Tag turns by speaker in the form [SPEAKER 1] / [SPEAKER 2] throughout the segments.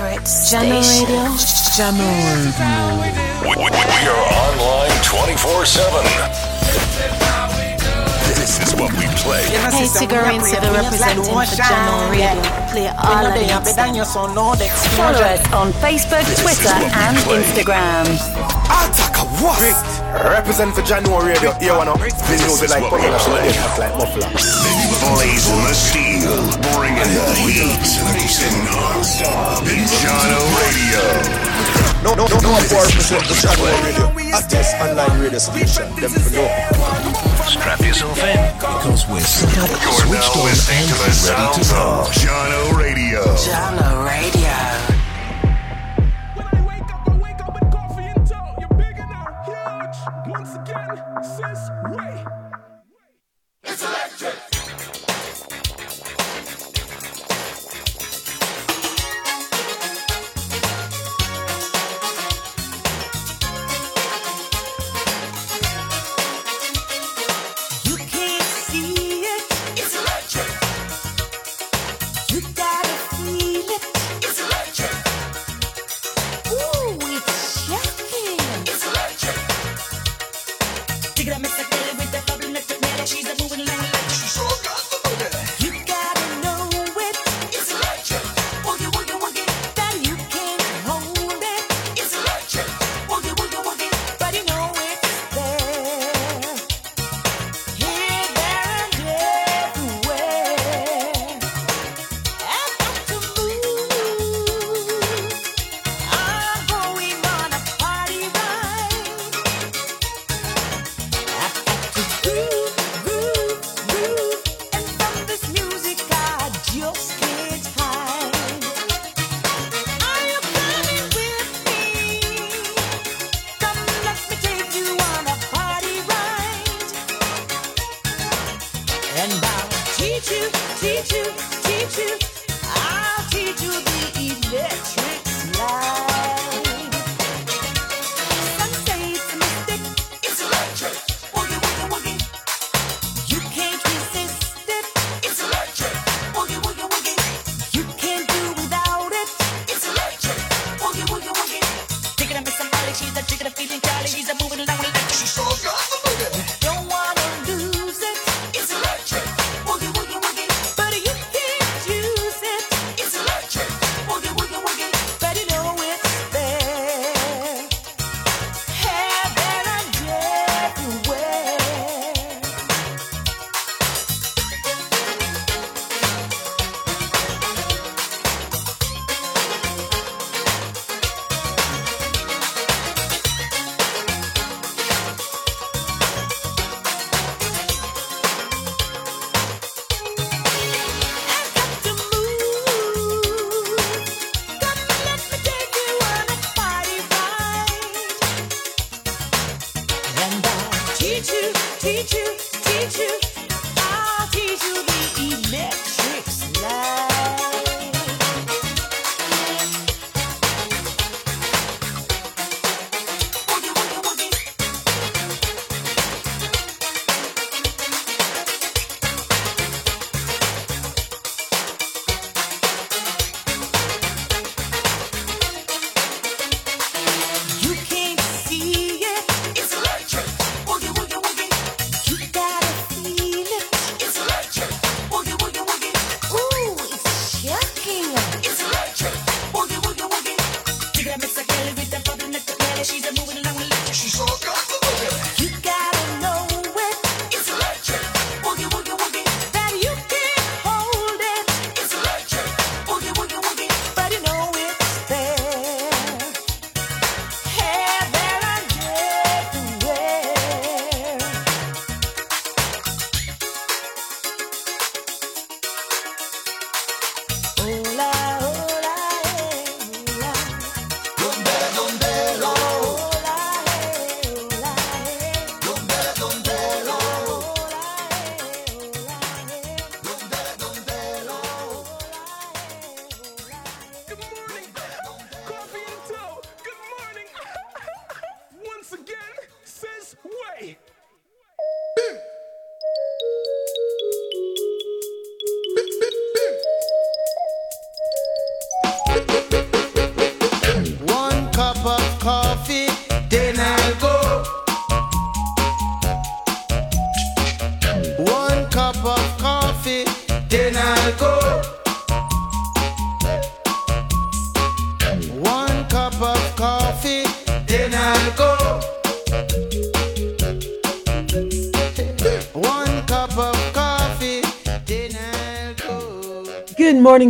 [SPEAKER 1] favorite Jammer
[SPEAKER 2] Radio. Radio.
[SPEAKER 3] We, we, we are online 24 7. This is what we play.
[SPEAKER 1] Hey, the Radio. Play all of it.
[SPEAKER 4] Follow us on Facebook, Twitter, and Instagram.
[SPEAKER 5] What? Represent for January radio. Here one up. The music like popular, so they act like muffler.
[SPEAKER 3] Blazing the steel, bringing the heat. Mixing non-stop. Radio.
[SPEAKER 5] No, no, no, no, for represent for January radio. A test online radio station. Them for no.
[SPEAKER 3] Strap yourself in.
[SPEAKER 2] Because we're set up, switched on, and ready to go.
[SPEAKER 3] Jahkno Radio.
[SPEAKER 1] Jahkno Radio.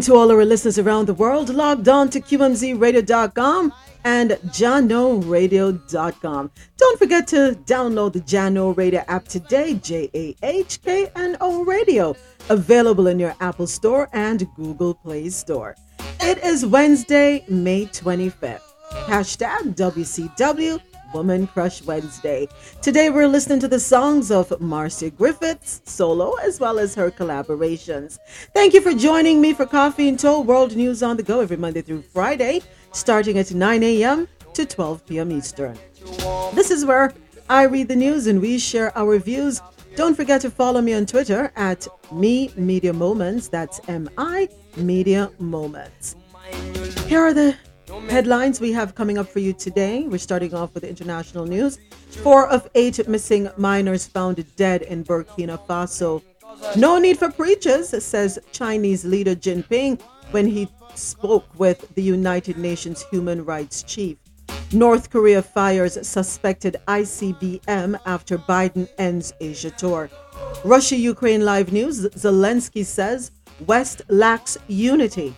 [SPEAKER 6] Morning to all our listeners around the world. Logged on to QMZRadio.com and JahknoRadio.com. Don't forget to download the Jahkno Radio app today, J A H K N O Radio, available in your Apple Store and Google Play Store. It is Wednesday, May 25th. Hashtag WCW Woman Crush Wednesday. Today we're listening to the songs of Marcia Griffiths solo as well as her collaborations. Thank you for joining me for Coffee In Toe World News on the Go every Monday through Friday, starting at 9 a.m. to 12 p.m. Eastern. This is where I read the news and we share our views. Don't forget to follow me on Twitter at Mi Media Moments. That's M I Media Moments. Here are the headlines we have coming up for you today. We're starting off with international news. Four of eight missing minors found dead in Burkina Faso. No need for preachers, says Chinese leader Jinping when he spoke with the United Nations human rights chief. North Korea fires suspected ICBM after Biden ends Asia tour. Russia Ukraine live news Zelensky says West lacks unity.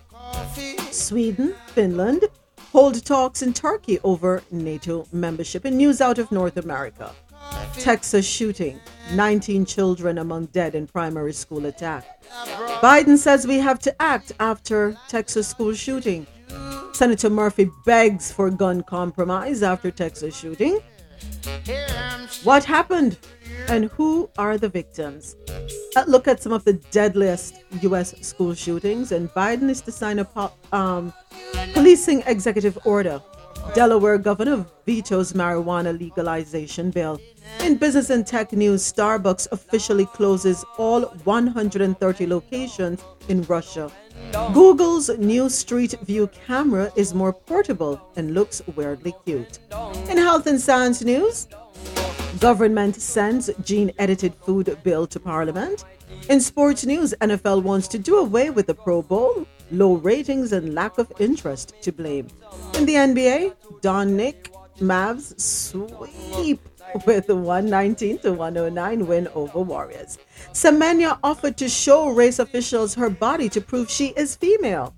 [SPEAKER 6] Sweden, Finland, hold talks in Turkey over NATO membership. And news out of North America. Texas shooting, 19 children among dead in primary school attack. Biden says we have to act after Texas school shooting. Senator Murphy begs for gun compromise after Texas shooting. What happened and who are the victims? A look at some of the deadliest U.S. school shootings, and Biden is to sign a um, policing executive order. Delaware governor vetoes marijuana legalization bill. In business and tech news, Starbucks officially closes all 130 locations in Russia. Google's new Street View camera is more portable and looks weirdly cute. In health and science news, government sends gene edited food bill to parliament. In sports news, NFL wants to do away with the Pro Bowl, low ratings and lack of interest to blame. In the NBA, Dončić Mavs sweep with a 119 to 109 win over Warriors. Semenya offered to show race officials her body to prove she is female.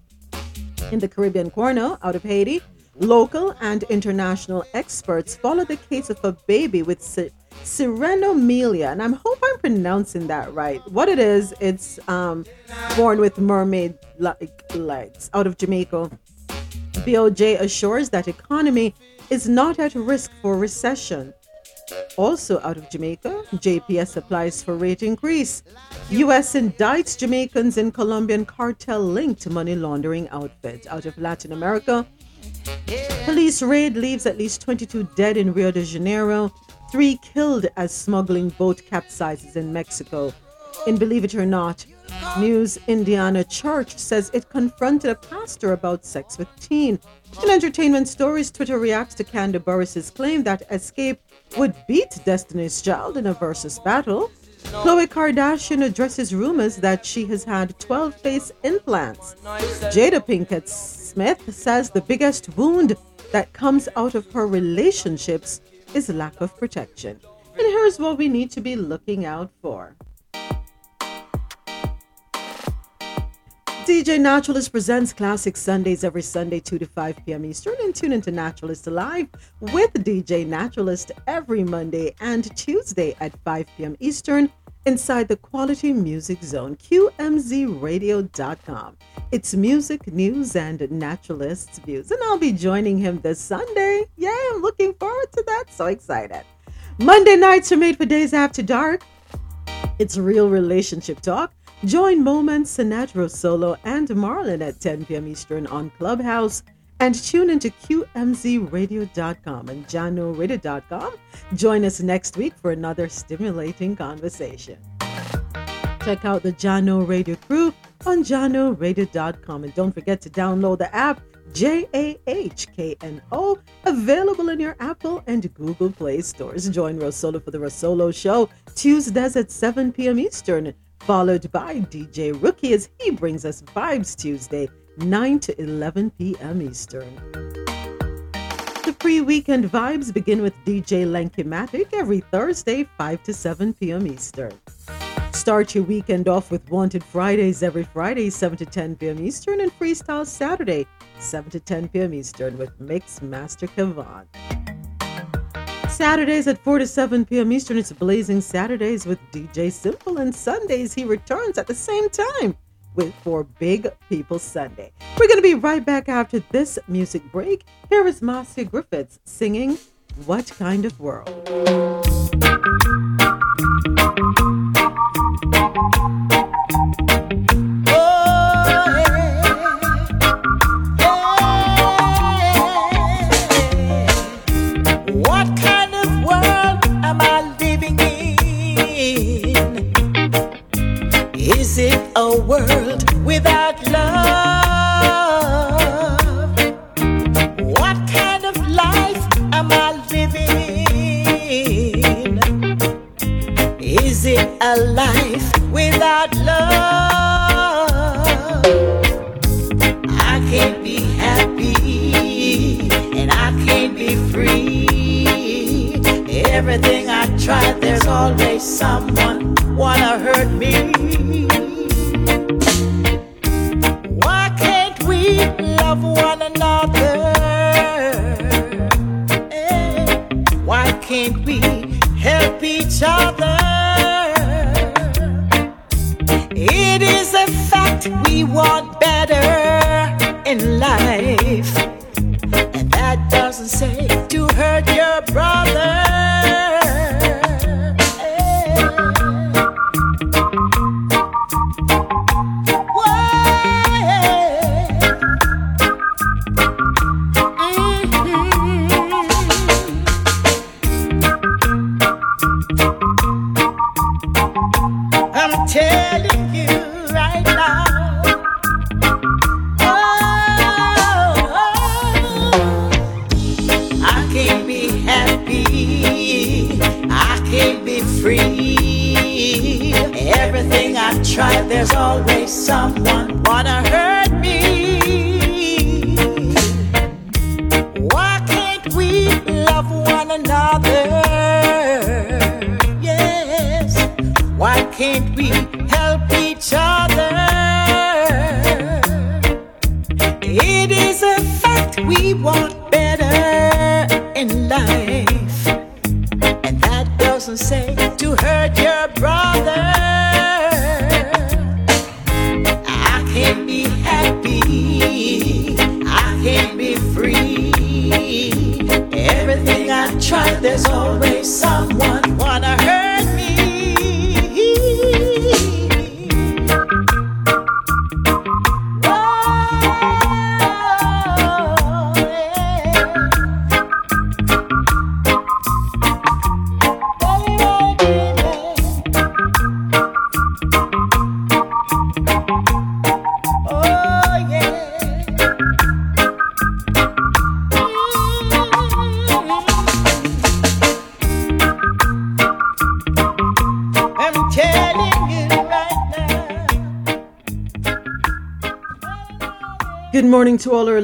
[SPEAKER 6] In the Caribbean corner, out of Haiti, local and international experts follow the case of a baby with sy- Sirenomelia, and I hope I'm pronouncing that right. What it is, it's um, born with mermaid like legs out of Jamaica. BOJ assures that economy is not at risk for recession. Also out of Jamaica, JPS applies for rate increase. US indicts Jamaicans in Colombian cartel linked money laundering outfit. Out of Latin America, police raid leaves at least 22 dead in Rio de Janeiro, three killed as smuggling boat capsizes in Mexico. In Believe It or Not, News Indiana Church says it confronted a pastor about sex with teen. In entertainment stories, Twitter reacts to Kandi Burruss's claim that Xscape would beat Destiny's Child in a versus battle. Khloe Kardashian addresses rumors that she has had 12 face implants. Jada Pinkett Smith says the biggest wound that comes out of her relationships is lack of protection. And here's what we need to be looking out for. DJ Naturalist presents Classic Sundays every Sunday, 2 to 5 p.m. Eastern, and tune into Naturalist Live with DJ Naturalist every Monday and Tuesday at 5 p.m. Eastern inside the Quality Music Zone, QMZRadio.com. It's music, news, and naturalists' views. And I'll be joining him this Sunday. Yay, I'm looking forward to that. So excited. Monday nights are made for days after dark. It's real relationship talk. Join Moments, Sinatra Solo, and Marlon at 10 p.m. Eastern on Clubhouse. And tune into QMZRadio.com and JahknoRadio.com. Join us next week for another stimulating conversation. Check out the Jahkno Radio crew on JahknoRadio.com. And don't forget to download the app J A H K N O, available in your Apple and Google Play stores. Join Rosolo for the Rosolo Show Tuesdays at 7 p.m. Eastern followed by DJ Rookie as he brings us Vibes Tuesday, 9 to 11 p.m. Eastern. The pre weekend vibes begin with DJ Lankymatic every Thursday, 5 to 7 p.m. Eastern. start your weekend off with Wanted Fridays every Friday, 7 to 10 p.m. Eastern, and Freestyle Saturday, 7 to 10 p.m. Eastern, with Mix Master Kavan. Saturdays at 4 to 7 p.m. Eastern, it's Blazing Saturdays with DJ Simple, and Sundays he returns at the same time with for Big People Sunday. We're going to be right back after this music break. Here is Marcia Griffiths singing What Kind of World?
[SPEAKER 7] What a world without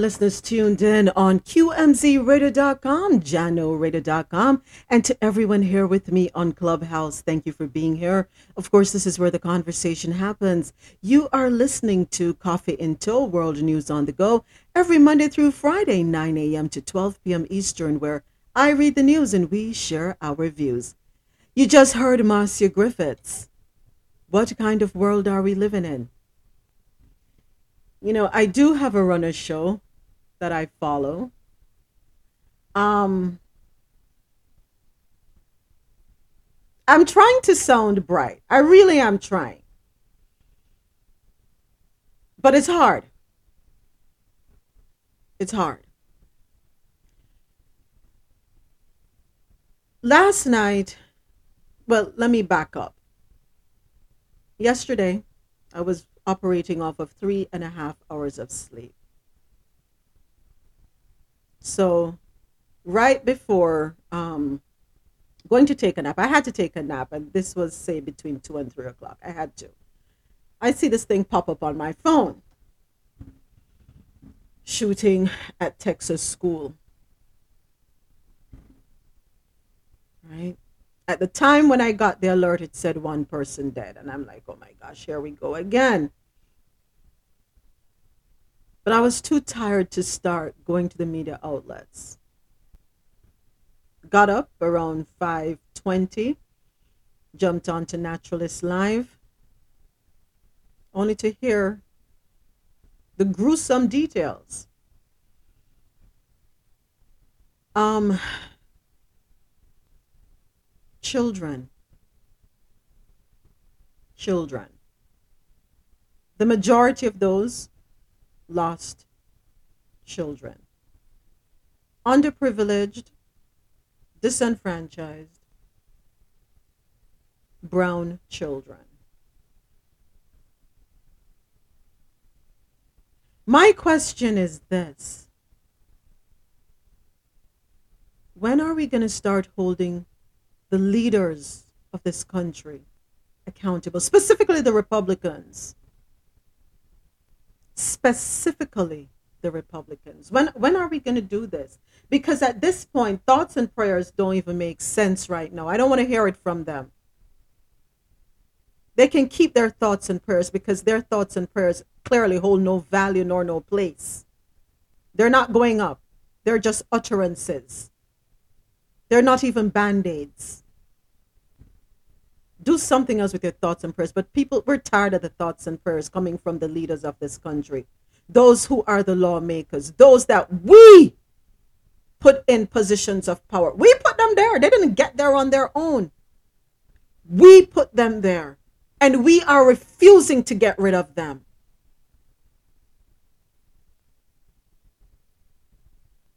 [SPEAKER 6] listeners tuned in on QMZRadio.com, JahknoRadio.com, and to everyone here with me on Clubhouse. Thank you for being here. Of course, this is where the conversation happens. You are listening to Coffee Tow World News on the Go every Monday through Friday, 9 a.m. to 12 p.m. Eastern, where I read the news and we share our views. You just heard Marcia Griffiths. What kind of world are we living in? you know, I do have a runner show that I follow. Um, I'm trying to sound bright. I really am trying. But it's hard. It's hard. Last night, well, let me back up. Yesterday, I was operating off of three and a half hours of sleep. So, right before um, going to take a nap, I had to take a nap, and this was, say, between two and three o'clock. I had to. I see this thing pop up on my phone shooting at Texas school. Right? At the time when I got the alert, it said one person dead. And I'm like, oh my gosh, here we go again. But I was too tired to start going to the media outlets. Got up around 5:20, jumped onto Naturalist Live, only to hear the gruesome details. Um, children. Children. The majority of those lost children. Underprivileged, disenfranchised, brown children. My question is this When are we going to start holding the leaders of this country accountable, specifically the Republicans? Specifically, the Republicans. When when are we going to do this? Because at this point, thoughts and prayers don't even make sense right now. I don't want to hear it from them. They can keep their thoughts and prayers because their thoughts and prayers clearly hold no value nor no place. They're not going up. They're just utterances. They're not even band-aids. Do something else with your thoughts and prayers. But people, we're tired of the thoughts and prayers coming from the leaders of this country. Those who are the lawmakers, those that we put in positions of power. We put them there. They didn't get there on their own. We put them there. And we are refusing to get rid of them.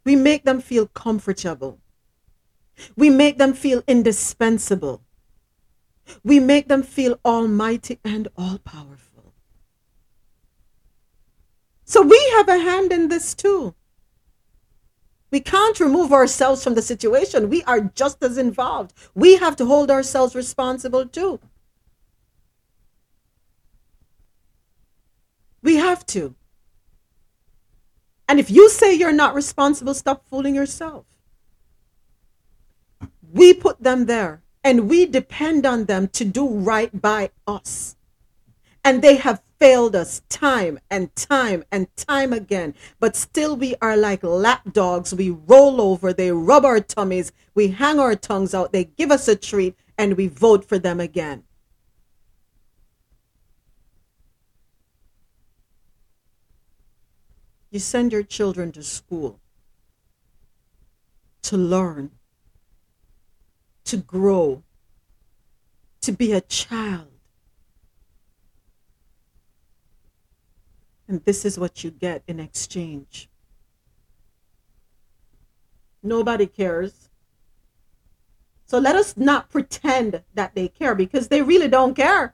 [SPEAKER 6] We make them feel comfortable. We make them feel indispensable. We make them feel almighty and all powerful. So we have a hand in this too. We can't remove ourselves from the situation. We are just as involved. We have to hold ourselves responsible too. We have to. And if you say you're not responsible, stop fooling yourself. We put them there and we depend on them to do right by us. And they have failed us time and time and time again. But still, we are like lap dogs. We roll over, they rub our tummies, we hang our tongues out, they give us a treat, and we vote for them again. You send your children to school to learn, to grow, to be a child. And this is what you get in exchange. Nobody cares. So let us not pretend that they care because they really don't care.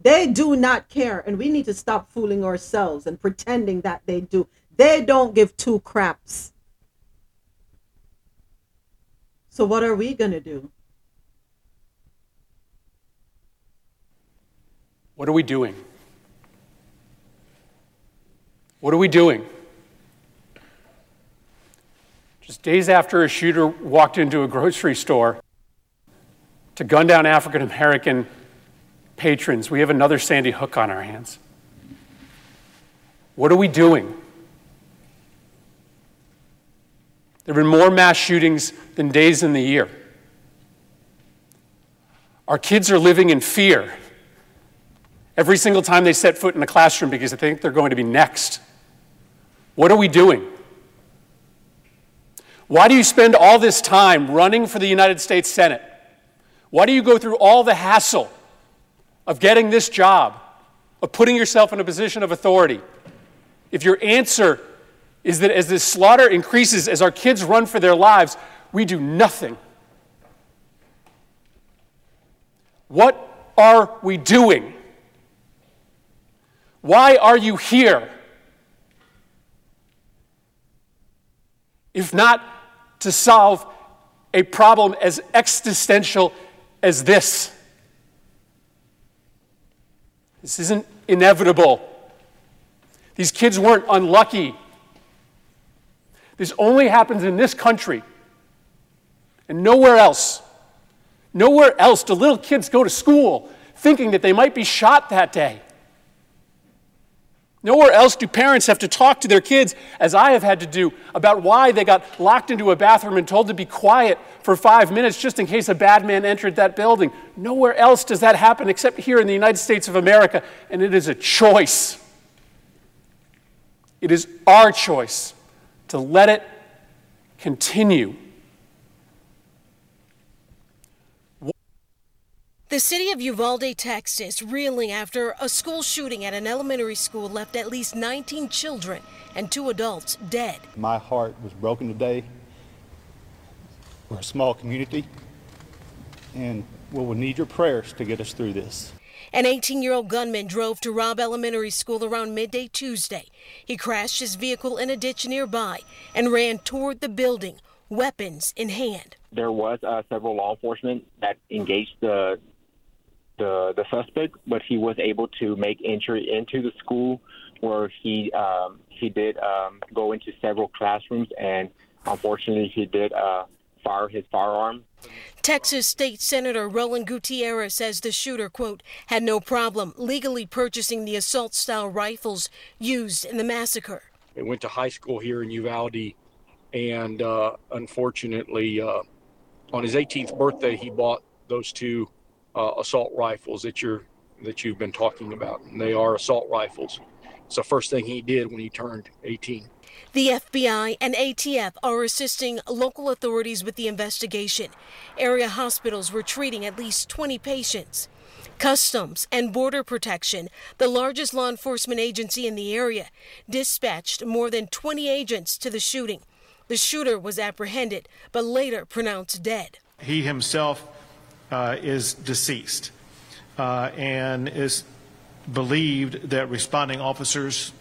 [SPEAKER 6] They do not care. And we need to stop fooling ourselves and pretending that they do. They don't give two craps. So, what are we going to do?
[SPEAKER 8] What are we doing? What are we doing? Just days after a shooter walked into a grocery store to gun down African American patrons, we have another Sandy Hook on our hands. What are we doing? There have been more mass shootings than days in the year. Our kids are living in fear every single time they set foot in a classroom because they think they're going to be next. What are we doing? Why do you spend all this time running for the United States Senate? Why do you go through all the hassle of getting this job, of putting yourself in a position of authority, if your answer is that as this slaughter increases, as our kids run for their lives, we do nothing. What are we doing? Why are you here? If not to solve a problem as existential as this. This isn't inevitable. These kids weren't unlucky. This only happens in this country and nowhere else. Nowhere else do little kids go to school thinking that they might be shot that day. Nowhere else do parents have to talk to their kids, as I have had to do, about why they got locked into a bathroom and told to be quiet for five minutes just in case a bad man entered that building. Nowhere else does that happen except here in the United States of America, and it is a choice. It is our choice to let it continue.
[SPEAKER 9] The city of Uvalde, Texas, reeling after a school shooting at an elementary school left at least 19 children and two adults dead.
[SPEAKER 10] My heart was broken today. We're a small community, and we will need your prayers to get us through this.
[SPEAKER 9] An 18 year old gunman drove to Robb Elementary School around midday Tuesday. He crashed his vehicle in a ditch nearby and ran toward the building, weapons in hand.
[SPEAKER 11] There was uh, several law enforcement that engaged the the the suspect, but he was able to make entry into the school where he um, he did um, go into several classrooms and unfortunately he did uh, fire his firearm.
[SPEAKER 9] Texas State Senator Roland Gutierrez says the shooter, quote, had no problem legally purchasing the assault style rifles used in the massacre.
[SPEAKER 12] He went to high school here in Uvalde, and uh, unfortunately, uh, on his 18th birthday, he bought those two uh, assault rifles that you're that you've been talking about. And they are assault rifles. It's the first thing he did when he turned 18.
[SPEAKER 9] The FBI and ATF are assisting local authorities with the investigation. Area hospitals were treating at least 20 patients. Customs and Border Protection, the largest law enforcement agency in the area, dispatched more than 20 agents to the shooting. The shooter was apprehended, but later pronounced dead.
[SPEAKER 13] He himself uh, is deceased uh, and is believed that responding officers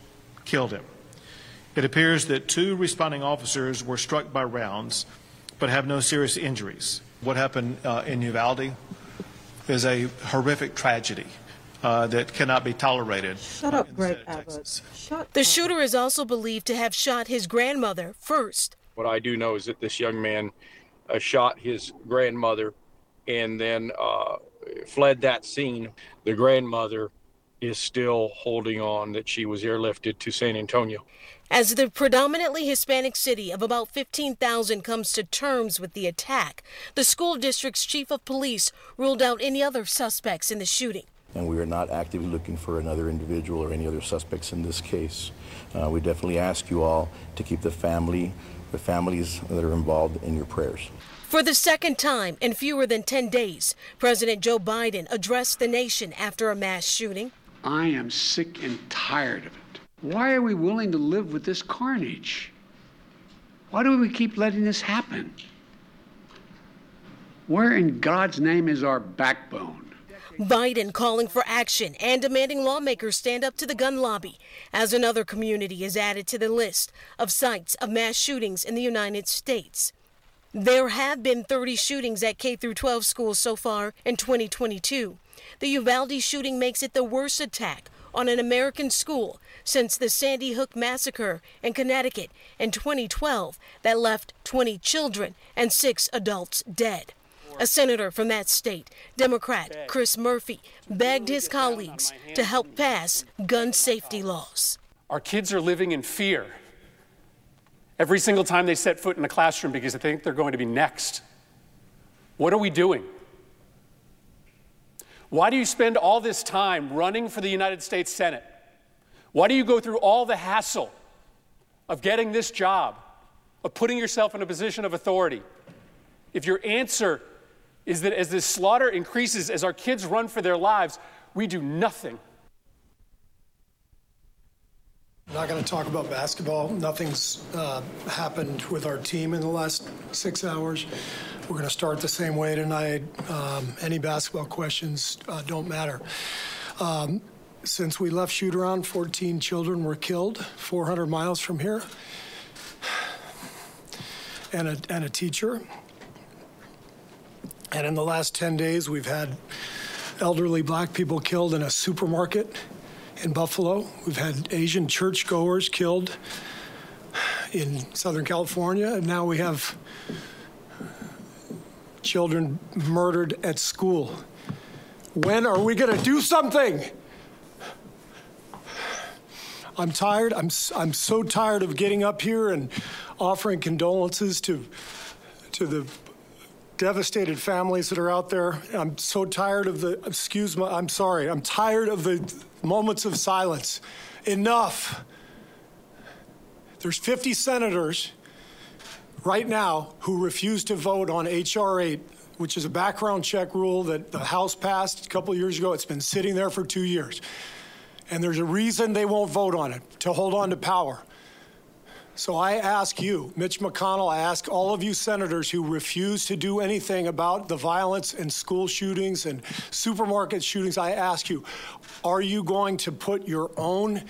[SPEAKER 13] killed him. It appears that two responding officers were struck by rounds but have no serious injuries. What happened uh, in Uvalde is a horrific tragedy. Uh, that cannot be tolerated.
[SPEAKER 6] Shut up, Greg Abbott. Shut
[SPEAKER 9] The shooter is also believed to have shot his grandmother first.
[SPEAKER 12] What I do know is that this young man uh, shot his grandmother and then uh, fled that scene. The grandmother is still holding on that she was airlifted to San Antonio.
[SPEAKER 9] As the predominantly Hispanic city of about 15,000 comes to terms with the attack, the school district's chief of police ruled out any other suspects in the shooting.
[SPEAKER 14] And we are not actively looking for another individual or any other suspects in this case. Uh, we definitely ask you all to keep the family, the families that are involved in your prayers.
[SPEAKER 9] For the second time in fewer than 10 days, President Joe Biden addressed the nation after a mass shooting.
[SPEAKER 15] I am sick and tired of it. Why are we willing to live with this carnage? Why do we keep letting this happen? Where in God's name is our backbone?
[SPEAKER 9] Biden calling for action and demanding lawmakers stand up to the gun lobby as another community is added to the list of sites of mass shootings in the United States. There have been 30 shootings at K 12 schools so far in 2022. The Uvalde shooting makes it the worst attack on an American school since the Sandy Hook massacre in Connecticut in 2012 that left 20 children and 6 adults dead. A senator from that state, Democrat Chris Murphy, begged his colleagues to help pass gun safety laws.
[SPEAKER 8] Our kids are living in fear every single time they set foot in a classroom because they think they're going to be next. What are we doing? Why do you spend all this time running for the United States Senate? Why do you go through all the hassle of getting this job, of putting yourself in a position of authority? If your answer is that as this slaughter increases, as our kids run for their lives, we do nothing.
[SPEAKER 16] I'm Not going to talk about basketball. Nothing's uh, happened with our team in the last six hours. We're going to start the same way tonight. Um, any basketball questions uh, don't matter. Um, since we left shoot around, 14 children were killed 400 miles from here, and a, and a teacher. And in the last 10 days, we've had elderly black people killed in a supermarket in Buffalo. We've had Asian churchgoers killed in Southern California, and now we have children murdered at school. When are we going to do something? I'm tired. I'm, I'm so tired of getting up here and offering condolences to, to the devastated families that are out there. I'm so tired of the, excuse me, I'm sorry. I'm tired of the moments of silence. Enough. There's 50 senators right now who refuse to vote on H.R. 8, which is a background check rule that the House passed a couple years ago. It's been sitting there for two years. And there's a reason they won't vote on it to hold on to power. So I ask you, Mitch McConnell, I ask all of you senators who refuse to do anything about the violence and school shootings and supermarket shootings, I ask you, are you going to put your own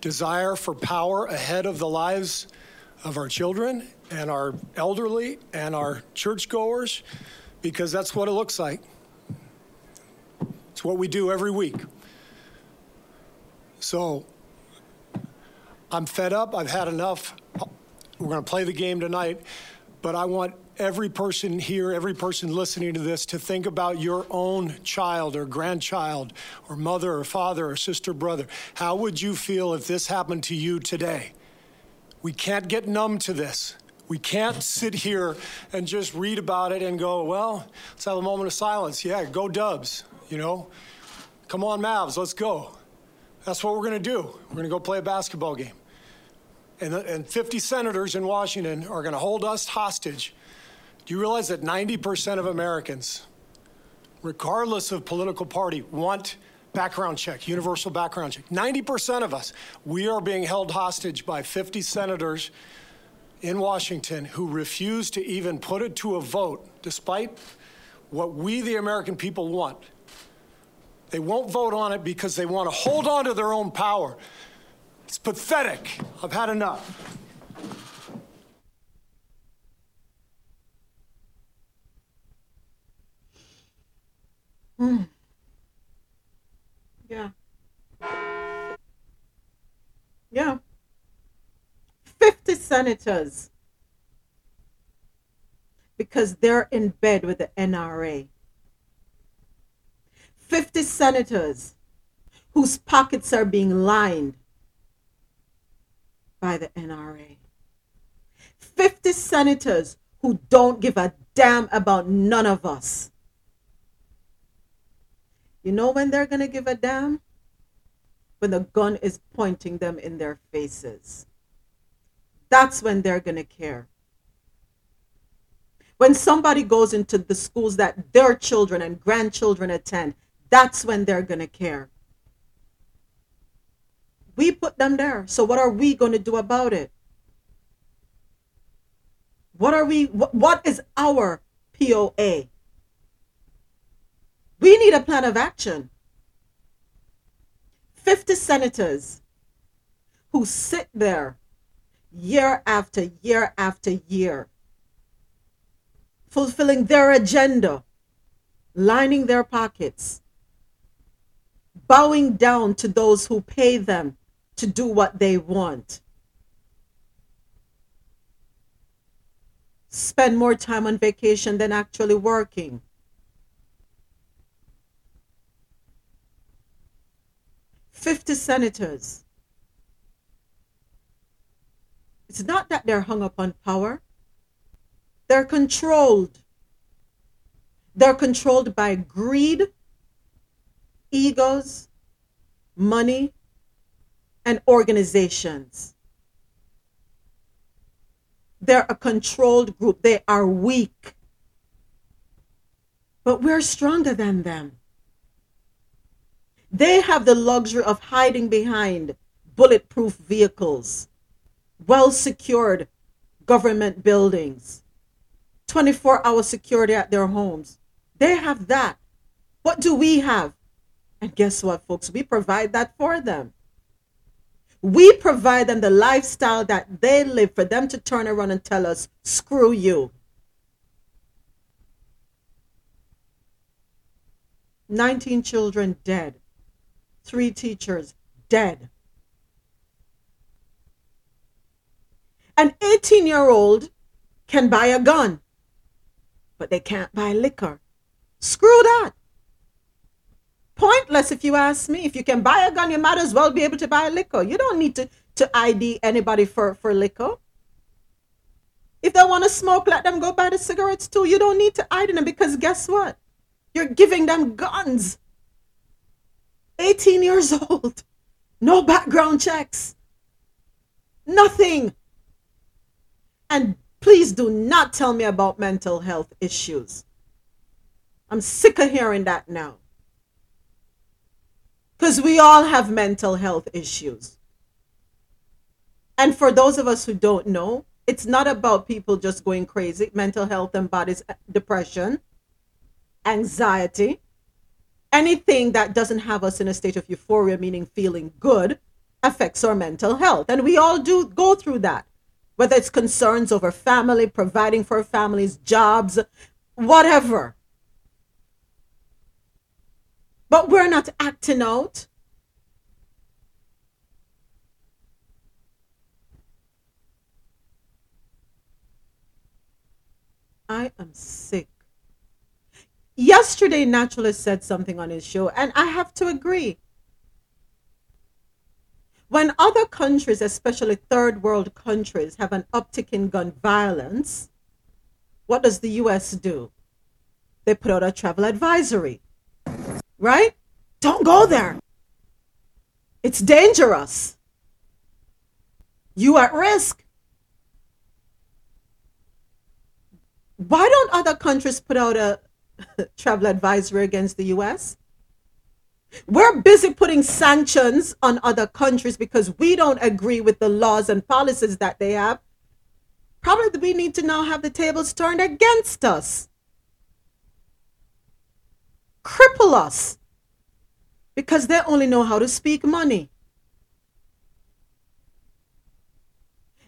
[SPEAKER 16] desire for power ahead of the lives of our children and our elderly and our churchgoers? Because that's what it looks like. It's what we do every week. So I'm fed up. I've had enough. We're going to play the game tonight, but I want every person here, every person listening to this to think about your own child or grandchild or mother or father or sister, brother. How would you feel if this happened to you today? We can't get numb to this. We can't sit here and just read about it and go, well, let's have a moment of silence. Yeah, go Dubs, you know? Come on, Mavs, let's go. That's what we're going to do. We're going to go play a basketball game. And, and 50 senators in Washington are going to hold us hostage. Do you realize that 90% of Americans, regardless of political party, want background check, universal background check? 90% of us, we are being held hostage by 50 senators in Washington who refuse to even put it to a vote, despite what we, the American people, want. They won't vote on it because they want to hold on to their own power. It's pathetic. I've had enough.
[SPEAKER 6] Hmm. Yeah. Yeah. 50 senators because they're in bed with the NRA. 50 senators whose pockets are being lined by the NRA. 50 senators who don't give a damn about none of us. You know when they're going to give a damn? When the gun is pointing them in their faces. That's when they're going to care. When somebody goes into the schools that their children and grandchildren attend, that's when they're going to care. We put them there. So what are we going to do about it? What are we what is our POA? We need a plan of action. 50 senators who sit there year after year after year, fulfilling their agenda, lining their pockets, bowing down to those who pay them to do what they want. Spend more time on vacation than actually working. Fifty senators. It's not that they're hung up on power. They're controlled. They're controlled by greed, egos, money, and organizations. They're a controlled group. They are weak. But we're stronger than them. They have the luxury of hiding behind bulletproof vehicles, well secured government buildings, 24 hour security at their homes. They have that. What do we have? And guess what, folks? We provide that for them. We provide them the lifestyle that they live for them to turn around and tell us, screw you. 19 children dead, three teachers dead. An 18 year old can buy a gun. but they can't buy liquor. Screw that. Pointless if you ask me. If you can buy a gun, you might as well be able to buy liquor. You don't need to, to ID anybody for, for liquor. If they want to smoke, let them go buy the cigarettes too. You don't need to ID them because guess what? You're giving them guns. 18 years old. No background checks. Nothing. And please do not tell me about mental health issues. I'm sick of hearing that now. Because we all have mental health issues. And for those of us who don't know, it's not about people just going crazy. Mental health embodies uh, depression, anxiety, anything that doesn't have us in a state of euphoria, meaning feeling good, affects our mental health. And we all do go through that, whether it's concerns over family, providing for families, jobs, whatever. But we're not acting out. I am sick. Yesterday, Naturalist said something on his show, and I have to agree. When other countries, especially third world countries, have an uptick in gun violence, what does the US do? They put out a travel advisory, right? Don't go there. It's dangerous. You at risk. Why don't other countries put out a travel advisory against the US? We're busy putting sanctions on other countries because we don't agree with the laws and policies that they have. Probably we need to now have the tables turned against us. Cripple us because they only know how to speak money.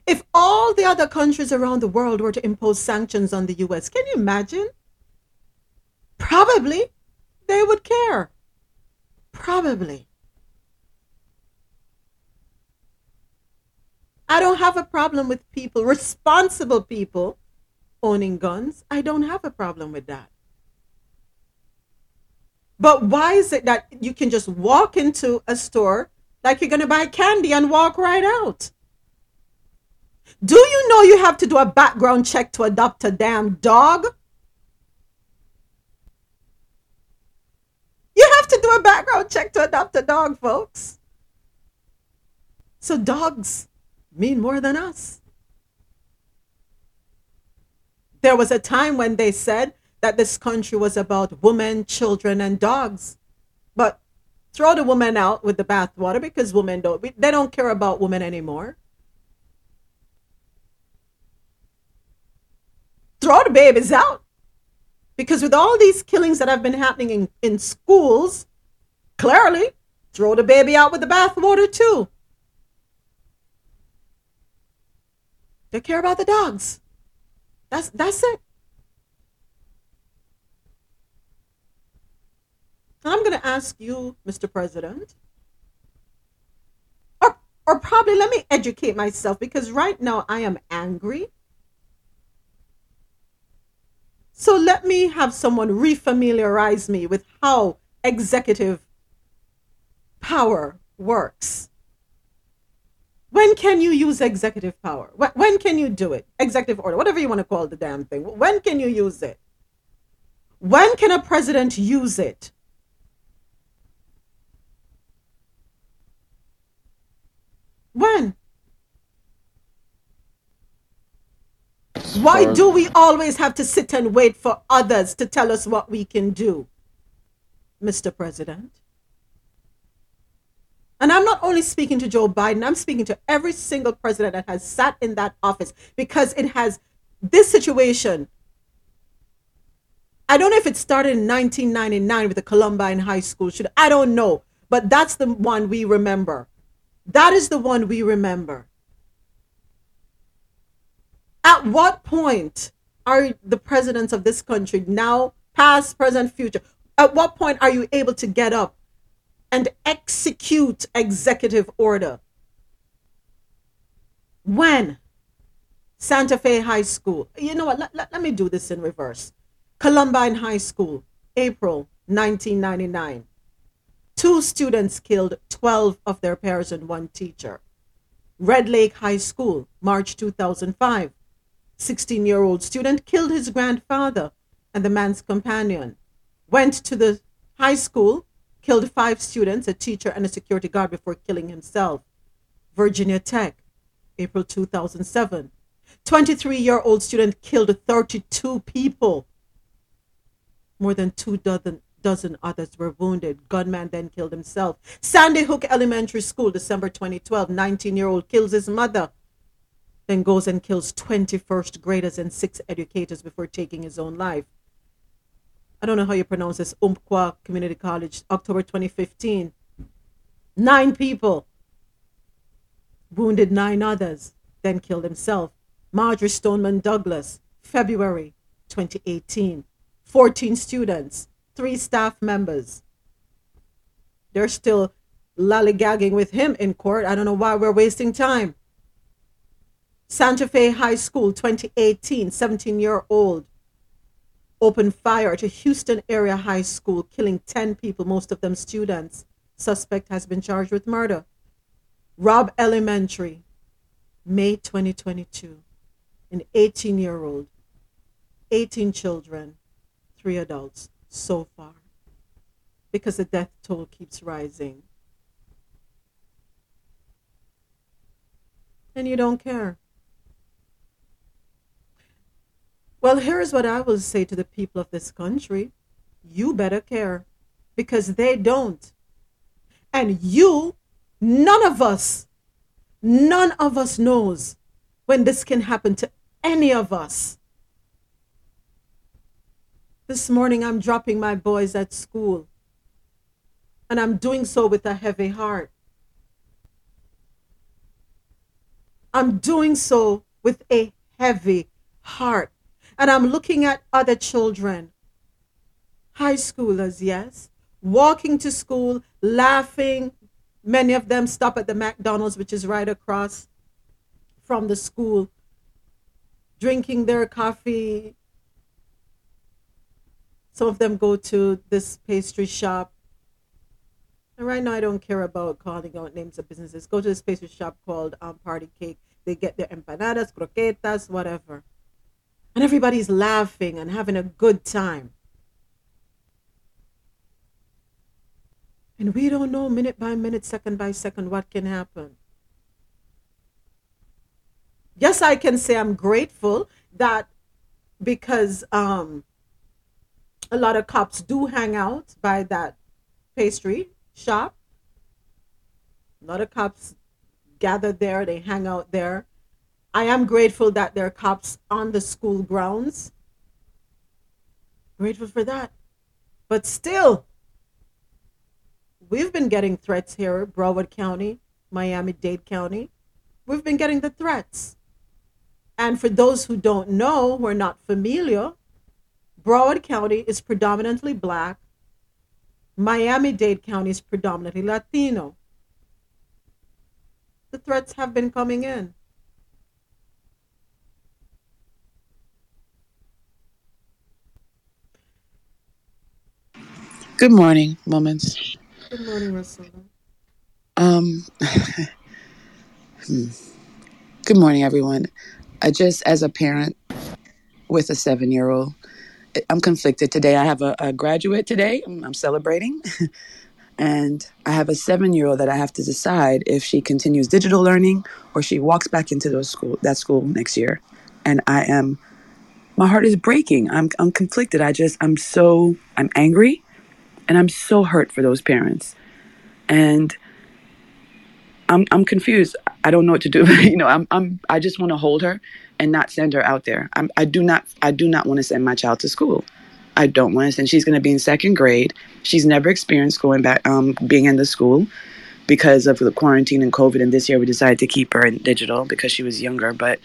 [SPEAKER 6] If all the other countries around the world were to impose sanctions on the US, can you imagine? Probably they would care. Probably. I don't have a problem with people, responsible people, owning guns. I don't have a problem with that. But why is it that you can just walk into a store like you're going to buy candy and walk right out? Do you know you have to do a background check to adopt a damn dog? You have to do a background check to adopt a dog, folks. So dogs mean more than us. There was a time when they said that this country was about women, children, and dogs. But throw the women out with the bathwater because women don't they don't care about women anymore. Throw the babies out. Because with all these killings that have been happening in, in schools, clearly throw the baby out with the bathwater too. They care about the dogs. That's that's it. I'm going to ask you, Mr. President, or or probably let me educate myself because right now I am angry. So let me have someone refamiliarize me with how executive power works. When can you use executive power? When can you do it? Executive order, whatever you want to call the damn thing. When can you use it? When can a president use it? When? Why do we always have to sit and wait for others to tell us what we can do, Mr. President? And I'm not only speaking to Joe Biden, I'm speaking to every single president that has sat in that office because it has this situation. I don't know if it started in 1999 with the Columbine High School. I don't know, but that's the one we remember. That is the one we remember. At what point are the presidents of this country now, past, present, future? At what point are you able to get up and execute executive order? When? Santa Fe High School. You know what? Let, let, let me do this in reverse. Columbine High School, April 1999. Two students killed 12 of their peers and one teacher. Red Lake High School, March 2005. 16 year old student killed his grandfather and the man's companion. Went to the high school, killed five students, a teacher, and a security guard before killing himself. Virginia Tech, April 2007. 23 year old student killed 32 people. More than two dozen, dozen others were wounded. Gunman then killed himself. Sandy Hook Elementary School, December 2012. 19 year old kills his mother, then goes and kills 21st graders and six educators before taking his own life. I don't know how you pronounce this. Umpqua Community College, October 2015. Nine people wounded nine others, then killed himself. Marjory Stoneman Douglas, February 2018. 14 students, three staff members. They're still lollygagging with him in court. I don't know why we're wasting time. Santa Fe High School, 2018, 17 year old opened fire at a Houston area high school, killing 10 people, most of them students. Suspect has been charged with murder. Robb Elementary, May 2022, an 18 year old, 18 children, three adults so far, because the death toll keeps rising. And you don't care. Well, here's what I will say to the people of this country you better care because they don't. And you, none of us, none of us knows when this can happen to any of us. This morning, I'm dropping my boys at school, and I'm doing so with a heavy heart. I'm doing so with a heavy heart. And I'm looking at other children, high schoolers, yes, walking to school, laughing. Many of them stop at the McDonald's, which is right across from the school, drinking their coffee. Some of them go to this pastry shop. And right now, I don't care about calling out names of businesses. Go to this pastry shop called um, Party Cake. They get their empanadas, croquetas, whatever and everybody's laughing and having a good time. And we don't know minute by minute, second by second, what can happen. Yes, I can say I'm grateful that because um, a lot of cops do hang out by that pastry shop. A lot of cops gather there, they hang out there. I am grateful that there are cops on the school grounds. Grateful for that. But still, we've been getting threats here, Broward County, Miami Dade County. We've been getting the threats. And for those who don't know, who are not familiar, Broward County is predominantly black. Miami Dade County is predominantly Latino. The threats have been coming in.
[SPEAKER 17] Good morning, moments.
[SPEAKER 6] Good morning, Russell.
[SPEAKER 17] Um, hmm. good morning, everyone. I just, as a parent with a seven year old, I'm conflicted today. I have a, a graduate today, I'm, I'm celebrating, and I have a seven year old that I have to decide if she continues digital learning or she walks back into those school, that school next year. And I am, my heart is breaking. I'm, I'm conflicted. I just, I'm so, I'm angry and I'm so hurt for those parents. And I'm I'm confused. I don't know what to do. you know, I'm I'm I just want to hold her and not send her out there. I'm, I do not I do not want to send my child to school. I don't want to send. She's going to be in second grade. She's never experienced going back, um, being in the school because of the quarantine and COVID. And this year we decided to keep her in digital because she was younger. But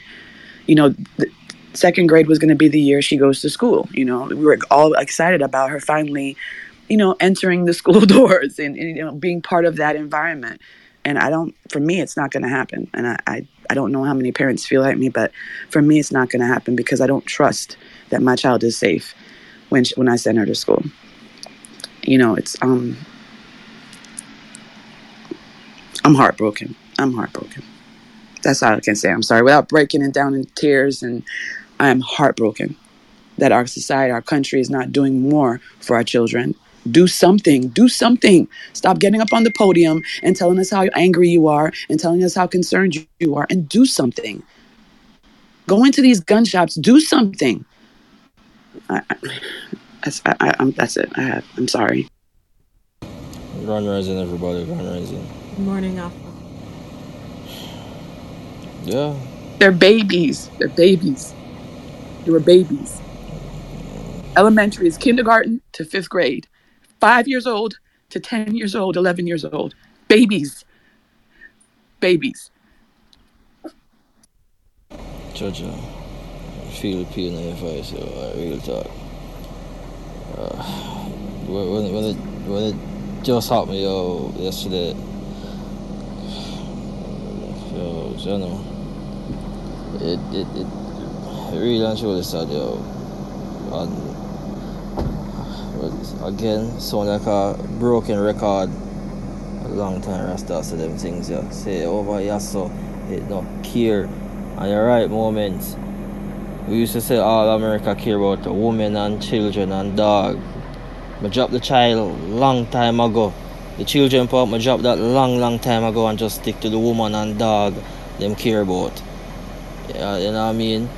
[SPEAKER 17] you know, second grade was going to be the year she goes to school. You know, we were all excited about her finally you know, entering the school doors and, and you know, being part of that environment. And I don't, for me, it's not going to happen. And I, I, I don't know how many parents feel like me, but for me, it's not going to happen because I don't trust that my child is safe. when she, when I send her to school. You know, it's um I'm heartbroken. I'm heartbroken. That's all I can say. I'm sorry without breaking it down in tears and I am heartbroken that our society, our country is not doing more for our children. Do something. Do something. Stop getting up on the podium and telling us how angry you are and telling us how concerned you- you are and do something. Go into these gun shops. Do something. I, I, that's, I, I, I'm, that's it. I have. I'm sorry.
[SPEAKER 18] Run rising, everybody. Run rising.
[SPEAKER 6] Good morning, Alpha.
[SPEAKER 18] Yeah.
[SPEAKER 17] They're babies. They're babies. They were babies. Elementary is kindergarten to fifth grade. Five years old to 10 years old, 11 years old. Babies. Babies.
[SPEAKER 18] Uh, your voice, yo. I real talk. Uh, when, when, it, when it just happened, yo, yesterday, yo, you know, it, it, it, it really and truly sad, yo. And, again, sound like a broken record. A long time Rasta say them things, yeah. Say oh, over here, so it not care. And you're right, moments. We used to say all America care about the women and children and dog. I dropped the child long time ago. The children part, I dropped that long, long time ago and just stick to the woman and dog them care about. Yeah, you know what I mean?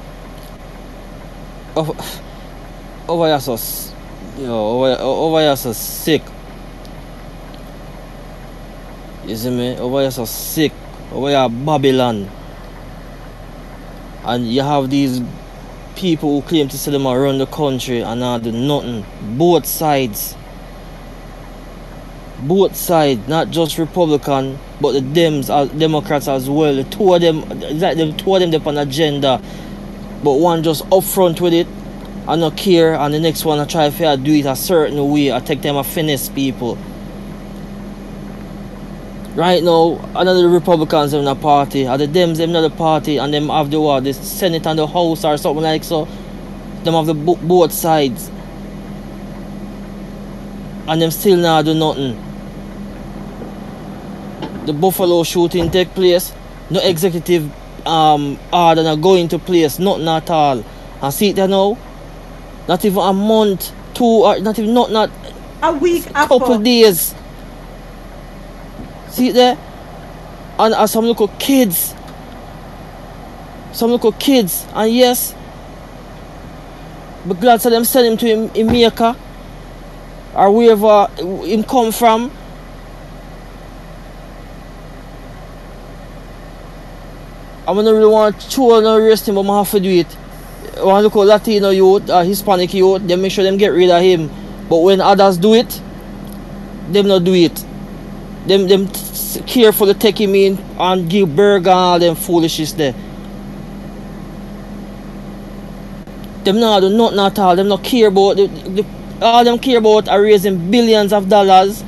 [SPEAKER 18] Over, over here so, yo, over, over here so sick. You see me? Over here so sick. Over here Babylon. And you have these people who claim to say them around the country and not do nothing. Both sides. Both sides, not just Republican, but the Dems, uh, Democrats as well. The two of them, like the two of them up on agenda, but one just upfront with it, I not care, and the next one I try to do it a certain way. I take them a finesse people. Right now, another Republicans in the party, or the Dems in the party, and them have the what, the Senate and the House or something like so. Them have the bo- both sides. And them still not do nothing. The Buffalo shooting take place, no executive um order not go into place, nothing at all. And see it there now, not even a month, two or not even not not
[SPEAKER 6] a week, a
[SPEAKER 18] couple days. See there? And, and some little kids. Some little kids. And yes, but glad to them send him to him, Jamaica or wherever him come from. I don't really want to show no arrest him, but I have to do it. Want to at Latino youth, uh, Hispanic youth, they make sure them get rid of him. But when others do it, them not do it. Them them carefully take him in and give burger and all them foolishness there. Them not do nothing at all. Them not care about the, the, all them care about are raising billions of dollars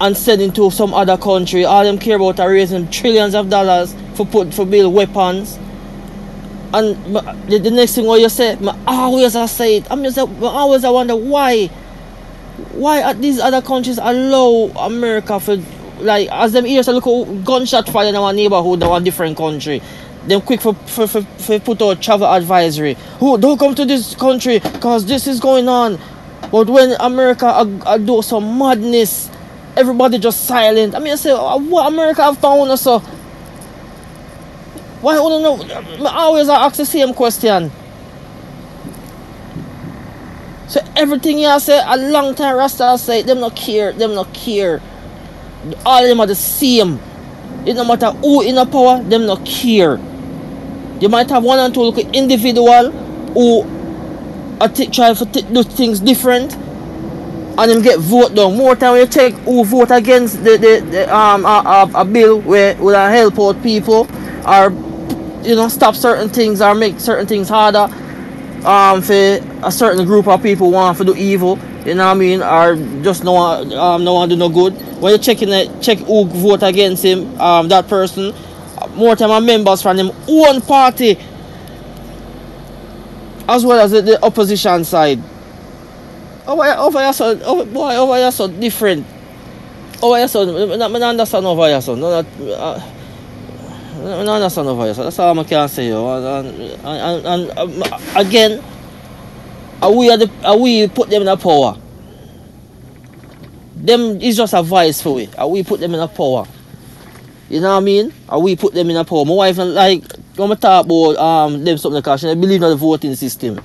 [SPEAKER 18] and sending to some other country. All them care about are raising trillions of dollars for put for build weapons. And the, next thing what you say, I always I say it. I'm just I always I wonder why why are these other countries allow America for like as them ears look gunshot fire in our neighborhood our different country. Them quick for, for, for, for put out travel advisory. Who don't come to this country because this is going on. But when America uh, uh, do some madness, everybody just silent. I mean I say uh, what America have found us so why I don't know I always ask the same question. So everything you say a long time Rasta say them not care, them not care. All of them are the same. It no matter who in the power, them not care. You might have one and two look individual who are t- try to do things different and them get vote down. More time you take who vote against the, the, the um a, a, a bill where will help out people or you know stop certain things or make certain things harder um for a certain group of people want to do evil you know what I mean or just no one, um no to do no good when you checking it check who vote against him um that person more time are members from them own party as well as the, the opposition side over over here, so, over, boy, over here, so different. Over here, so, I don't understand over here, so. No, that, uh, I don't understand over here. That's all I can say, yo. And, and, and, and again, are we, are the, are we put them in a power? Them is just a voice for we. Are we put them in a power? You know what I mean? Or we put them in a power. My wife, and like, when we talk about um, them something, because she don't believe in the voting system.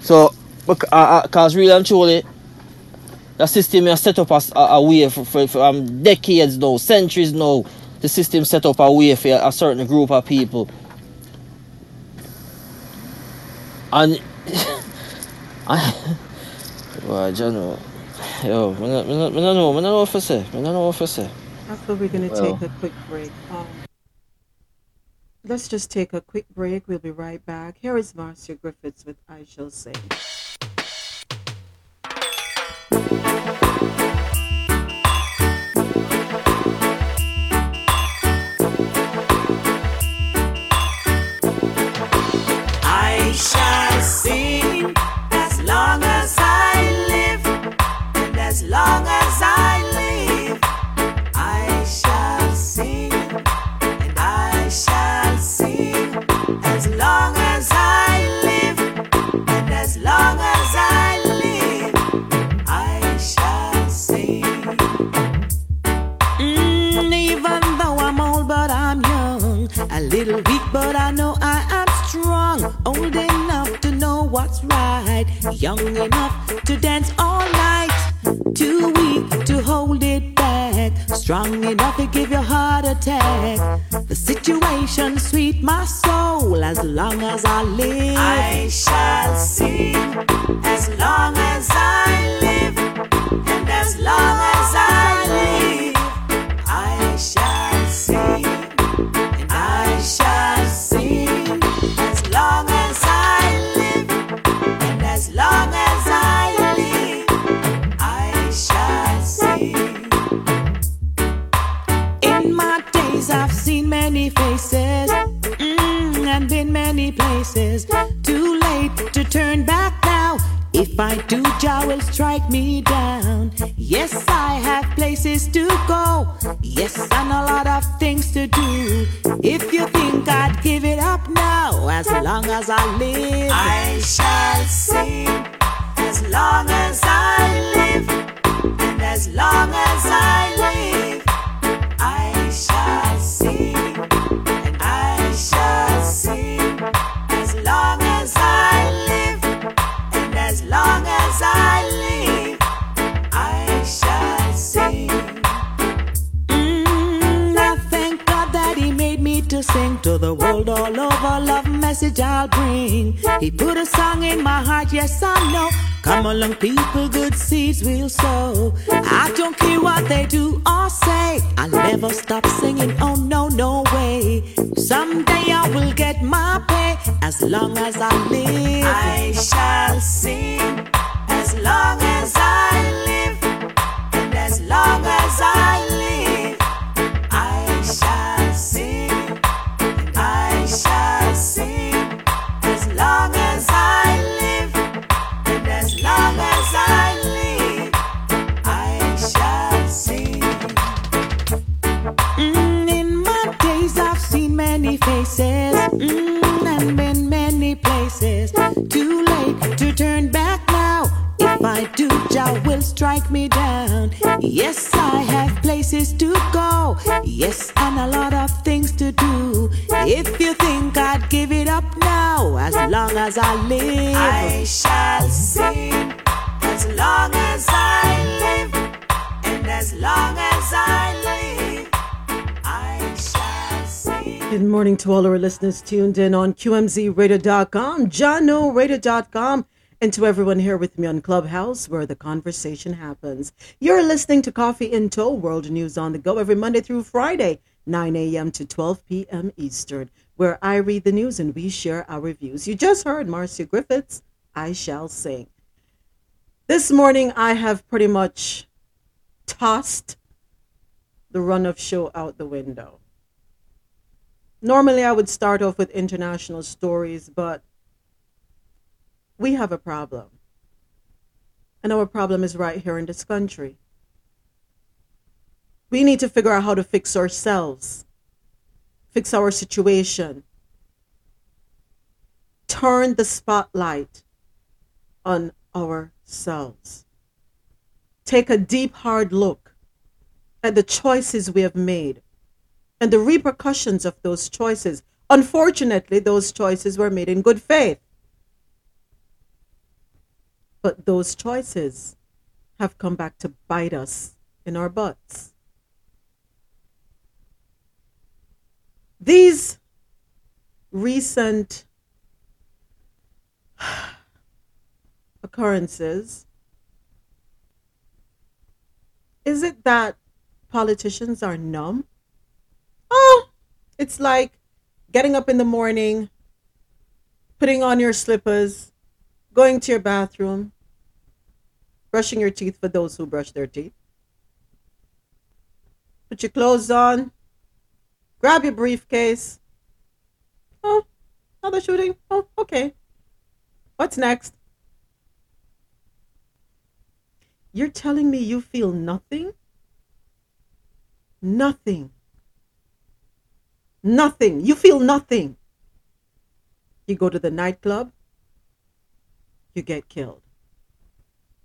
[SPEAKER 18] So, because really and truly, the system is set up as a, a way for, for, for um, decades now, centuries now. The system set up a way for a certain group of people. And, I, well, I don't know. Yo, I don't, I don't know, I don't know what to say. I don't know what to say.
[SPEAKER 6] After we're going to
[SPEAKER 18] Well.
[SPEAKER 6] take a quick break. Um, let's just take a quick break. We'll be right back. Here is Marcia Griffiths with I Shall
[SPEAKER 1] Sing. I shall right. Young enough to dance all night. Too weak to hold it back. Strong enough to give your heart attack. The situation sweet my soul as long as I live. I shall sing as long as I live. And as long as I live. Turn back now. If I do, Jah will strike me down. Yes, I have places to go. Yes, and a lot of things to do. If you think I'd give it up now, as long as I live, I shall sing. As long as I live, and as long as I live, the world all over. Love message I'll bring. He put a song in my heart, yes I know. Come along, people, good seeds will sow. I don't care what they do or say. I'll never stop singing. Oh no, no way. Someday I will get my pay as long as I live. I shall sing as long as I live, and as long as I live, Too late to turn back now. If I do, Jah will strike me down. Yes, I have places to go. Yes, and a lot of things to do. If you think I'd give it up now, as long as I live, I shall sing. As long as I live, and as long as I live,
[SPEAKER 6] Good morning to all our listeners tuned in on QMZRadio.com, JahknoRadio.com, and to everyone here with me on Clubhouse where the conversation happens. You're listening to Coffee in Toe, World News on the Go, every Monday through Friday, 9 a.m. to 12 p.m. Eastern, where I read the news and we share our reviews. You just heard Marcia Griffiths, I Shall Sing. This morning, I have pretty much tossed the run of show out the window. Normally, I would start off with international stories, but we have a problem. And our problem is right here in this country. We need to figure out how to fix ourselves, fix our situation, turn the spotlight on ourselves. Take a deep, hard look at the choices we have made and the repercussions of those choices. Unfortunately, those choices were made in good faith. But those choices have come back to bite us in our butts. These recent occurrences is it that politicians are numb? Oh, it's like getting up in the morning, putting on your slippers, going to your bathroom, brushing your teeth for those who brush their teeth. Put your clothes on, grab your briefcase. Oh, another shooting. Oh, okay. What's next? You're telling me you feel nothing? Nothing. Nothing. You feel nothing. You go to the nightclub, you get killed.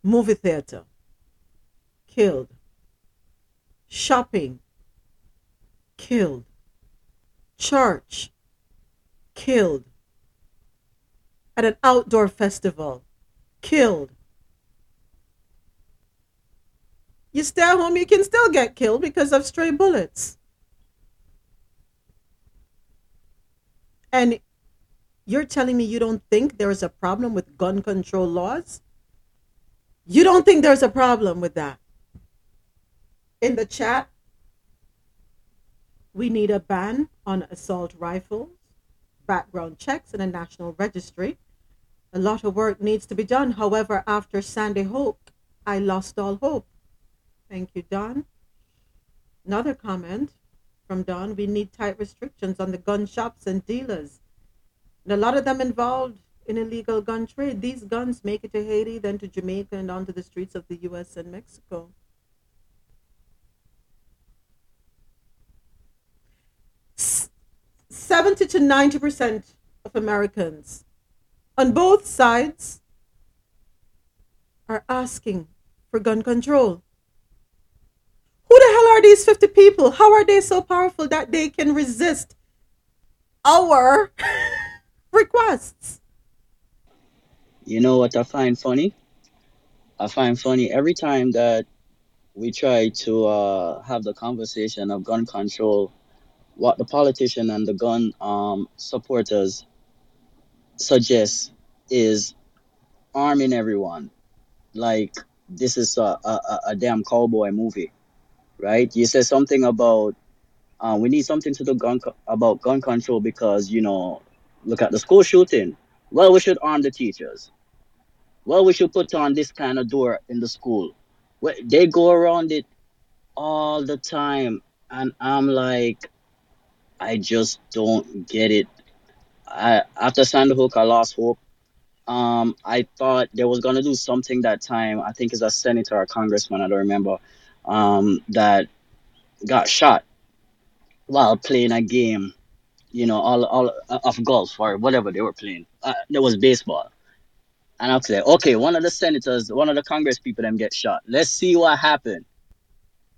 [SPEAKER 6] Movie theater, killed. Shopping, killed. Church, killed. At an outdoor festival, killed. You stay at home, you can still get killed because of stray bullets. And you're telling me you don't think there is a problem with gun control laws? You don't think there's a problem with that? In the chat, we need a ban on assault rifles, background checks, and a national registry. A lot of work needs to be done. However, after Sandy Hook, I lost all hope. Thank you, Don. Another comment from Don we need tight restrictions on the gun shops and dealers. And a lot of them involved in illegal gun trade. These guns make it to Haiti, then to Jamaica, and onto the streets of the US and Mexico. S- 70 to 90% of Americans on both sides are asking for gun control. Who the hell are these 50 people? How are they so powerful that they can resist our requests?
[SPEAKER 19] You know what I find funny? I find funny every time that we try to uh, have the conversation of gun control, what the politician and the gun um, supporters suggest is arming everyone. Like this is a, a, a- a damn cowboy movie, right? You said something about uh, we need something to do gun co- about gun control because you know, look at the school shooting. Well, we should arm the teachers. Well, we should put on this kind of door in the school. Well, They go around it all the time, and I'm like, I just don't get it. I after Sandy Hook, I lost hope. Um, I thought they was gonna do something that time. I think it's a senator or congressman, I don't remember, um, that got shot while playing a game. You know, all all of golf or whatever they were playing. Uh, there was baseball, and I was like, okay, one of the senators, one of the Congress people, them get shot. Let's see what happened,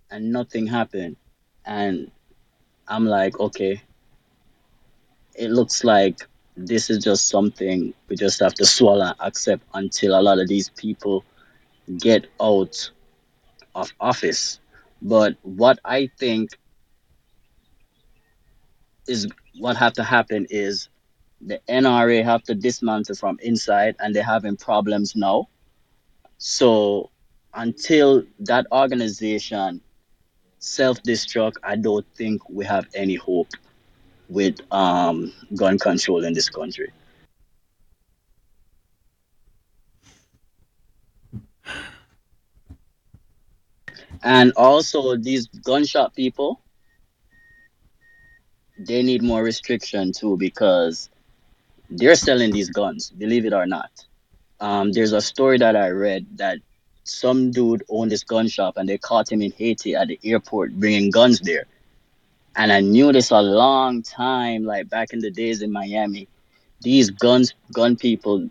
[SPEAKER 19] and nothing happened, and I'm like, okay, it looks like this is just something we just have to swallow accept until a lot of these people get out of office. But what I think is what have to happen is the NRA have to dismantle from inside and they're having problems now. So until that organization self-destruct, I don't think we have any hope with um, gun control in this country. And also, these gunshot people, they need more restriction too because they're selling these guns, believe it or not. Um, there's a story that I read that some dude owned this gun shop and they caught him in Haiti at the airport bringing guns there. And I knew this a long time, like back in the days in Miami. These guns, gun people,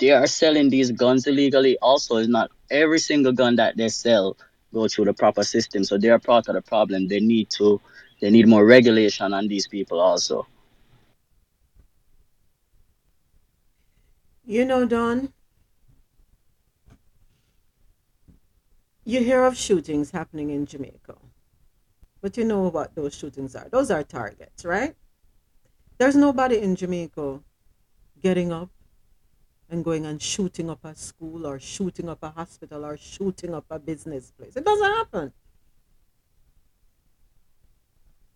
[SPEAKER 19] they are selling these guns illegally. Also, it's not every single gun that they sell go through the proper system. So they are part of the problem. They need to, they need more regulation on these people also.
[SPEAKER 6] You know, Don, you hear of shootings happening in Jamaica, but you know what those shootings are. Those are targets, right? There's nobody in Jamaica getting up and going and shooting up a school or shooting up a hospital or shooting up a business place. It doesn't happen.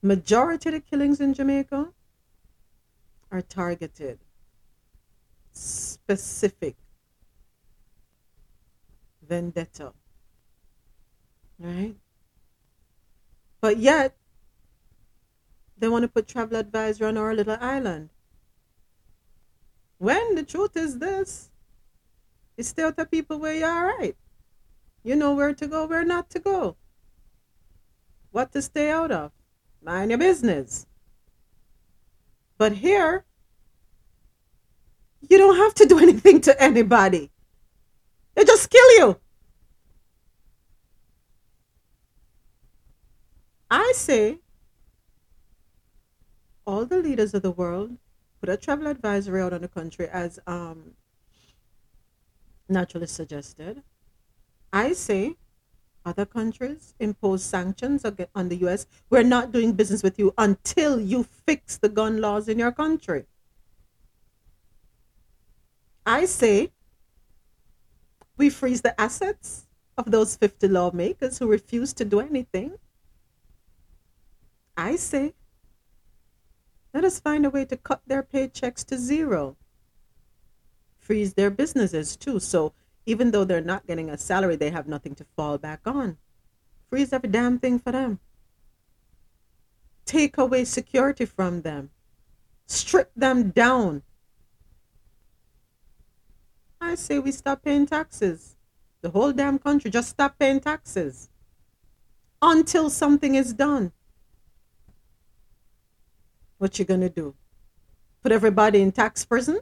[SPEAKER 6] Majority of the killings in Jamaica are targeted, specific, vendetta. Right? But yet, they want to put travel advisory on our little island. When the truth is this, you out of people where you're all right. You know where to go, where not to go. What to stay out of. Mind your business. But here, you don't have to do anything to anybody. They just kill you. I say all the leaders of the world put a travel advisory out on the country as um, naturally suggested. I say other countries impose sanctions on the US. We're not doing business with you until you fix the gun laws in your country. I say we freeze the assets of those 50 lawmakers who refuse to do anything. I say let us find a way to cut their paychecks to zero. Freeze their businesses too. So even though they're not getting a salary, they have nothing to fall back on. Freeze every damn thing for them. Take away security from them. Strip them down. I say we stop paying taxes. The whole damn country just stop paying taxes until something is done. What you gonna do? Put everybody in tax prison?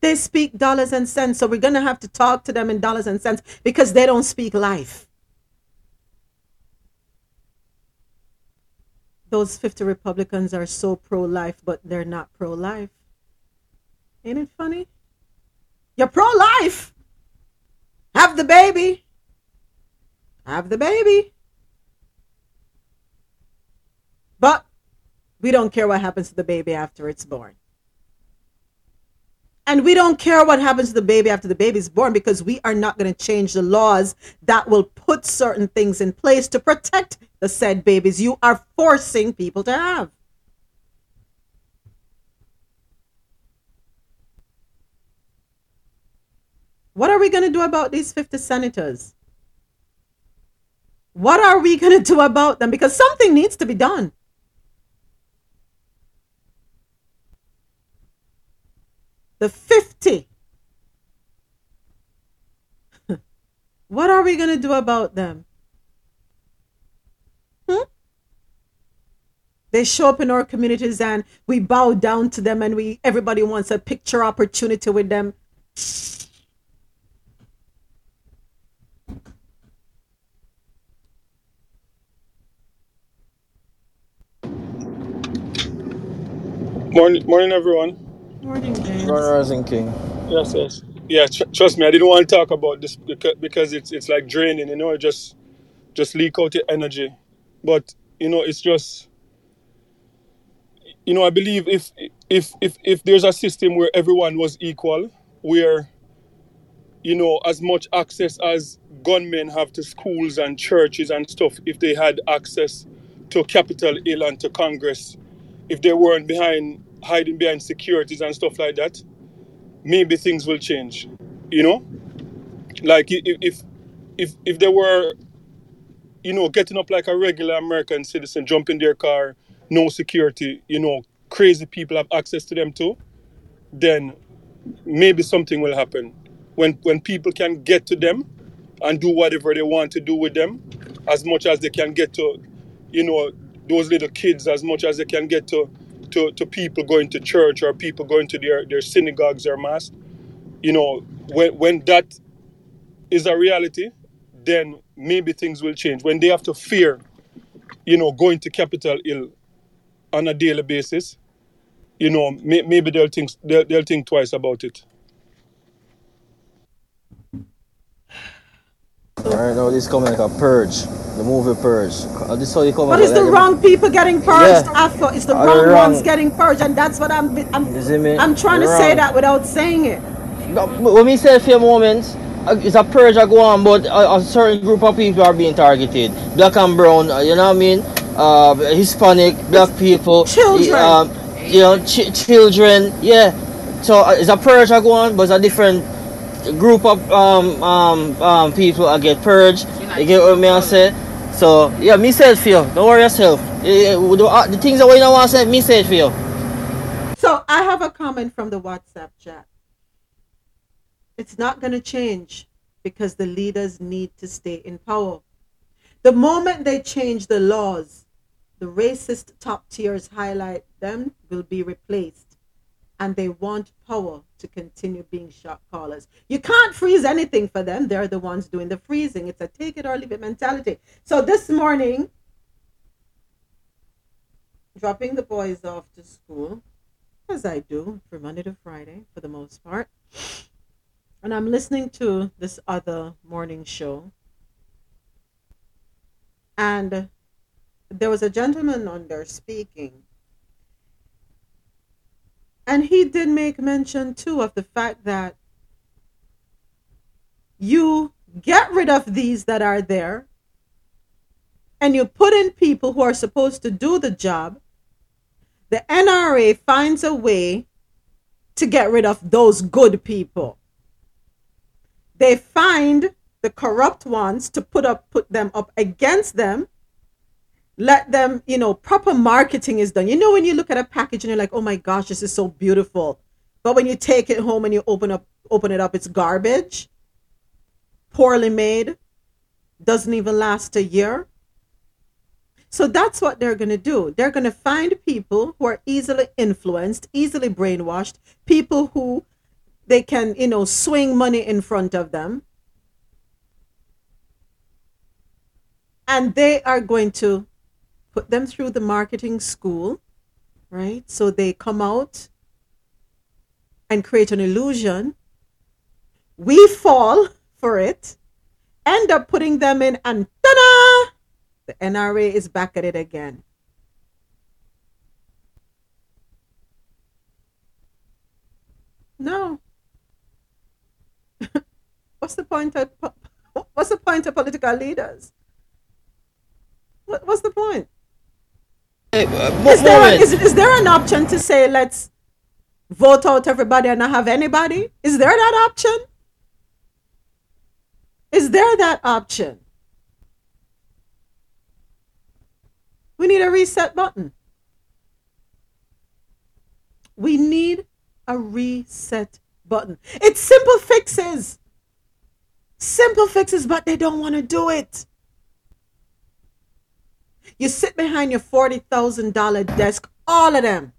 [SPEAKER 6] They speak dollars and cents, so we're gonna have to talk to them in dollars and cents because they don't speak life. Those 50 Republicans are so pro life, but they're not pro life. Ain't it funny? You're pro life. Have the baby. Have the baby. But we don't care what happens to the baby after it's born. And we don't care what happens to the baby after the baby's born because we are not going to change the laws that will put certain things in place to protect the said babies you are forcing people to have. What are we going to do about these 50 senators? What are we going to do about them? Because something needs to be done. The 50. what are we going to do about them? Hmm? They show up in our communities and we bow down to them and we everybody wants a picture opportunity with them.
[SPEAKER 20] Morning, morning, everyone.
[SPEAKER 6] Morning, James.
[SPEAKER 18] Run Rising King.
[SPEAKER 20] Yes, yes. Yeah, tr- trust me, I didn't want to talk about this because, because it's it's like draining. You know, it just just leak out your energy. But you know, it's just you know, I believe if if if if there's a system where everyone was equal, where you know, as much access as gunmen have to schools and churches and stuff, if they had access to Capitol Hill and to Congress, if they weren't behind hiding behind securities and stuff like that, maybe things will change. You know, like if if if they were, you know, getting up like a regular American citizen, jump in their car, no security, you know, crazy people have access to them too, then maybe something will happen when when people can get to them and do whatever they want to do with them as much as they can get to you know those little kids as much as they can get to to, to people going to church or people going to their, their synagogues or mass you know when when that is a reality then maybe things will change. When they have to fear you know going to capitol hill on a daily basis you know may, maybe they'll think they'll, they'll think twice about it
[SPEAKER 18] Alright, now this coming like a purge. The movie Purge. Uh, This how you come
[SPEAKER 6] But it's the
[SPEAKER 18] like
[SPEAKER 6] wrong people getting purged,
[SPEAKER 18] Yeah.
[SPEAKER 6] Afro. It's the
[SPEAKER 18] Are
[SPEAKER 6] wrong,
[SPEAKER 18] wrong?
[SPEAKER 6] ones getting purged, and that's what I'm. I'm,
[SPEAKER 18] You see me?
[SPEAKER 6] I'm trying to
[SPEAKER 18] You're
[SPEAKER 6] say
[SPEAKER 18] wrong.
[SPEAKER 6] that without saying it.
[SPEAKER 18] When me say a few moments, uh, it's a purge that go on, but a, a certain group of people are being targeted. Black and brown, uh, you know what I mean? Uh, Hispanic, black people.
[SPEAKER 6] Children.
[SPEAKER 18] Um, you know, ch- children, yeah. So uh, it's a purge that go on, but it's a different group of um, um, um, people I get purged. You get what me I say? So, yeah, me say it for you. Don't worry yourself. Eh, eh, The, uh, the things that we don't want to say, me say it for you.
[SPEAKER 6] So I have a comment from the WhatsApp chat. It's not going to change because the leaders need to stay in power. The moment they change the laws, the racist top tiers highlight them will be replaced. And they want power to continue being shot callers. You can't freeze anything for them. They're the ones doing the freezing. It's a take it or leave it mentality. So this morning, dropping the boys off to school, as I do from Monday to Friday for the most part. And I'm listening to this other morning show. And there was a gentleman on there speaking. And he did make mention too of the fact that you get rid of these that are there and you put in people who are supposed to do the job the NRA finds a way to get rid of those good people. They find the corrupt ones to put up put them up against them. Let them, you know, proper marketing is done. You know when you look at a package and you're like, "Oh my gosh, this is so beautiful." But when you take it home and you open up open it up, it's garbage. Poorly made. Doesn't even last a year. So that's what they're going to do. They're going to find people who are easily influenced, easily brainwashed, people who they can, you know, swing money in front of them. And they are going to put them through the marketing school, right? So they come out and create an illusion. We fall for it, end up putting them in, and ta-da! The NRA is back at it again. No. what's the point of what's the point of political leaders? What, what's the point? Uh, is there, is, is there an option to say let's vote out everybody and not have anybody? Is there that option? Is there that option? We need a reset button. We need a reset button. It's simple fixes. Simple fixes, but they don't want to do it. You sit behind your $40,000 desk, all of them.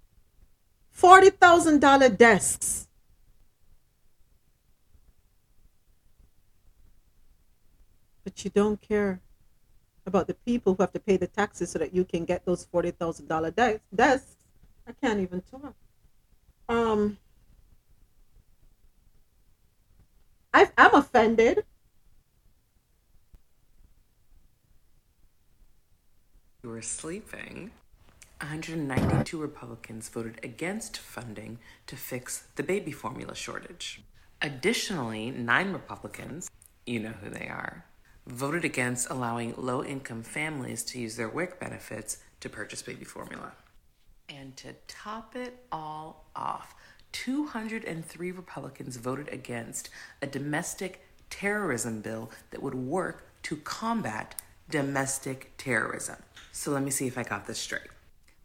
[SPEAKER 6] $40,000 desks. But you don't care about the people who have to pay the taxes so that you can get those forty thousand dollar desks. I can't even talk. Um, I, I'm offended.
[SPEAKER 21] You were sleeping. 192 Republicans voted against funding to fix the baby formula shortage. Additionally, nine Republicans, you know who they are, voted against allowing low income families to use their WIC benefits to purchase baby formula. And to top it all off, 203 Republicans voted against a domestic terrorism bill that would work to combat domestic terrorism. So let me see if I got this straight.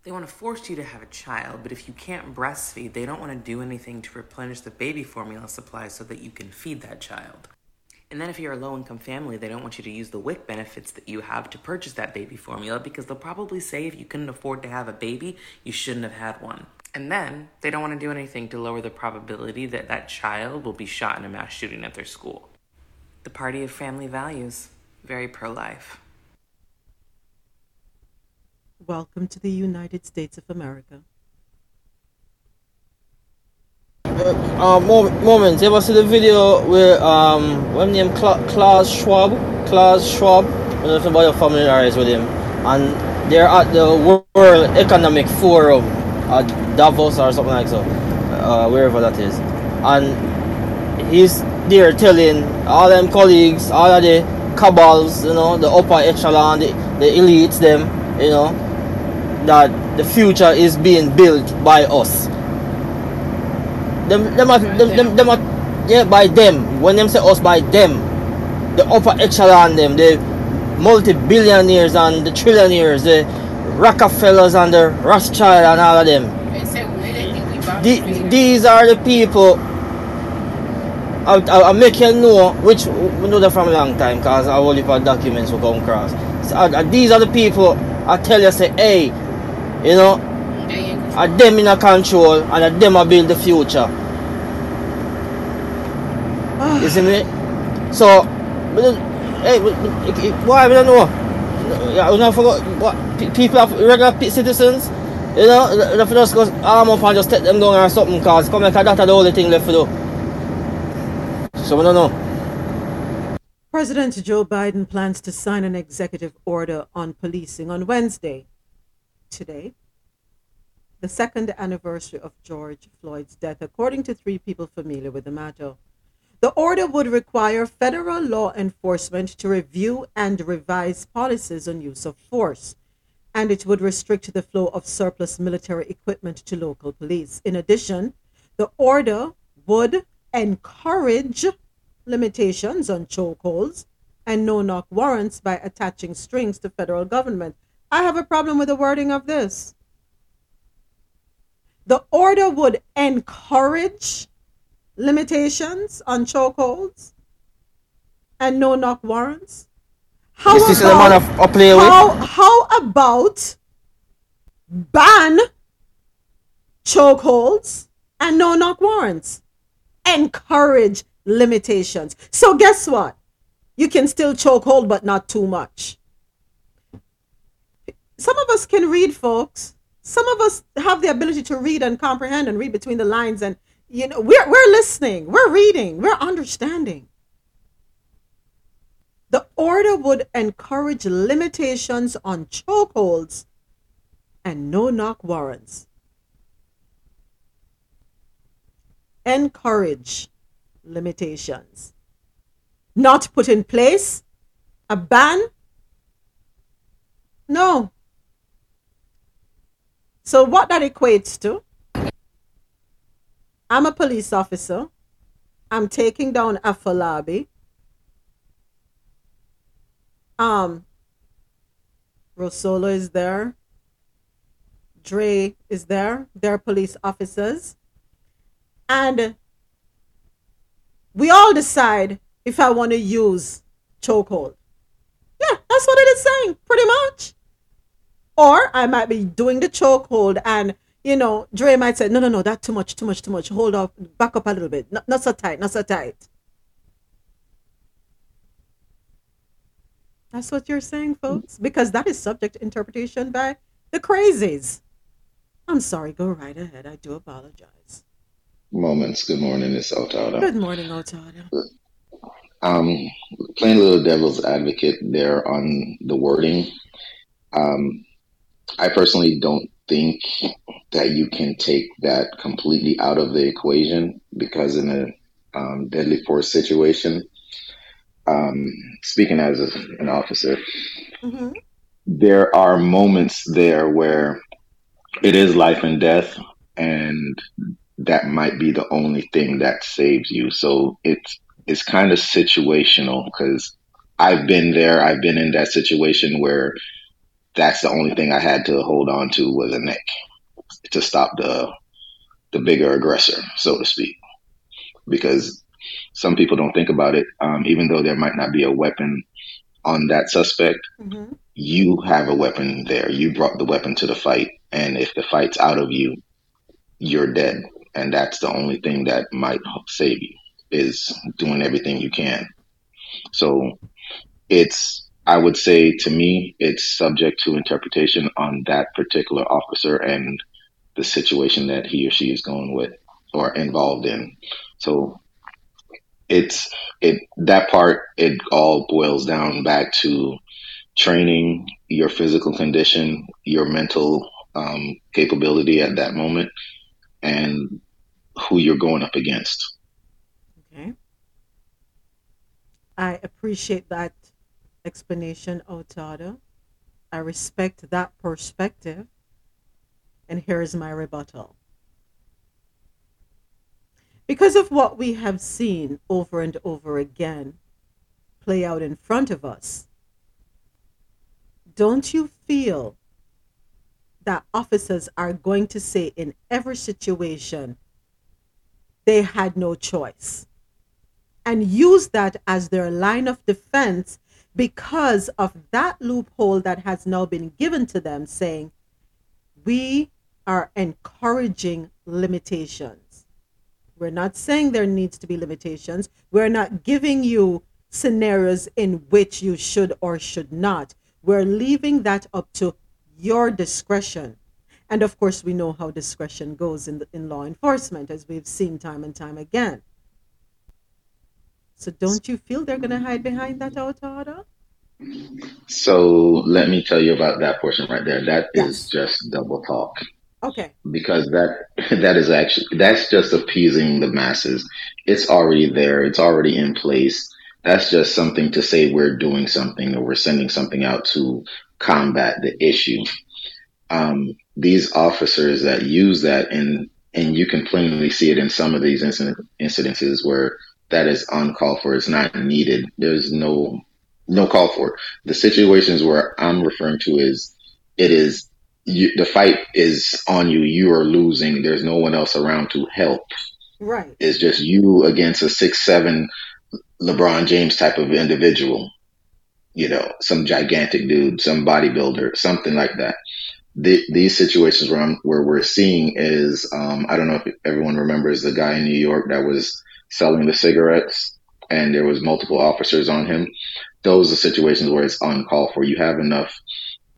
[SPEAKER 21] They want to force you to have a child, but if you can't breastfeed, they don't want to do anything to replenish the baby formula supply so that you can feed that child. And then if you're a low income family, they don't want you to use the WIC benefits that you have to purchase that baby formula because they'll probably say if you couldn't afford to have a baby, you shouldn't have had one. And then they don't want to do anything to lower the probability that that child will be shot in a mass shooting at their school. The party of family values, very pro life.
[SPEAKER 6] Welcome to the United States of America.
[SPEAKER 18] uh, mo- moments. Ever see the video where um, what name Cla- Klaus Schwab? Klaus Schwab. I don't know if anybody familiarized with him. And they're at the World Economic Forum at Davos or something like so, uh, wherever that is. And he's there telling all them colleagues, all of the cabals, you know, the upper echelon, the, the elites, them, you know, that the future is being built by us. Them them are them, them, them are yeah by them. When them say us by them. The upper echelon them the multi-billionaires and the trillionaires the rockefellers and the rothschild and all of them. The, these are the people I, I, I make you know which we know that from a long time because I only for documents will come across. So, uh, these are the people I tell you say hey you know are them in a control and are them a build the future. Ah. you see me? So, but hey, but- but- it- it- why we don't know? Yeah, we don't forget what people have regular citizens. You know, you just go arm up and just take them down or something, cause come like that are the only thing left to do. So we don't know.
[SPEAKER 6] President Joe Biden plans to sign an executive order on policing on Wednesday, today, the second anniversary of George Floyd's death, according to three people familiar with the matter. The order would require federal law enforcement to review and revise policies on use of force, and it would restrict the flow of surplus military equipment to local police. In addition, the order would encourage limitations on chokeholds and no knock warrants by attaching strings to federal government. I have a problem with the wording of this. The order would encourage limitations on chokeholds and no knock warrants. How
[SPEAKER 18] This is
[SPEAKER 6] about,
[SPEAKER 18] of- of play with.
[SPEAKER 6] how, how about ban chokeholds and no knock warrants? Encourage limitations. So guess what? You can still chokehold, but not too much. Some of us can read, folks. Some of us have the ability to read and comprehend and read between the lines, and you know we're we're listening, we're reading, we're understanding. The order would encourage limitations on chokeholds and no knock warrants. Encourage limitations. Not put in place a ban. No. So, what that equates to, I'm a police officer. I'm taking down Afolabi. Um, Rosolo is there. Dre is there. They're police officers. And we all decide if I want to use chokehold. Yeah, that's what it is saying, pretty much. Or I might be doing the chokehold and you know, Dre might say, no, no, no, that's too much, too much, too much. Hold up, back up a little bit. Not, not so tight, not so tight. That's what you're saying, folks? Because that is subject to interpretation by the crazies. I'm sorry, go right ahead. I do apologize.
[SPEAKER 22] Moments. Good morning, it's Otada.
[SPEAKER 6] Good morning, Otada.
[SPEAKER 22] Um, playing a little devil's advocate there on the wording. Um, I personally don't think that you can take that completely out of the equation because in a um, deadly force situation, um, speaking as a, an officer,
[SPEAKER 6] Mm-hmm.
[SPEAKER 22] there are moments there where it is life and death, and that might be the only thing that saves you. So it's it's kind of situational because I've been there. I've been in that situation where that's the only thing I had to hold on to was a neck to stop the the bigger aggressor, so to speak. Because some people don't think about it, um, even though there might not be a weapon on that suspect,
[SPEAKER 6] Mm-hmm.
[SPEAKER 22] you have a weapon there. You brought the weapon to the fight, and if the fight's out of you, you're dead. And that's the only thing that might save you is doing everything you can. So it's, I would say to me, it's subject to interpretation on that particular officer and the situation that he or she is going with or involved in. So it's it that part it all boils down back to training your physical condition your mental um, capability at that moment and who you're going up against
[SPEAKER 6] Okay. I appreciate that explanation, Otado. I respect that perspective. And here is my rebuttal. Because of what we have seen over and over again play out in front of us, don't you feel that officers are going to say in every situation they had no choice and use that as their line of defense because of that loophole that has now been given to them saying we are encouraging limitations. We're not saying there needs to be limitations. We're not giving you scenarios in which you should or should not. We're leaving that up to your discretion. And of course we know how discretion goes in the, in law enforcement as we've seen time and time again so don't you feel they're going to hide behind that auto
[SPEAKER 22] so let me tell you about that portion right there. That is just double talk.
[SPEAKER 6] Okay.
[SPEAKER 22] because that that is actually that's just appeasing the masses. It's already there. It's already in place. That's just something to say we're doing something or we're sending something out to combat the issue. Um, these officers that use that and and you can plainly see it in some of these incident, incidences where that is uncalled for it's not needed. There's no no call for it. The situations where i'm referring to is it is you, the fight is on you you are losing there's no one else around to help.
[SPEAKER 6] Right.
[SPEAKER 22] it's just you against a six seven lebron james type of individual you know some gigantic dude some bodybuilder something like that. The, these situations where I'm, where we're seeing is um, I don't know if everyone remembers the guy in New York that was selling the cigarettes and there was multiple officers on him. Those are situations where it's uncalled for. You have enough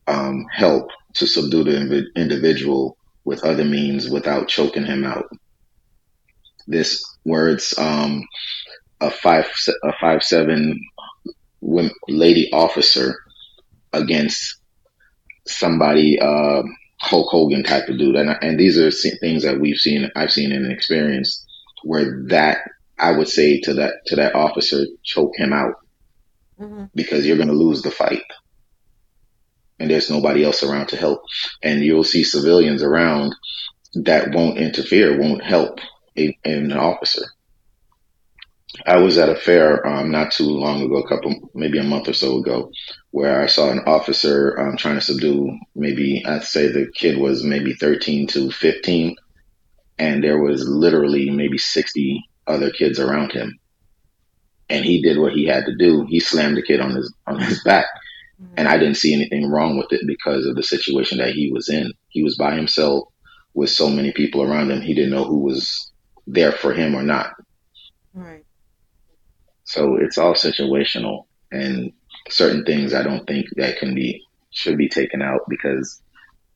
[SPEAKER 22] um, help to subdue the invi- individual with other means without choking him out. This where it's um, a five a five seven lady officer against somebody uh, Hulk Hogan type of dude, and and these are things that we've seen, I've seen and experienced, where that I would say to that to that officer, choke him out. Because you're going to lose the fight, and there's nobody else around to help, and you'll see civilians around that won't interfere, won't help a, an officer. I was at a fair um, not too long ago, a couple, maybe a month or so ago, where I saw an officer um, trying to subdue maybe, I'd say the kid was maybe 13 to 15, and there was literally maybe 60 other kids around him. And he did what he had to do. He slammed the kid on his on his back, mm-hmm. and I didn't see anything wrong with it because of the situation that he was in. He was by himself with so many people around him. He didn't know who was there for him or not.
[SPEAKER 6] Right.
[SPEAKER 22] So it's all situational and certain things I don't think that can be should be taken out because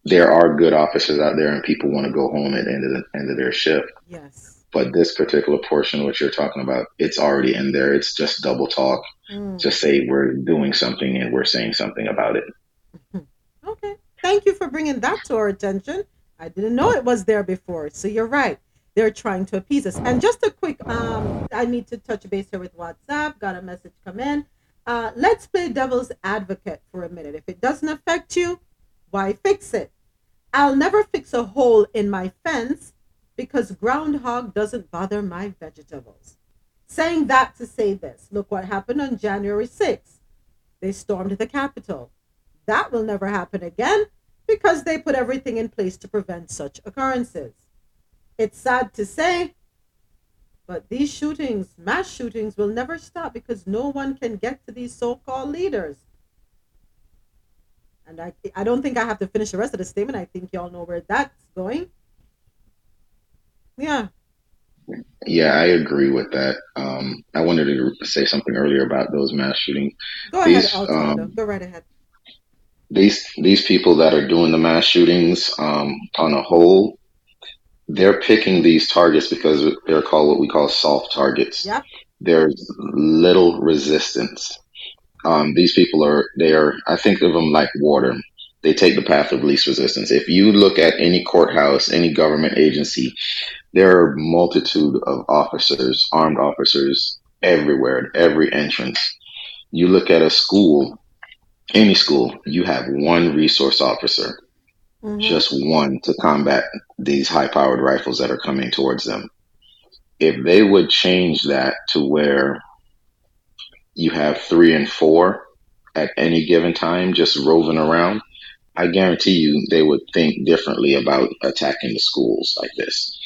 [SPEAKER 22] there are good officers out there and people want to go home at the end of the end of their shift.
[SPEAKER 6] Yes.
[SPEAKER 22] But this particular portion what you're talking about, it's already in there. It's just double talk.
[SPEAKER 6] Mm.
[SPEAKER 22] Just say we're doing something and we're saying something about it.
[SPEAKER 6] Okay. Thank you for bringing that to our attention. I didn't know it was there before. So you're right. They're trying to appease us. And just a quick, um, I need to touch base here with WhatsApp. Got a message come in. Uh, let's play devil's advocate for a minute. If it doesn't affect you, why fix it? I'll never fix a hole in my fence because groundhog doesn't bother my vegetables. Saying that to say this look what happened on January 6th. They stormed the Capitol. that will never happen again because they put everything in place to prevent such occurrences. It's sad to say, but these shootings, mass shootings, will never stop because no one can get to these so called leaders. And I, I don't think I have to finish the rest of the statement. I think y'all know where that's going. Yeah.
[SPEAKER 22] Yeah, I agree with that. Um, I wanted to say something earlier about those mass shootings.
[SPEAKER 6] Go
[SPEAKER 22] These,
[SPEAKER 6] ahead,
[SPEAKER 22] um,
[SPEAKER 6] Go right ahead.
[SPEAKER 22] these these people that are doing the mass shootings um, on a whole, they're picking these targets because they're called what we call soft targets.
[SPEAKER 6] Yep.
[SPEAKER 22] There's little resistance. Um, these people are they are I think of them like water. They take the path of least resistance. If you look at any courthouse, any government agency, there are multitude of officers, armed officers everywhere at every entrance. You look at a school, any school, you have one resource officer, mm-hmm. just one to combat these high powered rifles that are coming towards them. If they would change that to where you have three and four at any given time just roving around, I guarantee you they would think differently about attacking the schools like this.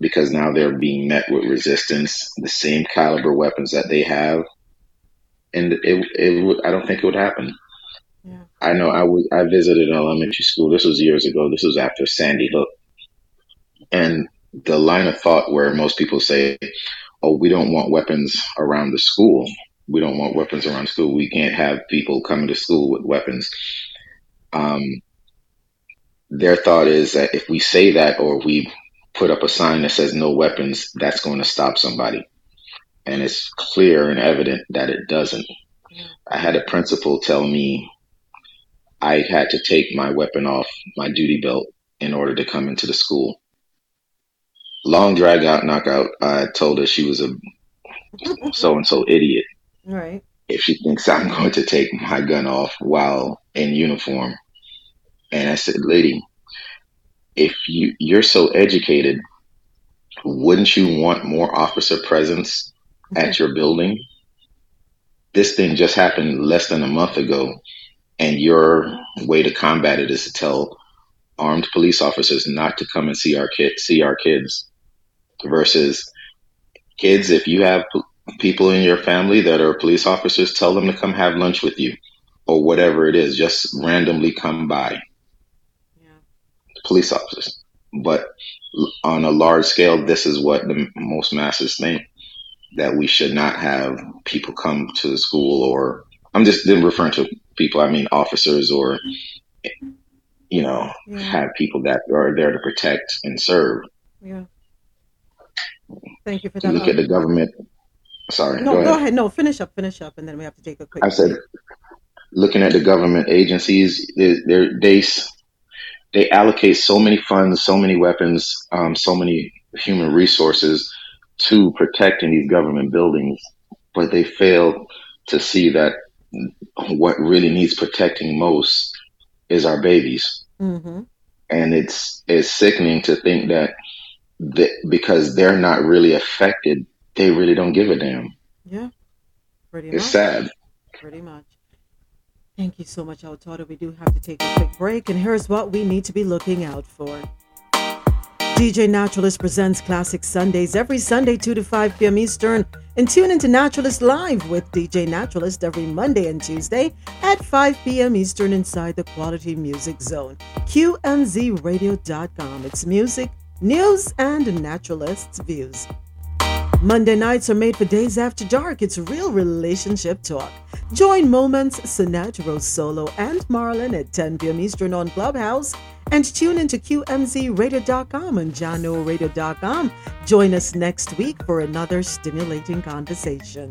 [SPEAKER 22] Because now they're being met with resistance, the same caliber weapons that they have, and it it would I don't think it would happen. I know I was I visited an elementary school. This was years ago. This was after Sandy Hook, and the line of thought where most people say, "Oh, we don't want weapons around the school. We don't want weapons around school. We can't have people coming to school with weapons." Um, their thought is that if we say that or we put up a sign that says no weapons, that's going to stop somebody. And it's clear and evident that it doesn't. I had a principal tell me I had to take my weapon off my duty belt in order to come into the school. Long drag out, knockout. I told her she was a so and so idiot
[SPEAKER 6] Right.
[SPEAKER 22] if she thinks I'm going to take my gun off while in uniform. And I said, lady, if you you're so educated, wouldn't you want more officer presence at your building? This thing just happened less than a month ago, and your way to combat it is to tell armed police officers not to come and see our kids, see our kids, versus kids. If you have people in your family that are police officers, tell them to come have lunch with you, or whatever it is. Just randomly come by. Police officers, but on a large scale, this is what the most masses think that we should not have people come to the school, or I'm just then referring to people. I mean officers, or you know,
[SPEAKER 6] Yeah.
[SPEAKER 22] have people that are there to protect and serve.
[SPEAKER 6] Yeah. Thank you for
[SPEAKER 22] You
[SPEAKER 6] that.
[SPEAKER 22] look at the
[SPEAKER 6] um,
[SPEAKER 22] government. Sorry,
[SPEAKER 6] No,
[SPEAKER 22] go ahead.
[SPEAKER 6] go ahead. No, finish up, finish up, and then we have to take a quick.
[SPEAKER 22] I said, looking at the government agencies, they they they, allocate so many funds, so many weapons, um, so many human resources to protecting these government buildings, but they fail to see that what really needs protecting most is our babies,
[SPEAKER 6] Mm-hmm.
[SPEAKER 22] and it's it's sickening to think that, that because they're not really affected, they really don't give a damn.
[SPEAKER 6] Yeah. Pretty
[SPEAKER 22] It's
[SPEAKER 6] much.
[SPEAKER 22] sad.
[SPEAKER 6] Pretty much. Thank you so much, Altada. We do have to take a quick break, and here's what we need to be looking out for. DJ Naturalist presents Classic Sundays every Sunday, 2 to 5 p.m. Eastern. And tune into Naturalist Live with DJ Naturalist every Monday and Tuesday at 5 p.m. Eastern inside the Quality Music Zone. QMZRadio.com. It's music, news, and naturalists' views. Monday nights are made for days after dark. It's real relationship talk. Join Moments, Sinat, Rosolo, and Marlon at 10 p.m. Eastern on Clubhouse. And tune into QMZRadio.com and JahknoRadio.com. Join us next week for another stimulating conversation.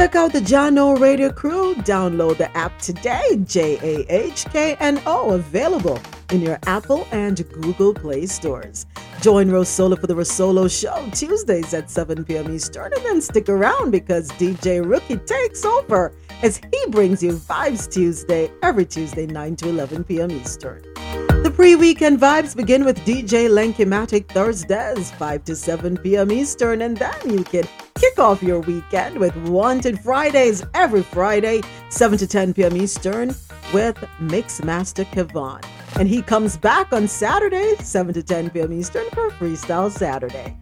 [SPEAKER 6] Check out the Jahkno Radio crew. Download the app today. J A H K N O. Available in your Apple and Google Play stores. Join Rosolo for the Rosolo Show Tuesdays at 7 p.m. Eastern. And then stick around because DJ Rookie takes over as he brings you Vibes Tuesday every Tuesday, 9 to 11 p.m. Eastern. The pre weekend vibes begin with DJ Lenkimatic Thursdays, 5 to 7 p.m. Eastern, and then you can kick off your weekend with Wanted Fridays every Friday, 7 to 10 p.m. Eastern, with Mixmaster Kevon. And he comes back on Saturday, 7 to 10 p.m. Eastern, for Freestyle Saturday.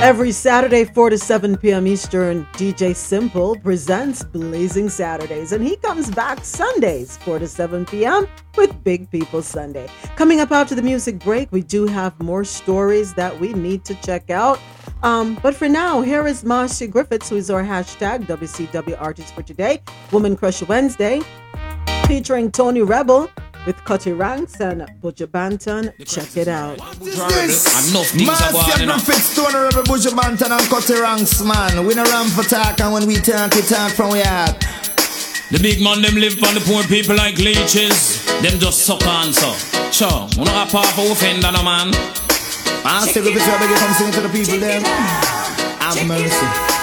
[SPEAKER 6] Every Saturday, 4 to 7 p.m. Eastern, DJ Simple presents Blazing Saturdays, and he comes back Sundays, 4 to 7 p.m. with Big People Sunday. Coming up after the music break, we do have more stories that we need to check out. Um, but for now, here is Marcia Griffiths, who is our hashtag WCW artist for today, Woman Crush Wednesday, featuring Tony Rebel with Cutty Ranks and Buju Banton. Check it out.
[SPEAKER 23] Enough things are going on.
[SPEAKER 24] Master Fix to Honorable Buju Banton and Cutty Ranks, man. We no run for talk, and when we talk, we talk from we heart.
[SPEAKER 23] The big man them live on the poor people like leeches. Them just suck on so. Sure, we not have power for offender no man.
[SPEAKER 24] Master Griffiths, I beg you come sing to the people them. Have mercy.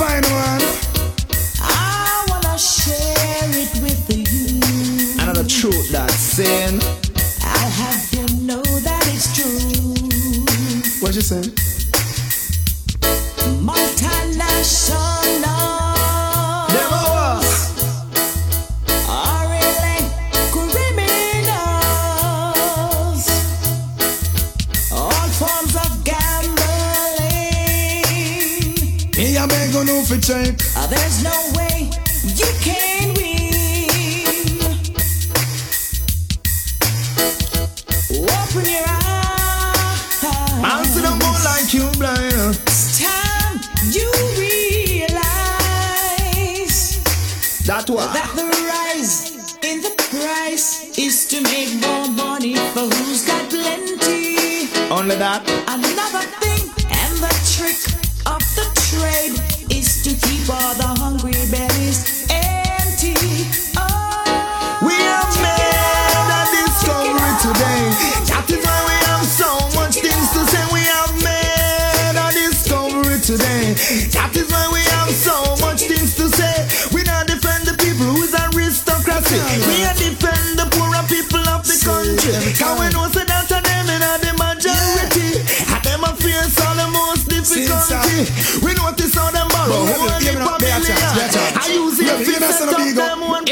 [SPEAKER 24] Find, man?
[SPEAKER 1] I wanna share it with you.
[SPEAKER 24] Another truth that's saying.
[SPEAKER 1] I'll have you know that it's true.
[SPEAKER 24] What you say?
[SPEAKER 1] Multinational.
[SPEAKER 24] Beg you no fi check.
[SPEAKER 1] Uh, There's no way you can win. Open your eyes.
[SPEAKER 24] Man, see them go like you blind.
[SPEAKER 1] It's time you realize
[SPEAKER 24] That what?
[SPEAKER 1] that the rise in the price is to make more money for who's got plenty.
[SPEAKER 24] Only that.
[SPEAKER 1] Another thing, and the trick of the trade to keep all the hungry bellies empty. Oh,
[SPEAKER 24] We have made a discovery today. That is why we have so much things to say. We have made a discovery today. That is why we have so much things to say. We defend the people who is aristocracy. We are defend the poorer people of the country. Can we know that them in the majority? And them a face all the most difficulty. We notice how them borrow money for millions. I use it to set up them one.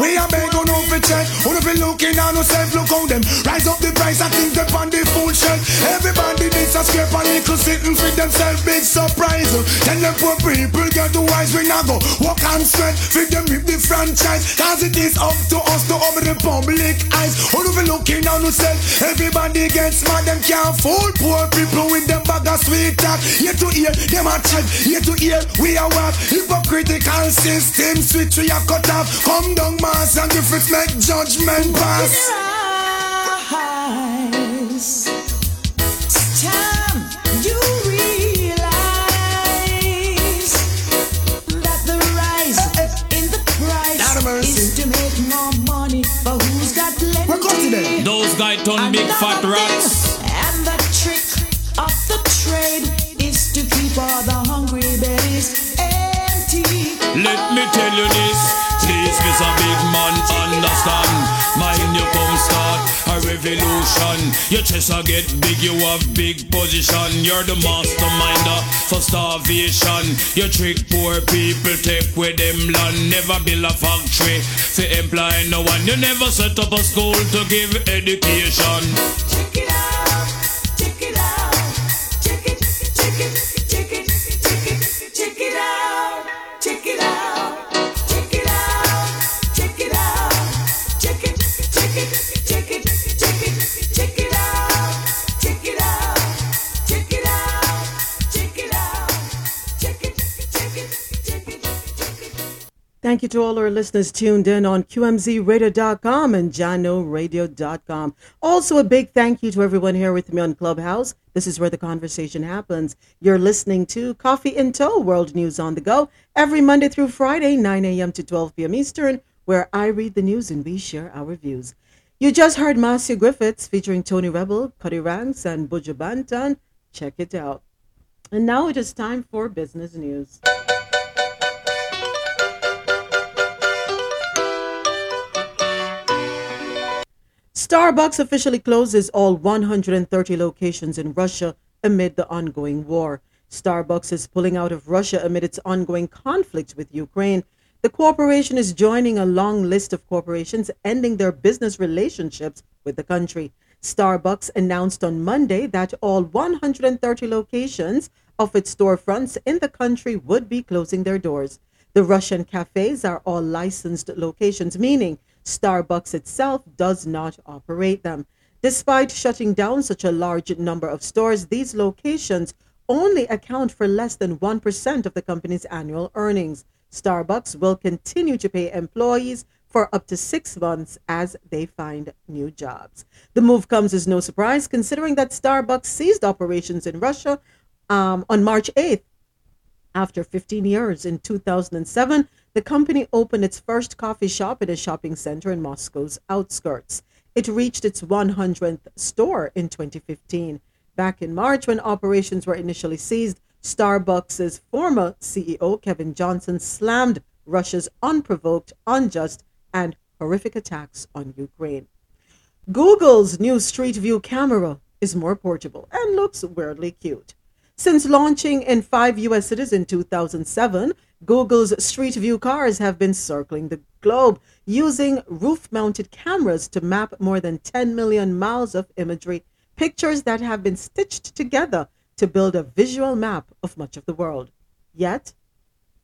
[SPEAKER 25] We are beg on no fi check Who no fi looking on yourself look how them. Rise up the price of things up on the full shelf. Everybody a scrape a little sitting for themselves Big surprise. Tell them poor people get the wise we not go Walk and sweat Feed them with the franchise. Cause it is up to us to open the public eyes. Who no fi looking on yourself Everybody gets mad Them can't fool poor people with them bag of sweet talk. Here to hear them a chat Here to hear we are what Hypocritical system switch we are cut off. Come down mass and it make judgment pass.
[SPEAKER 1] You rise
[SPEAKER 23] Let me tell you this, a revolution. Your chest a get big, you have big position. You're the masterminder for starvation. You trick poor people, take with them land. Never build a factory to employ no one. You never set up a school to give education.
[SPEAKER 6] Thank you to all our listeners tuned in on QMZRadio.com and JahknoRadio.com. Also, a big thank you to everyone here with me on Clubhouse. This is where the conversation happens. You're listening to Coffee in Toe, World News on the Go, every Monday through Friday, 9 a.m. to 12 p.m. Eastern, where I read the news and we share our views. You just heard Marcia Griffiths featuring Tony Rebel, Cutty Ranks, and Buju Banton. Check it out. And now it is time for business news. Starbucks officially closes all 130 locations in Russia amid the ongoing war. Starbucks is pulling out of Russia amid its ongoing conflict with Ukraine. The corporation is joining a long list of corporations ending their business relationships with the country. Starbucks announced on Monday that all 130 locations of its storefronts in the country would be closing their doors. The Russian cafes are all licensed locations, meaning Starbucks itself does not operate them. Despite shutting down such a large number of stores, these locations only account for less than 1% of the company's annual earnings. Starbucks will continue to pay employees for up to six months as they find new jobs. The move comes as no surprise considering that Starbucks ceased operations in Russia um, on March 8th. After 15 years in 2007, the company opened its first coffee shop in a shopping center in Moscow's outskirts. It reached its 100th store in 2015. Back in March, when operations were initially seized, Starbucks' former CEO, Kevin Johnson, slammed Russia's unprovoked, unjust, and horrific attacks on Ukraine. Google's new Street View camera is more portable and looks weirdly cute. Since launching in five US cities in 2007, Google's Street View cars have been circling the globe using roof mounted cameras to map more than 10 million miles of imagery, pictures that have been stitched together to build a visual map of much of the world. Yet,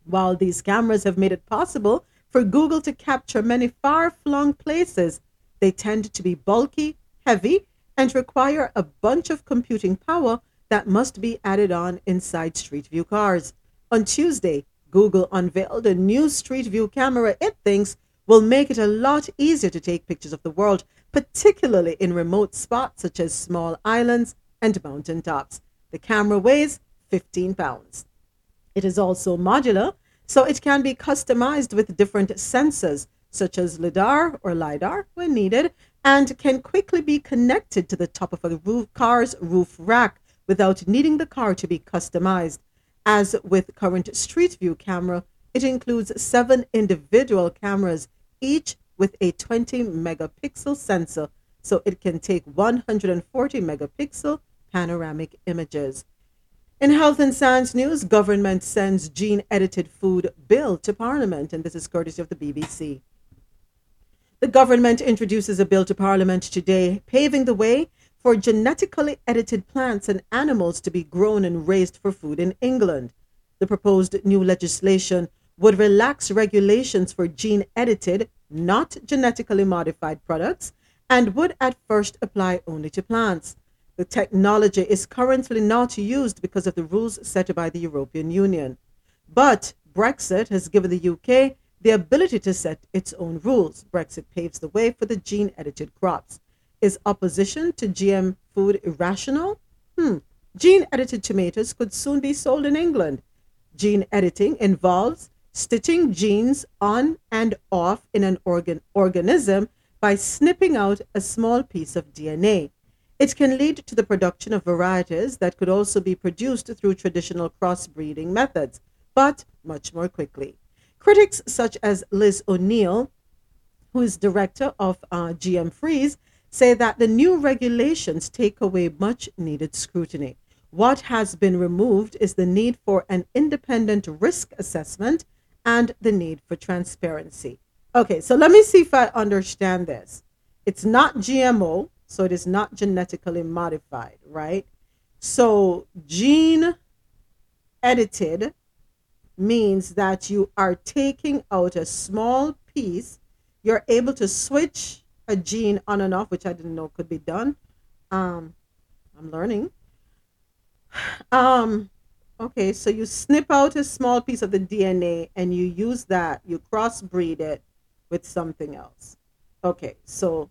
[SPEAKER 6] while these cameras have made it possible for Google to capture many far flung places, they tend to be bulky, heavy, and require a bunch of computing power that must be added on inside Street View cars. On Tuesday, Google unveiled a new Street View camera it thinks will make it a lot easier to take pictures of the world, particularly in remote spots such as small islands and mountain tops. The camera weighs 15 pounds. It is also modular, so it can be customized with different sensors such as LiDAR or LiDAR when needed, and can quickly be connected to the top of a roof, car's roof rack without needing the car to be customized. As with current Street View camera, it includes seven individual cameras, each with a 20 megapixel sensor, so it can take 140 megapixel panoramic images. In health and science news, government sends gene edited food bill to parliament, and this is courtesy of the BBC. The government introduces a bill to Parliament today, paving the way for genetically edited plants and animals to be grown and raised for food in England. The proposed new legislation would relax regulations for gene edited, not genetically modified products and would at first apply only to plants. The technology is currently not used because of the rules set by the European Union. But Brexit has given the UK the ability to set its own rules. Brexit paves the way for the gene edited crops. Is opposition to GM food irrational? Hmm. Gene edited tomatoes could soon be sold in England. Gene editing involves stitching genes on and off in an organ- organism by snipping out a small piece of DNA. It can lead to the production of varieties that could also be produced through traditional crossbreeding methods, but much more quickly. Critics such as Liz O'Neill, who is director of uh, GM Freeze, say that the new regulations take away much needed scrutiny. What has been removed is the need for an independent risk assessment and the need for transparency. Okay, so let me see if I understand this. It's not GMO, so it is not genetically modified, right? So gene edited means that you are taking out a small piece. You're able to switch a gene on and off, which I didn't know could be done. Um, I'm learning. Um, Okay, so you snip out a small piece of the DNA and you use that, you crossbreed it with something else. Okay, so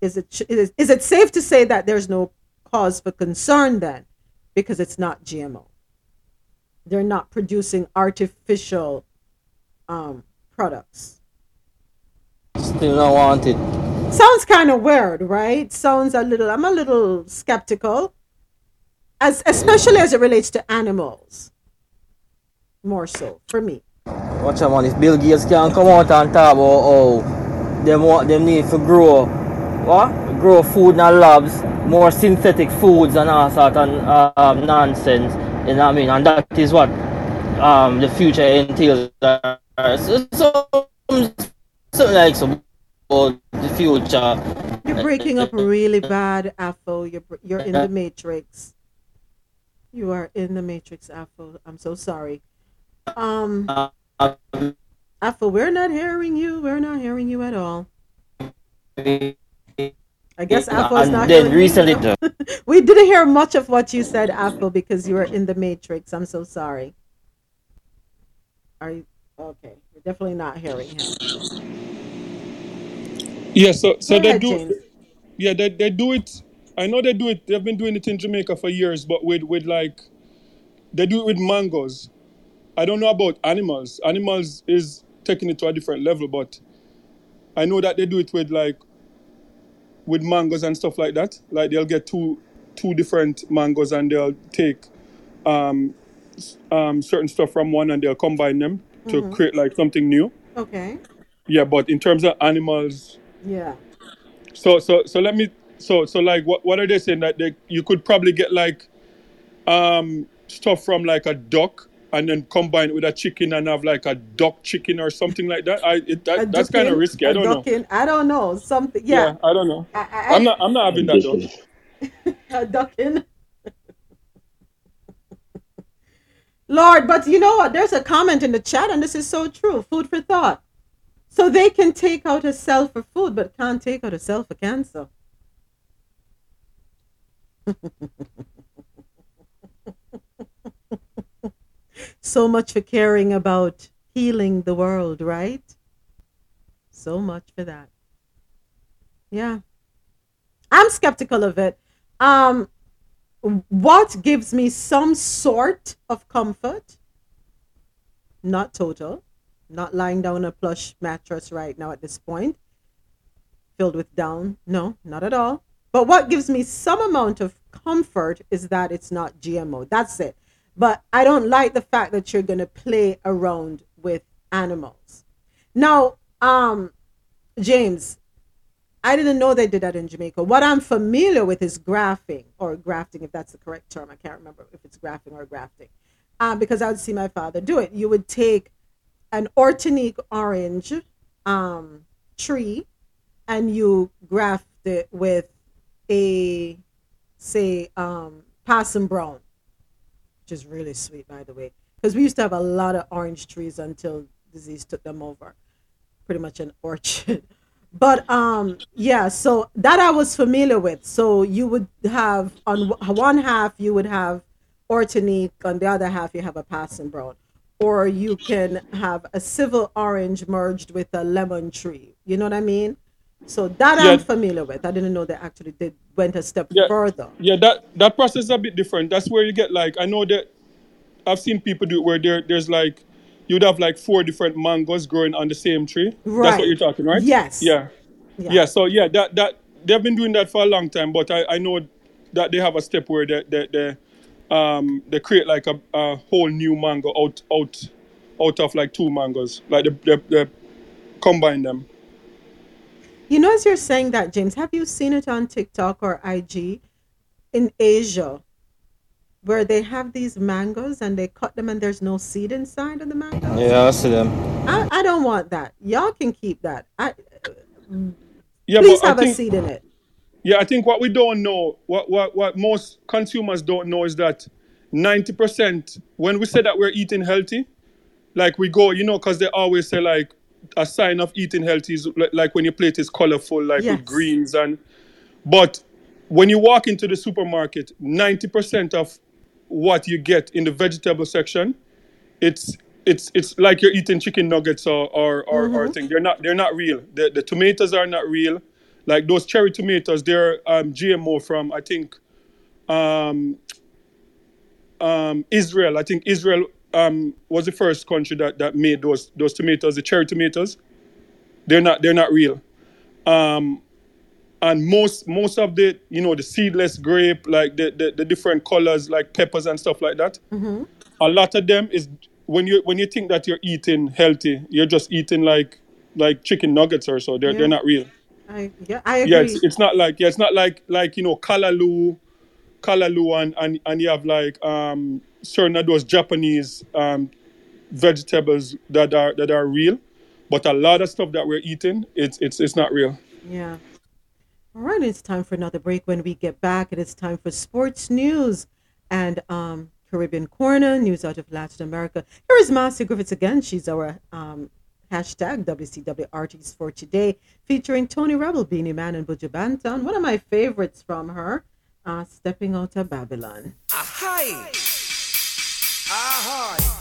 [SPEAKER 6] is it is, is it safe to say that there's no cause for concern then because it's not GMO? They're not producing artificial um, products.
[SPEAKER 18] Still not wanted.
[SPEAKER 6] Sounds kind of weird, right? Sounds a little. I'm a little skeptical, as especially as it relates to animals. More so for me.
[SPEAKER 18] Watch out, man. If Bill Gates can come out and talk about oh, them want them need to grow what? Grow food in labs, more synthetic foods and all sort of um, nonsense. You know what I mean? And that is what um, the future entails. So, so, something like some about the future.
[SPEAKER 6] You're breaking up really bad, Afro. You're you're in the uh-huh. matrix. You are in the matrix, Afro. I'm so sorry. Um, uh-huh. Afro, we're not hearing you. We're not hearing you at all. I guess uh, Afro's
[SPEAKER 18] and
[SPEAKER 6] not
[SPEAKER 18] then recently,
[SPEAKER 6] we didn't hear much of what you said, Afro, because you were in the matrix. I'm so sorry. Are you okay? We're definitely not hearing him.
[SPEAKER 20] Yeah, so so
[SPEAKER 6] Go
[SPEAKER 20] they
[SPEAKER 6] ahead,
[SPEAKER 20] do.
[SPEAKER 6] James.
[SPEAKER 20] Yeah, they, they do it. I know they do it. They've been doing it in Jamaica for years, but with with like they do it with mangoes. I don't know about animals. Animals is taking it to a different level, but I know that they do it with like with mangoes and stuff like that. Like they'll get two two different mangoes and they'll take um um certain stuff from one and they'll combine them to
[SPEAKER 6] Mhm.
[SPEAKER 20] create like something new.
[SPEAKER 6] Okay.
[SPEAKER 20] Yeah, but in terms of animals,
[SPEAKER 6] Yeah.
[SPEAKER 20] so so so let me so so like what what are they saying that they you could probably get like um stuff from like a duck and then combine it with a chicken and have like a duck chicken or something like that. I it, that that's kind of risky. I don't know.
[SPEAKER 6] ducking. I don't know. Something.
[SPEAKER 20] Yeah,
[SPEAKER 6] Yeah.
[SPEAKER 20] I don't know.
[SPEAKER 6] I, I,
[SPEAKER 20] I'm not I'm not having that though.
[SPEAKER 6] a ducking. Lord, but you know what? There's a comment in the chat, and this is so true. Food for thought. So they can take out a cell for food, but can't take out a cell for cancer. so much for caring about healing the world, right? So much for that. Yeah. I'm skeptical of it. Um, what gives me some sort of comfort, not total, not lying down on a plush mattress right now at this point, filled with down. No, not at all. But what gives me some amount of comfort is that it's not GMO. That's it. But I don't like the fact that you're going to play around with animals. Now, um, James, I didn't know they did that in Jamaica. What I'm familiar with is grafting or grafting, if that's the correct term. I can't remember if it's grafting or grafting, um, because I would see my father do it. You would take an Ortonique orange um, tree and you graft it with a, say, um, Brown, which is really sweet, by the way, because we used to have a lot of orange trees until disease took them over. Pretty much an orchard. But um, yeah, so that I was familiar with. So you would have on one half you would have Ortonique, on the other half you have a Parson Brown, or you can have a Seville orange merged with a lemon tree. You know what I mean? So that
[SPEAKER 20] Yeah.
[SPEAKER 6] I'm familiar with. I didn't know they actually did went a step
[SPEAKER 20] Yeah,
[SPEAKER 6] further.
[SPEAKER 20] yeah. That that process is a bit different. That's where you get like I know that I've seen people do it where there there's like you'd have like four different mangoes growing on the same tree. That's what you're talking, right?
[SPEAKER 6] Yes.
[SPEAKER 20] Yeah.
[SPEAKER 6] Yeah.
[SPEAKER 20] Yeah. So yeah, that that they've been doing that for a long time, but I, I know that they have a step where they they, they um they create like a, a whole new mango out out out of like two mangoes. Like they, they, they combine them.
[SPEAKER 6] You know, as you're saying that, James, have you seen it on TikTok or IG in Asia where they have these mangoes and they cut them and there's no seed inside of the mango?
[SPEAKER 18] Yeah, I see them.
[SPEAKER 6] I, I don't want that. Y'all can keep that. I
[SPEAKER 20] Yeah,
[SPEAKER 6] please
[SPEAKER 20] but I
[SPEAKER 6] have a
[SPEAKER 20] think
[SPEAKER 6] seed in it.
[SPEAKER 20] Yeah, I think what we don't know, what what what most consumers don't know is that ninety percent when we say that we're eating healthy, like we go, you know, because they always say like a sign of eating healthy is like when your plate is colorful, like
[SPEAKER 6] Yes.
[SPEAKER 20] with greens and. But when you walk into the supermarket, ninety percent of what you get in the vegetable section, it's it's it's like you're eating chicken nuggets or or, or, or
[SPEAKER 6] Mhm.
[SPEAKER 20] thing. They're not they're not real. The the tomatoes are not real. Like those cherry tomatoes, they're um, GMO from I think um, um, Israel. I think Israel um, was the first country that, that made those those tomatoes, the cherry tomatoes. They're not they're not real. Um, and most most of the you know the seedless grape, like the, the the different colors, like peppers and stuff like that.
[SPEAKER 6] Mm-hmm.
[SPEAKER 20] A lot of them is when you when you think that you're eating healthy, you're just eating like like chicken nuggets or so. They're
[SPEAKER 6] Yeah.
[SPEAKER 20] they're not real.
[SPEAKER 6] I yeah, I agree.
[SPEAKER 20] Yeah, it's, it's not like yeah, it's not like like you know callaloo, callaloo, and and and you have like um certain of those Japanese um vegetables that are that are real, but a lot of stuff that we're eating, it's it's it's not real.
[SPEAKER 6] Yeah. All right, it's time for another break. When we get back, it is time for sports news and um, Caribbean Corner, news out of Latin America. Here is Marcia Griffiths again. She's our um, hashtag WCW artist for today, featuring Tony Rebel, Beenie Man, and Buju Banton. One of my favorites from her, uh, Stepping Out of Babylon.
[SPEAKER 24] Hi. Ahoy.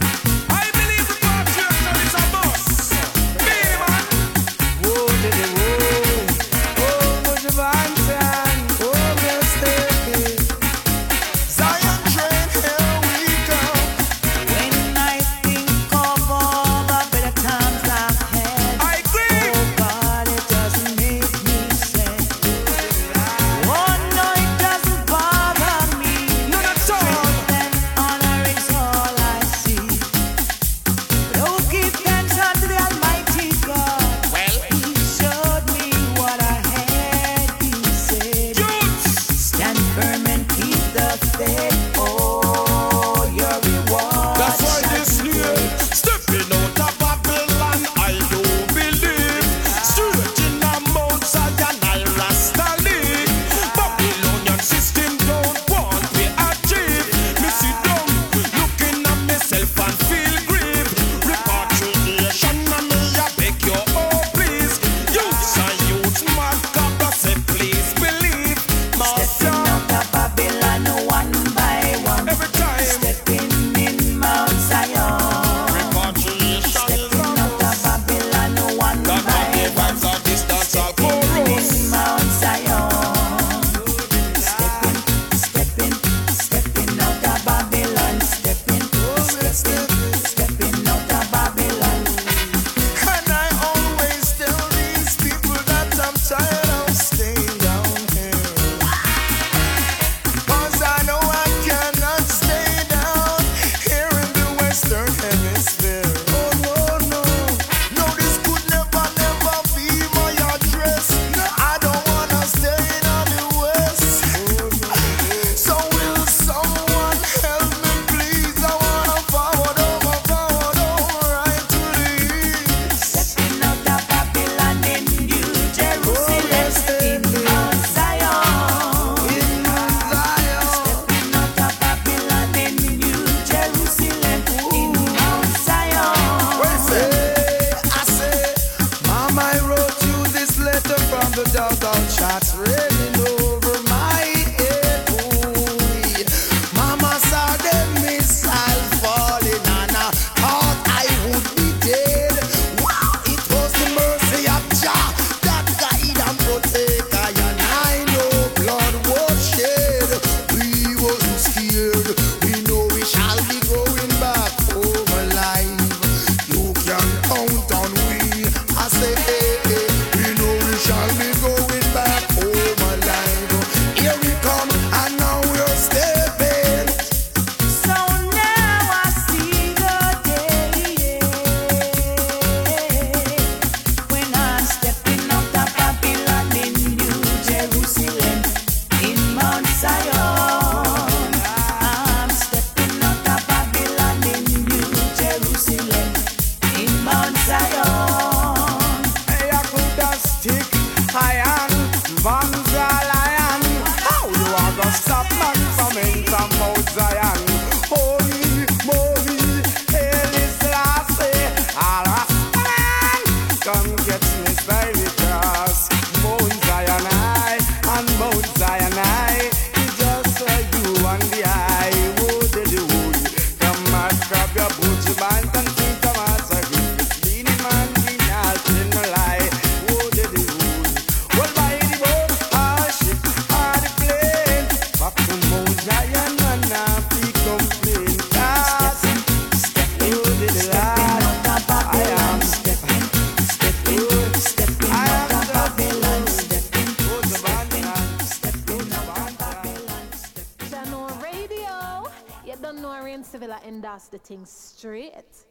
[SPEAKER 26] Straight.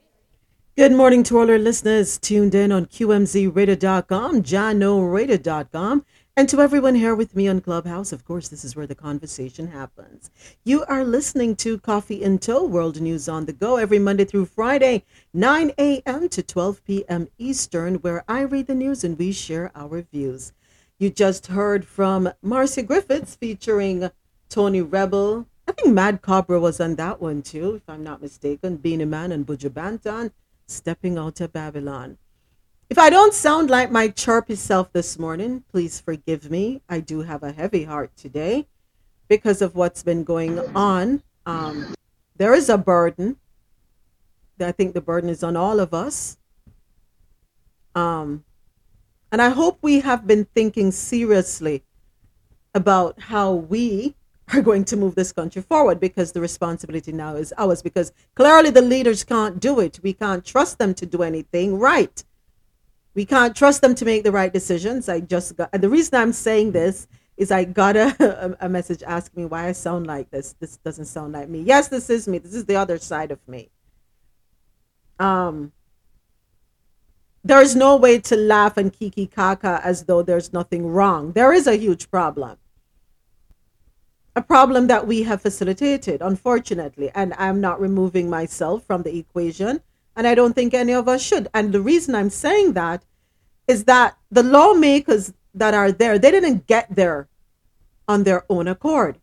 [SPEAKER 6] Good morning to all our listeners tuned in on QMZRadio.com, JahknoRadio.com, and to everyone here with me on Clubhouse. Of course, this is where the conversation happens. You are listening to Coffee In Toe, World News on the Go, every Monday through Friday, 9 a.m. to 12 p.m. Eastern, where I read the news and we share our views. You just heard from Marcia Griffiths featuring Tony Rebel. Think Mad Cobra was on that one too, if I'm not mistaken. Beenie Man and Buju Banton stepping out of Babylon. If I don't sound like my chirpy self this morning, please forgive me. I do have a heavy heart today because of what's been going on. Um, there is a burden. I think the burden is on all of us. Um, and I hope we have been thinking seriously about how we are going to move this country forward because the responsibility now is ours because clearly the leaders can't do it. We can't trust them to do anything right. We can't trust them to make the right decisions. I just got, and the reason I'm saying this is I got a, a, message asking me why I sound like this. This doesn't sound like me. Yes, this is me. This is the other side of me. Um, there is no way to laugh and kiki kaka as though there's nothing wrong. There is a huge problem a problem that we have facilitated, unfortunately. And I'm not removing myself from the equation. And I don't think any of us should. And the reason I'm saying that is that the lawmakers that are there, they didn't get there on their own accord.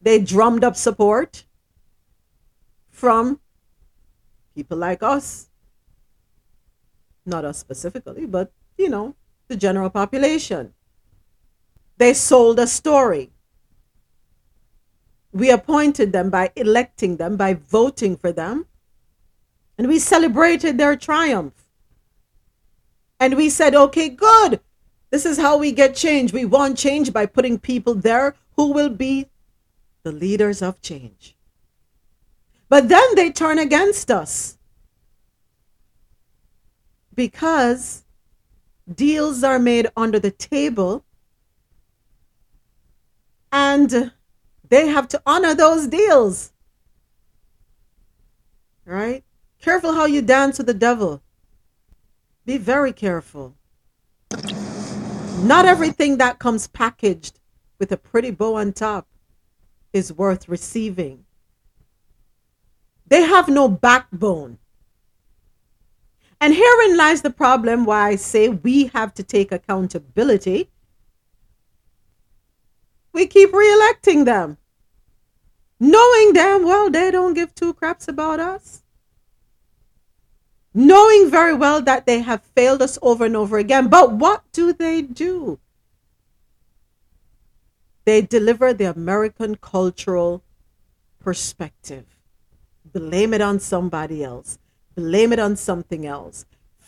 [SPEAKER 6] They drummed up support from people like us. Not us specifically, but, you know, the general population. They sold a story. We appointed them by electing them, by voting for them. And we celebrated their triumph. And we said, okay, good. This is how we get change. We want change by putting people there who will be the leaders of change. But then they turn against us because deals are made under the table and they have to honor those deals. Right? Careful how you dance with the devil. Be very careful. Not everything that comes packaged with a pretty bow on top is worth receiving. They have no backbone. And herein lies the problem why I say we have to take accountability we keep re-electing them, knowing damn well they don't give two craps about us. Knowing very well that they have failed us over and over again. But what do they do? They deliver the American cultural perspective. Blame it on somebody else. Blame it on something else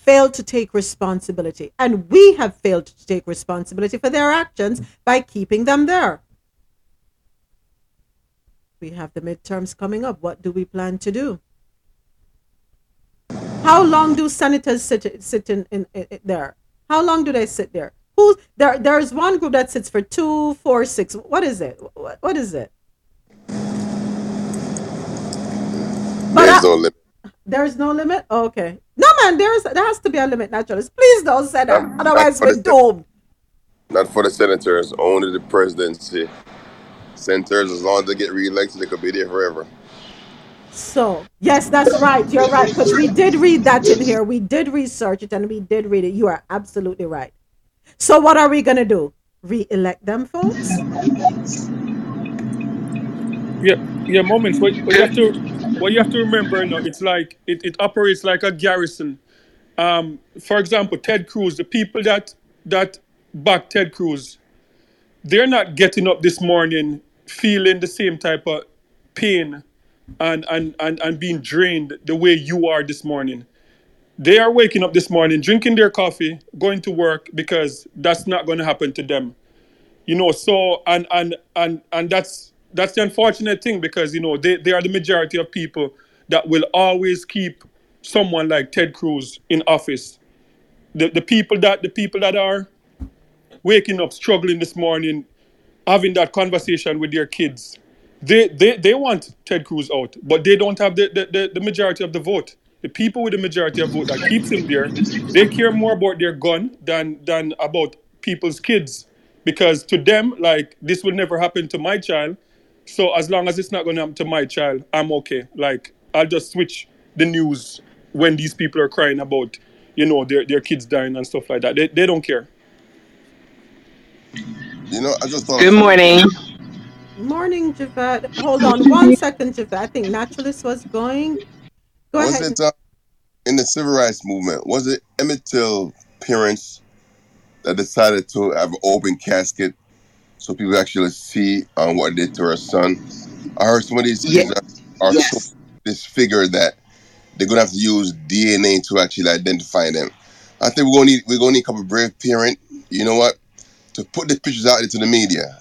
[SPEAKER 6] failed to take responsibility. And we have failed to take responsibility for their actions by keeping them there. We have the midterms coming up. What do we plan to do? How long do senators sit, sit in, in, in there? How long do they sit there? Who there? There's one group that sits for two, four, six. What is it? What, what is it? But
[SPEAKER 27] There's no limit.
[SPEAKER 6] There's no limit. Oh, okay. No man, there is there has to be a limit, naturalist. Please don't say that.
[SPEAKER 27] Not,
[SPEAKER 6] Otherwise,
[SPEAKER 27] not
[SPEAKER 6] we're
[SPEAKER 27] the,
[SPEAKER 6] doomed.
[SPEAKER 27] not for the senators, only the presidency. Senators, as long as they get reelected, they could be there forever.
[SPEAKER 6] So yes, that's right. You're right because we did read that in here. We did research it and we did read it. You are absolutely right. So what are we gonna do? Re-elect them, folks?
[SPEAKER 20] Yeah, yeah, moments. What, what you have to, what you have to remember, it's like it, it operates like a garrison. Um, for example, Ted Cruz, the people that that back Ted Cruz, they're not getting up this morning feeling the same type of pain and and and, and being drained the way you are this morning. They are waking up this morning, drinking their coffee, going to work because that's not going to happen to them. You know, so and and and and that's that's the unfortunate thing because you know they, they are the majority of people that will always keep someone like Ted Cruz in office. The the people that the people that are waking up struggling this morning, having that conversation with their kids, They, they they want Ted Cruz out, but they don't have the, the, the, the majority of the vote. The people with the majority of vote that keeps him there, they care more about their gun than than about people's kids. Because to them, like this will never happen to my child. So as long as it's not gonna happen to my child, I'm okay. Like I'll just switch the news when these people are crying about, you know, their, their kids dying and stuff like that. They, they don't care.
[SPEAKER 27] You know, I just thought.
[SPEAKER 28] Good morning.
[SPEAKER 6] Morning, Javette. Hold on one second, Javette. I think Naturalist was going. Go
[SPEAKER 27] was
[SPEAKER 6] ahead.
[SPEAKER 27] it uh, in the civil rights movement? Was it Emmett Till parents that decided to have an open casket so people actually see um, what they did to her son? I heard some of these kids are, are so disfigured that they're gonna have to use DNA to actually identify them. I think we're gonna need we're gonna need a couple of brave parent. You know what? To put the pictures out into the media,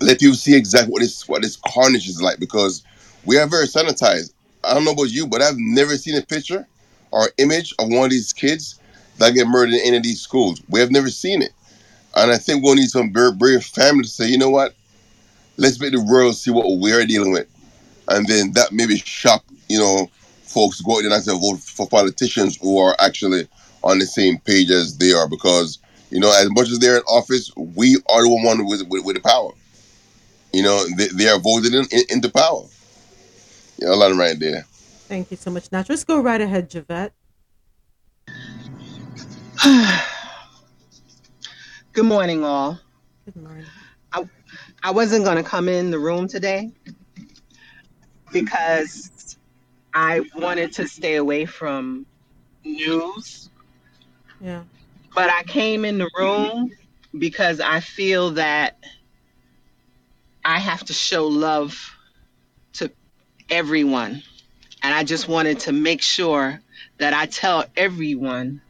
[SPEAKER 27] let people see exactly what this what this carnage is like because we are very sanitized. I don't know about you, but I've never seen a picture or image of one of these kids that get murdered in any of these schools. We have never seen it, and I think we'll need some very brave family to say, you know what? Let's make the world see what we're dealing with, and then that maybe shock you know folks to go out there and say vote for politicians who are actually on the same page as they are because you know as much as they're in office, we are the one with with, with the power. You know, they, they are voted in, in, into power. Yeah, a lot of right there.
[SPEAKER 6] Thank you so much, Naturalist. Go right ahead, Javette.
[SPEAKER 28] Good morning, all.
[SPEAKER 6] Good morning.
[SPEAKER 28] I, I wasn't going to come in the room today because I wanted to stay away from news,
[SPEAKER 6] Yeah.
[SPEAKER 28] but I came in the room because I feel that I have to show love to everyone. And I just wanted to make sure that I tell everyone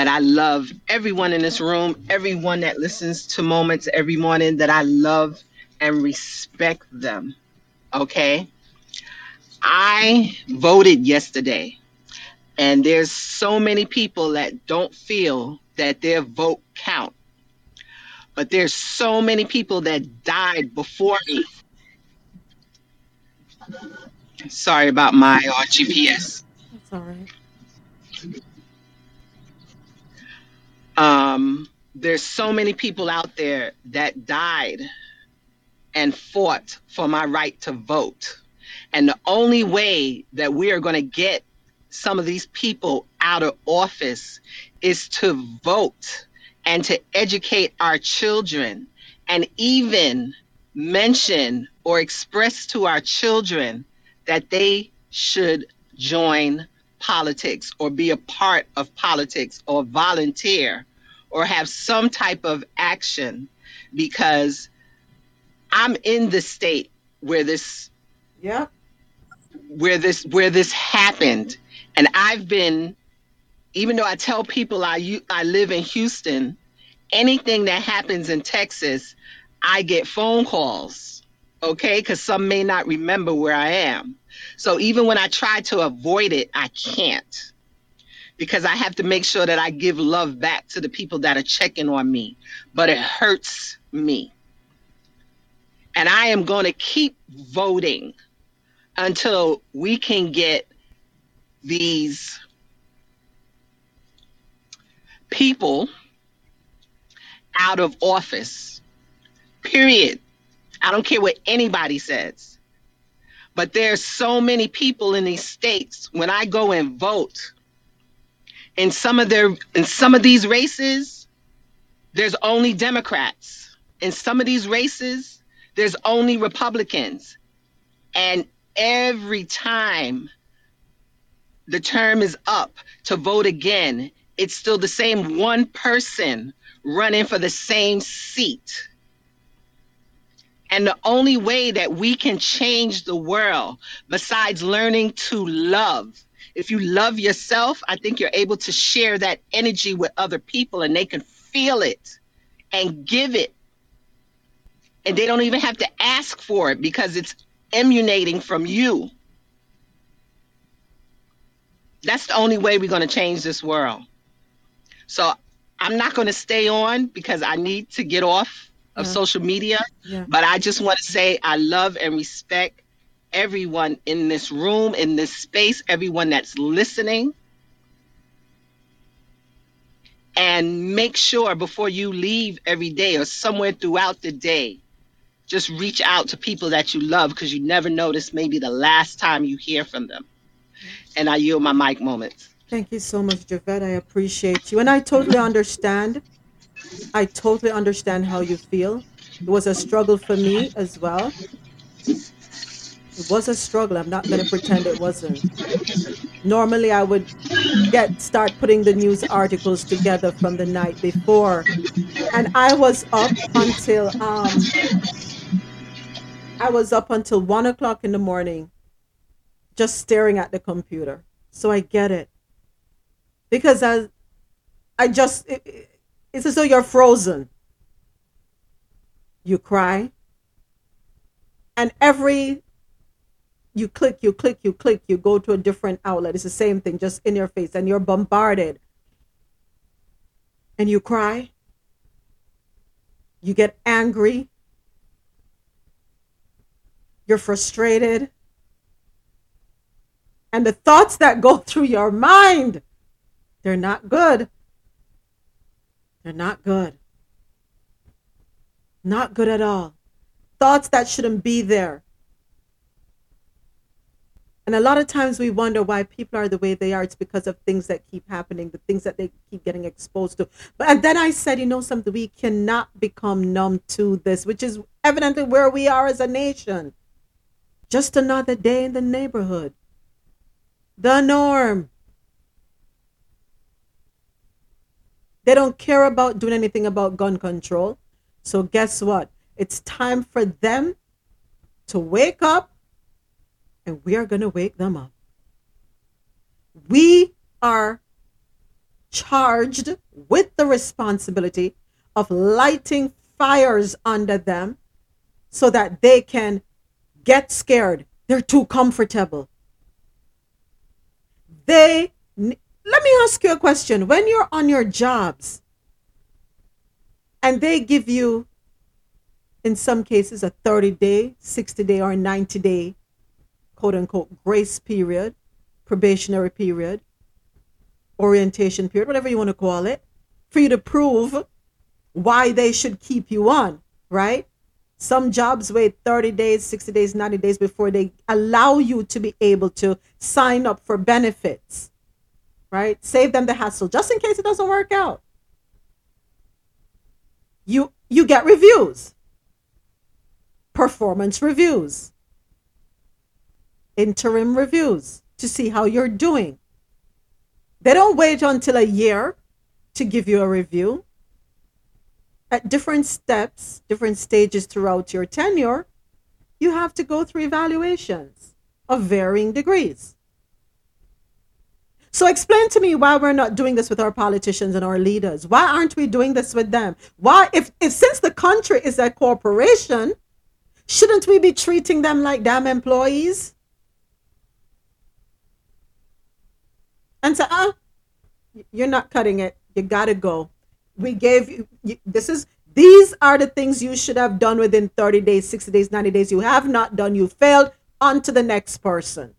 [SPEAKER 28] that I love everyone in this room, everyone that listens to Moments every morning, that I love and respect them. Okay? I voted yesterday, and there's so many people that don't feel that their vote count. But there's so many people that died before me. Sorry about my uh, GPS.
[SPEAKER 6] That's all right.
[SPEAKER 28] Um, there's so many people out there that died and fought for my right to vote. And the only way that we are going to get some of these people out of office is to vote and to educate our children and even mention or express to our children that they should join politics or be a part of politics or volunteer or have some type of action because I'm in the state where this
[SPEAKER 6] yeah.
[SPEAKER 28] where this where this happened. And I've been even though I tell people I I live in Houston anything that happens in Texas I get phone calls okay? Cuz some may not remember where I am. So even when I try to avoid it I can't because I have to make sure that I give love back to the people that are checking on me but it hurts me and I am going to keep voting until we can get these people out of office. Period. I don't care what anybody says. But there's so many people in these states when I go and vote in some of their in some of these races there's only Democrats. In some of these races there's only Republicans. And every time the term is up to vote again, it's still the same one person running for the same seat. And the only way that we can change the world, besides learning to love, if you love yourself, I think you're able to share that energy with other people and they can feel it and give it. And they don't even have to ask for it because it's emanating from you. That's the only way we're going to change this world. So I'm not going to stay on because I need to get off of
[SPEAKER 6] Yeah.
[SPEAKER 28] social media.
[SPEAKER 6] Yeah.
[SPEAKER 28] But I just want to say I love and respect everyone in this room, in this space, everyone that's listening. And make sure before you leave every day or somewhere throughout the day, just reach out to people that you love because you never know this may be the last time you hear from them. And I yield my mic moments.
[SPEAKER 6] Thank you so much, Javette. I appreciate you. And I totally understand. I totally understand how you feel. It was a struggle for me as well. It was a struggle. I'm not going to pretend it wasn't. Normally, I would get start putting the news articles together from the night before, and I was up until um, I was up until one o'clock in the morning, just staring at the computer. So I get it because I, I just it, it- it's as though you're frozen. You cry, and every you click, you click, you click, you go to a different outlet. It's the same thing, just in your face, and you're bombarded. And you cry. You get angry. You're frustrated. And the thoughts that go through your mind, they're not good. They're not good. Not good at all. Thoughts that shouldn't be there. And a lot of times we wonder why people are the way they are. It's because of things that keep happening, the things that they keep getting exposed to. But and then I said, you know something, we cannot become numb to this, which is evidently where we are as a nation. Just another day in the neighborhood. The norm. They don't care about doing anything about gun control. So guess what? It's time for them to wake up and we are going to wake them up. We are charged with the responsibility of lighting fires under them so that they can get scared. They're too comfortable. They let me ask you a question. When you're on your jobs and they give you in some cases a 30 day, 60 day or 90 day quote unquote grace period, probationary period, orientation period, whatever you want to call it, for you to prove why they should keep you on, right? Some jobs wait 30 days, 60 days, 90 days before they allow you to be able to sign up for benefits, right? Save them the hassle just in case it doesn't work out. You you get reviews. Performance reviews. Interim reviews to see how you're doing. They don't wait until a year to give you a review at different steps, different stages throughout your tenure, you have to go through evaluations of varying degrees. So explain to me why we're not doing this with our politicians and our leaders. Why aren't we doing this with them? Why if, if since the country is a corporation, shouldn't we be treating them like damn employees? And say, ah, you're not cutting it. You gotta go. We gave you you- this is these are the things you should have done within 30 days 60 days 90 days. You have not done. You failed. On to the next person.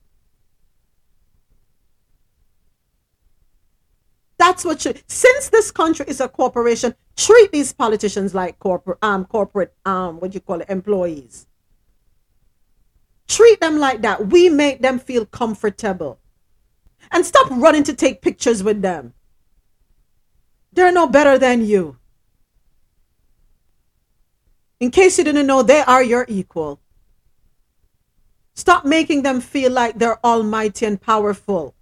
[SPEAKER 6] That's what should since this country is a corporation treat these politicians like corporate um corporate um what do you call it employees. Treat them like that. We make them feel comfortable and stop running to take pictures with them they're no better than you. In case you didn't know, they are your equal. Stop making them feel like they're almighty and powerful.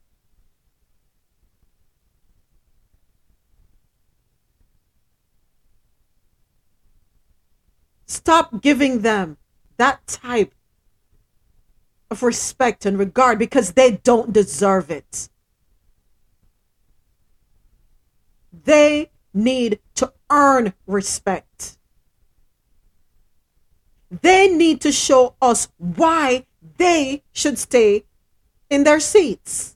[SPEAKER 6] Stop giving them that type of respect and regard because they don't deserve it. They need to earn respect. They need to show us why they should stay in their seats.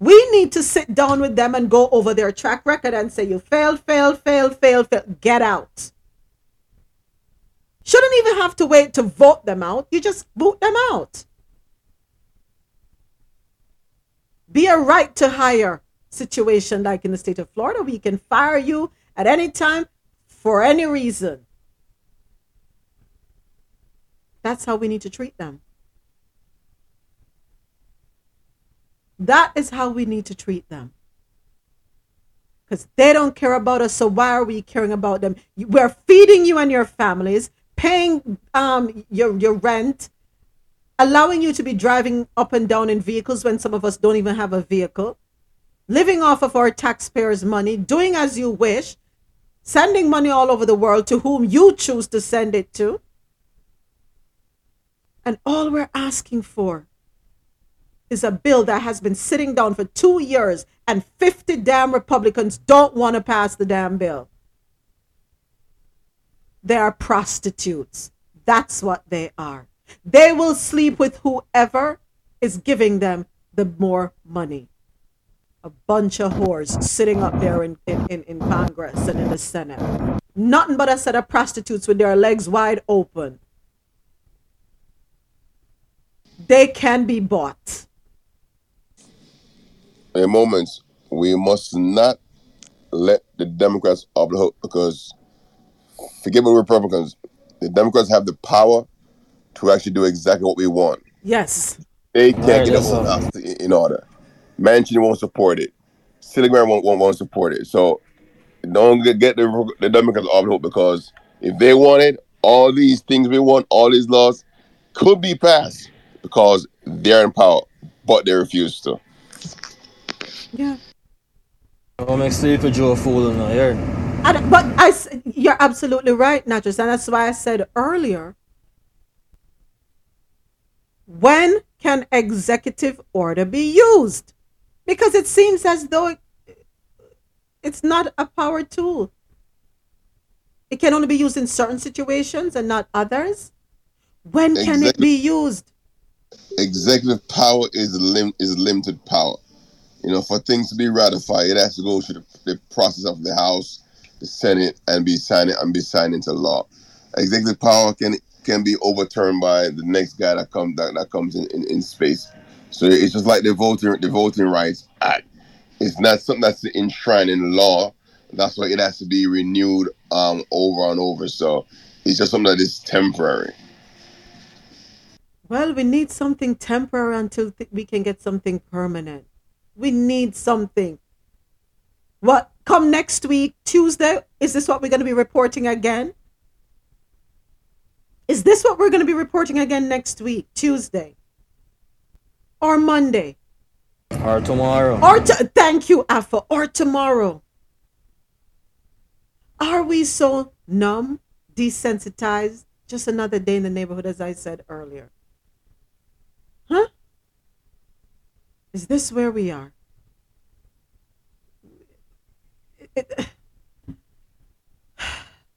[SPEAKER 6] We need to sit down with them and go over their track record and say, you failed, failed, failed, failed, failed. Get out. Shouldn't even have to wait to vote them out. You just boot them out. Be a right to hire situation like in the state of Florida. We can fire you at any time for any reason. That's how we need to treat them. That is how we need to treat them. Because they don't care about us, so why are we caring about them? We're feeding you and your families, paying um, your, your rent, allowing you to be driving up and down in vehicles when some of us don't even have a vehicle, living off of our taxpayers' money, doing as you wish, sending money all over the world to whom you choose to send it to. And all we're asking for is a bill that has been sitting down for two years and 50 damn Republicans don't want to pass the damn bill. They are prostitutes. That's what they are. They will sleep with whoever is giving them the more money. A bunch of whores sitting up there in, in, in, Congress and in the Senate. Nothing but a set of prostitutes with their legs wide open. They can be bought
[SPEAKER 27] in moments we must not let the Democrats off the hook because forget the Republicans, the Democrats have the power to actually do exactly what we want.
[SPEAKER 6] Yes.
[SPEAKER 27] They can't right, get the whole house in order. Manchin won't support it. Silligram won't, won't, won't support it. So don't get the, the Democrats off the hook because if they wanted, all these things we want, all these laws could be passed because they're in power, but they refuse to.
[SPEAKER 6] Yeah.
[SPEAKER 18] Don't make Sleepy Joe a fool now, here.
[SPEAKER 6] And, but I, you're absolutely right, Natchez, and that's why I said earlier. When can executive order be used? Because it seems as though it, it's not a power tool. It can only be used in certain situations and not others. When can it be used?
[SPEAKER 27] Executive power is lim- is limited power. You know, for things to be ratified, it has to go through the, the process of the House, the Senate, and be signed and be signed into law. Executive power can can be overturned by the next guy that comes that, that comes in, in, in space. So it's just like the voting the Voting Rights Act. It's not something that's enshrined in law. That's why it has to be renewed um, over and over. So it's just something that is temporary.
[SPEAKER 6] Well, we need something temporary until th- we can get something permanent. We need something. What? Come next week, Tuesday? Is this what we're going to be reporting again? Is this what we're going to be reporting again next week, Tuesday? Or Monday?
[SPEAKER 18] Or tomorrow?
[SPEAKER 6] Or to, thank you, Alpha. Or tomorrow. Are we so numb, desensitized? Just another day in the neighborhood, as I said earlier. Huh? Is this where we are?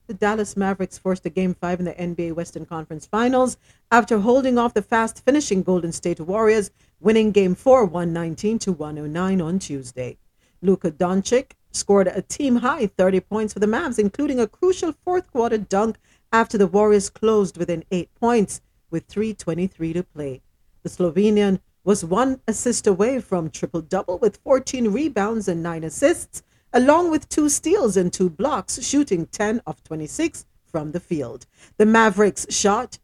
[SPEAKER 6] The Dallas Mavericks forced a game five in the NBA Western Conference Finals after holding off the fast finishing Golden State Warriors, winning game four 119 to 109 on Tuesday. Luka Dončić scored a team high 30 points for the Mavs, including a crucial fourth quarter dunk after the Warriors closed within eight points with 3.23 to play. The Slovenian was one assist away from triple double with 14 rebounds and 9 assists, along with two steals and two blocks, shooting 10 of 26 from the field. The Mavericks shot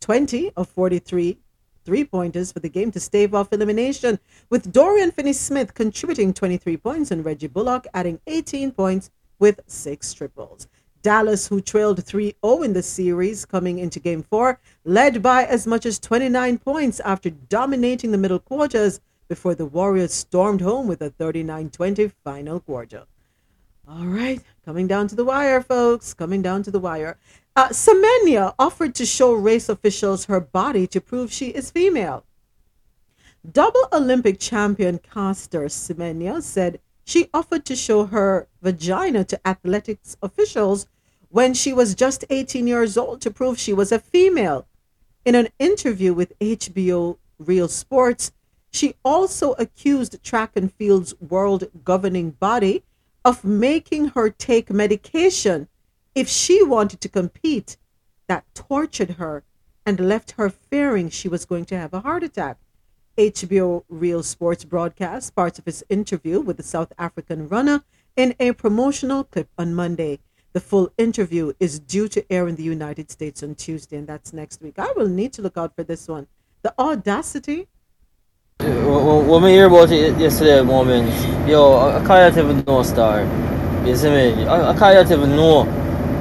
[SPEAKER 6] 20 of 43 three pointers for the game to stave off elimination, with Dorian Finney Smith contributing 23 points and Reggie Bullock adding 18 points with six triples. Dallas, who trailed 3 0 in the series coming into game four, led by as much as 29 points after dominating the middle quarters before the Warriors stormed home with a 39 20 final quarter. All right, coming down to the wire, folks, coming down to the wire. Uh, Semenya offered to show race officials her body to prove she is female. Double Olympic champion Caster Semenya said she offered to show her vagina to athletics officials when she was just 18 years old to prove she was a female. In an interview with HBO Real Sports, She also accused track and field's world governing body of making her take medication if she wanted to compete that tortured her and left her fearing she was going to have a heart attack. HBO Real Sports broadcast parts of his interview with the South African runner in a promotional clip on Monday. The full interview is due to air in the United States on Tuesday, and that's next week. I will need to look out for this one. The audacity.
[SPEAKER 18] When we hear about it yesterday moments, yo, I can't even know star. You see me? I, I can't even know.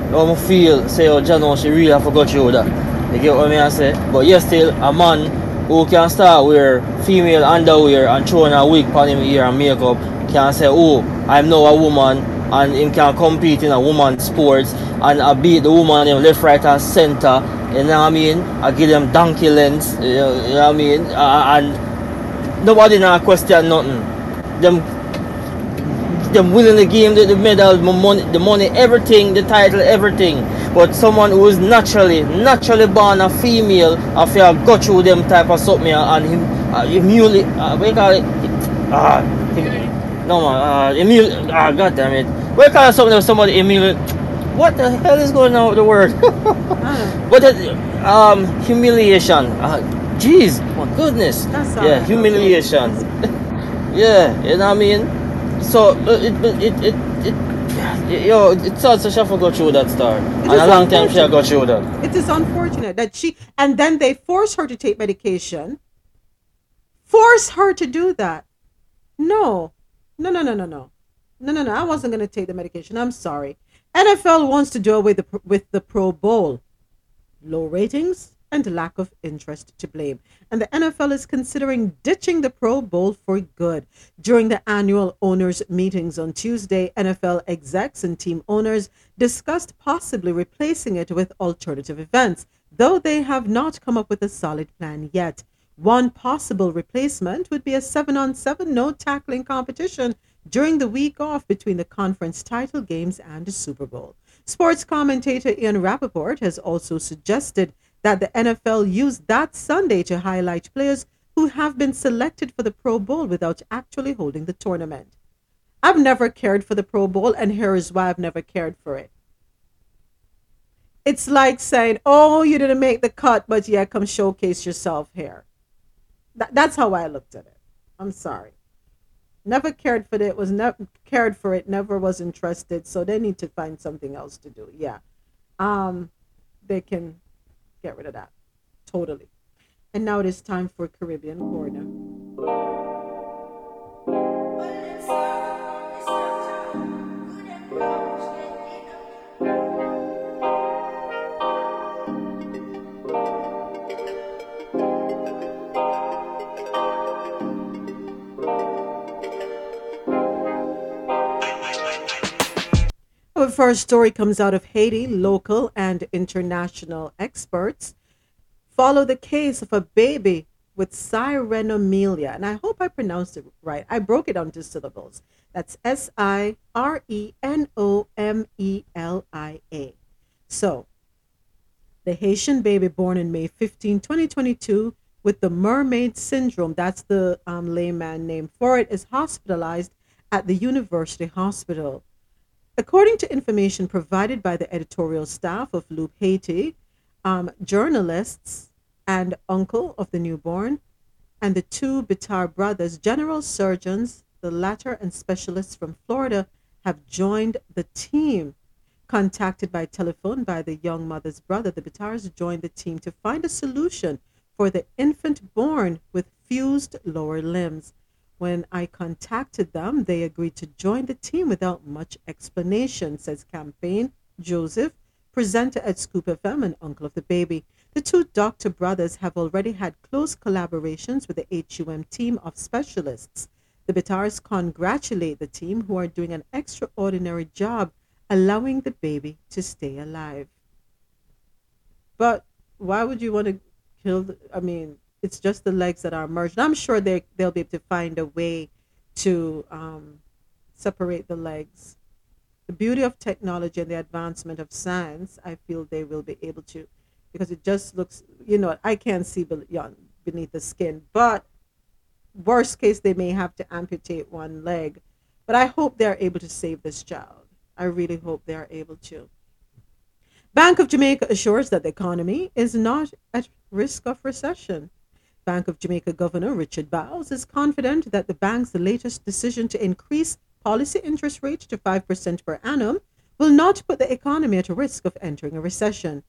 [SPEAKER 18] How I feel, say, oh, John, she really have forgot you that. You get what I mean? I say? But yes, still, a man who can start wear female underwear and throwing a wig on him ear and makeup can say, oh, I'm now a woman and him can compete in a woman's sports and I beat the woman in left, right and center. You know what I mean? I give them donkey lens, you know, what I mean? And nobody now question nothing. Them them winning the game, the, the medal, the money, the money, everything, the title, everything. But someone who is naturally, naturally born a female, I feel go through them type of something and him, uh, immune, uh, what you call it? Ah, no man, uh, immune, ah, god damn it. What you call it something somebody immune? What the hell is going on with the word? but uh, um, humiliation. Uh, Jeez, my goodness. That's yeah, right. humiliation. yeah, you know what I mean? So uh, it it it, it yo, it's sad so she forgot through that star. And a long time she got through that.
[SPEAKER 6] It is unfortunate that she and then they force her to take medication. Force her to do that. No. No no no no no. No no no. I wasn't gonna take the medication. I'm sorry. NFL wants to do away the, with the Pro Bowl. Low ratings, and lack of interest to blame. And the NFL is considering ditching the Pro Bowl for good. During the annual owners' meetings on Tuesday, NFL execs and team owners discussed possibly replacing it with alternative events, though they have not come up with a solid plan yet. One possible replacement would be a 7 on 7 no tackling competition during the week off between the conference title games and the Super Bowl. Sports commentator Ian Rapoport has also suggested that the NFL used that Sunday to highlight players who have been selected for the Pro Bowl without actually holding the tournament. I've never cared for the Pro Bowl, and here is why I've never cared for it. It's like saying, Oh, you didn't make the cut, but yeah, come showcase yourself here. That, that's how I looked at it. I'm sorry. Never cared for it, was never cared for it, never was interested, so they need to find something else to do. Yeah. Um, they can get rid of that totally. And now it is time for Caribbean Corner. Our first story comes out of Haiti. Local and international experts follow the case of a baby with sirenomelia. And I hope I pronounced it right. I broke it onto syllables. That's S I R E N O M E L I A. So, the Haitian baby born in May 15, 2022, with the mermaid syndrome, that's the um, layman name for it, is hospitalized at the University Hospital. According to information provided by the editorial staff of Loop Haiti, um, journalists and uncle of the newborn, and the two Bitar brothers, general surgeons, the latter and specialists from Florida, have joined the team. Contacted by telephone by the young mother's brother, the Bitars joined the team to find a solution for the infant born with fused lower limbs. When I contacted them, they agreed to join the team without much explanation, says Campaign Joseph, presenter at Scoop FM and uncle of the baby. The two doctor brothers have already had close collaborations with the HUM team of specialists. The Bitars congratulate the team who are doing an extraordinary job allowing the baby to stay alive. But why would you want to kill? The, I mean, it's just the legs that are merged. I'm sure they they'll be able to find a way to um, separate the legs. The beauty of technology and the advancement of science, I feel they will be able to, because it just looks, you know, I can't see beyond beneath the skin, but worst case, they may have to amputate one leg. But I hope they're able to save this child. I really hope they are able to. Bank of Jamaica assures that the economy is not at risk of recession. Bank of Jamaica Governor Richard Byles is confident that the bank's latest decision to increase policy interest rate to 5% per annum will not put the economy at risk of entering a recession.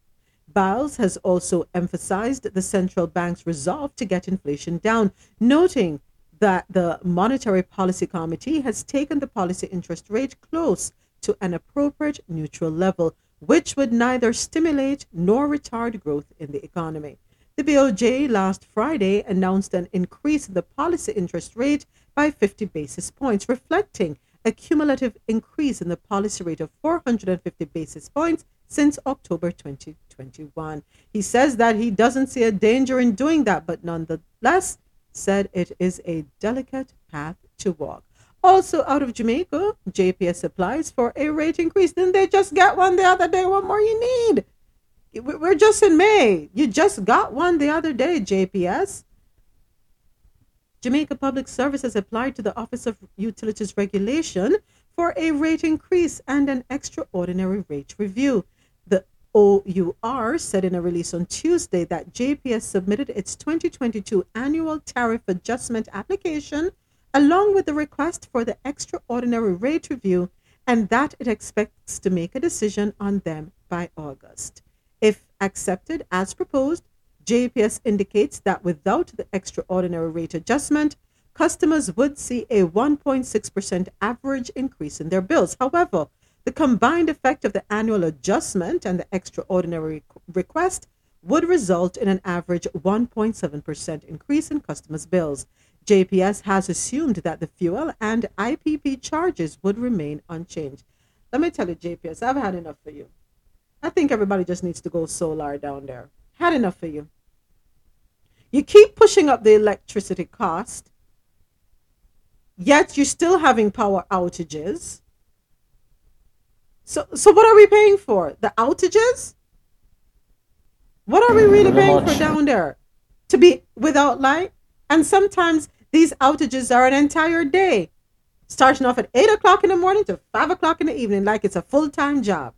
[SPEAKER 6] Bowles has also emphasized the central bank's resolve to get inflation down, noting that the Monetary Policy Committee has taken the policy interest rate close to an appropriate neutral level, which would neither stimulate nor retard growth in the economy. The BOJ last Friday announced an increase in the policy interest rate by 50 basis points, reflecting a cumulative increase in the policy rate of 450 basis points since October 2021. He says that he doesn't see a danger in doing that, but nonetheless said it is a delicate path to walk. Also out of Jamaica, JPS applies for a rate increase. Didn't they just get one the other day? What more you need? We're just in May. You just got one the other day, JPS. Jamaica Public Service has applied to the Office of Utilities Regulation for a rate increase and an extraordinary rate review. The OUR said in a release on Tuesday that JPS submitted its 2022 annual tariff adjustment application along with the request for the extraordinary rate review and that it expects to make a decision on them by August. If accepted as proposed, JPS indicates that without the extraordinary rate adjustment, customers would see a 1.6% average increase in their bills. However, the combined effect of the annual adjustment and the extraordinary request would result in an average 1.7% increase in customers' bills. JPS has assumed that the fuel and IPP charges would remain unchanged. Let me tell you, JPS, I've had enough for you. I think everybody just needs to go solar down there. Had enough for you. You keep pushing up the electricity cost, yet you're still having power outages. So, so what are we paying for? The outages? What are we mm, really paying for down there? To be without light? And sometimes these outages are an entire day, starting off at 8 o'clock in the morning to 5 o'clock in the evening, like it's a full time job.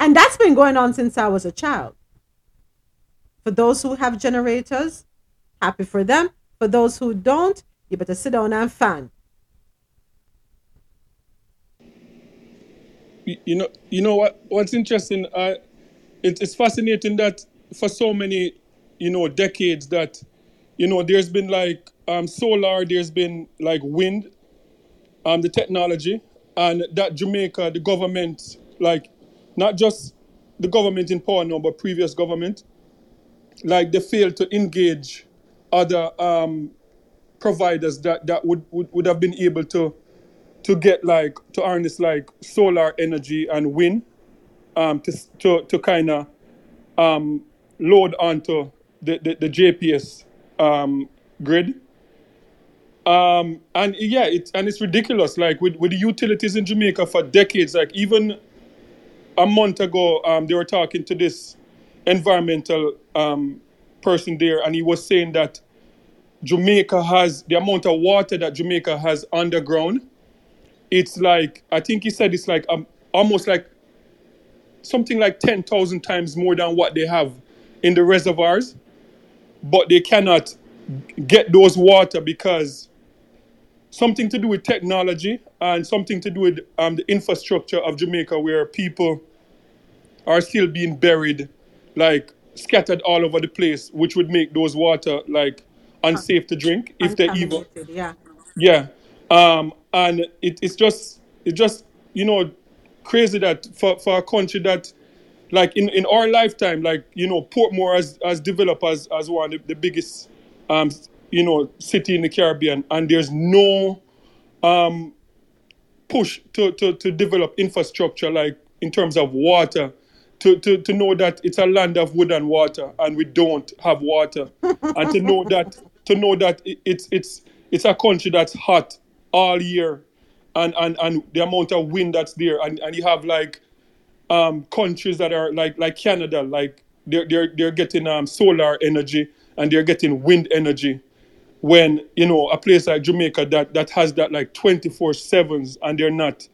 [SPEAKER 6] And that's been going on since I was a child. For those who have generators, happy for them. For those who don't, you better sit down and fan.
[SPEAKER 20] You know, you know what? What's interesting? Uh, it, it's fascinating that for so many, you know, decades that, you know, there's been like um, solar, there's been like wind, um, the technology, and that Jamaica, the government, like not just the government in power now, but previous government, like they failed to engage other um, providers that, that would, would, would have been able to to get like to harness like solar energy and wind um, to to, to kind of um, load onto the, the, the JPS um, grid. Um, and yeah, it's and it's ridiculous. Like with, with the utilities in Jamaica for decades, like even a month ago, um, they were talking to this environmental um, person there, and he was saying that Jamaica has the amount of water that Jamaica has underground. It's like I think he said it's like um, almost like something like ten thousand times more than what they have in the reservoirs, but they cannot get those water because something to do with technology and something to do with um, the infrastructure of Jamaica, where people are still being buried, like scattered all over the place, which would make those water like unsafe to drink if they even
[SPEAKER 6] yeah.
[SPEAKER 20] yeah. Um, and it, it's just it's just you know crazy that for, for a country that like in, in our lifetime, like you know, Portmore has, has developed as, as one of the, the biggest um, you know city in the Caribbean, and there's no um, push to, to, to develop infrastructure like in terms of water to, to, to know that it's a land of wood and water and we don't have water. And to know that to know that it, it's it's it's a country that's hot all year and, and, and the amount of wind that's there and, and you have like um, countries that are like like Canada like they're they're, they're getting um, solar energy and they're getting wind energy. When you know a place like Jamaica that that has that like 24 sevens and they're not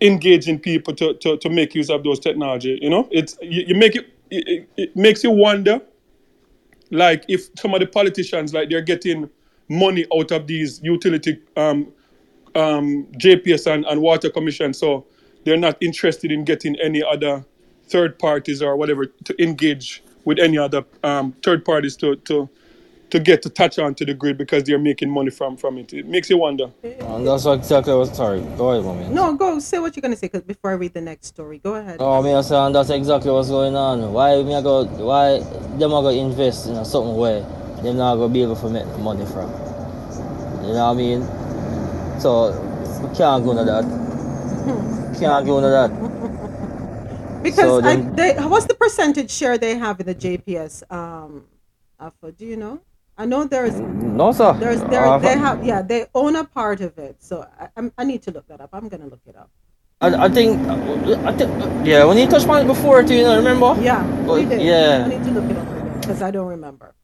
[SPEAKER 20] engaging people to, to, to make use of those technology you know? It's you, you make it, it it makes you wonder like if some of the politicians like they're getting money out of these utility um, um, JPS and, and water commission so they're not interested in getting any other third parties or whatever to engage with any other um, third parties to, to to get to touch onto the grid because they're making money from from it. It makes you wonder.
[SPEAKER 18] And that's exactly what. Sorry, go ahead, mommy.
[SPEAKER 6] No, go say what you're gonna say because before I read the next story. Go ahead.
[SPEAKER 18] Oh, me I say, and that's exactly what's going on. Why me I go? Why them I go invest in a something where them not gonna be able to make money from? You know what I mean? So we can't go into that. Can't go into that.
[SPEAKER 6] Because
[SPEAKER 18] So
[SPEAKER 6] I,
[SPEAKER 18] then-
[SPEAKER 6] they, what's the percentage share they have in the JPS? Um, Alpha, do you know? I know there's
[SPEAKER 18] No, sir.
[SPEAKER 6] there's there
[SPEAKER 18] Uh,
[SPEAKER 6] they have yeah they own a part of it. So I, I'm, I need to look that up. I'm gonna look it up.
[SPEAKER 18] I, I think, I think, yeah. When you touched on it before, too, you know, remember?
[SPEAKER 6] Yeah,
[SPEAKER 18] But,
[SPEAKER 6] we did.
[SPEAKER 18] yeah.
[SPEAKER 6] I need to look it up because I don't remember.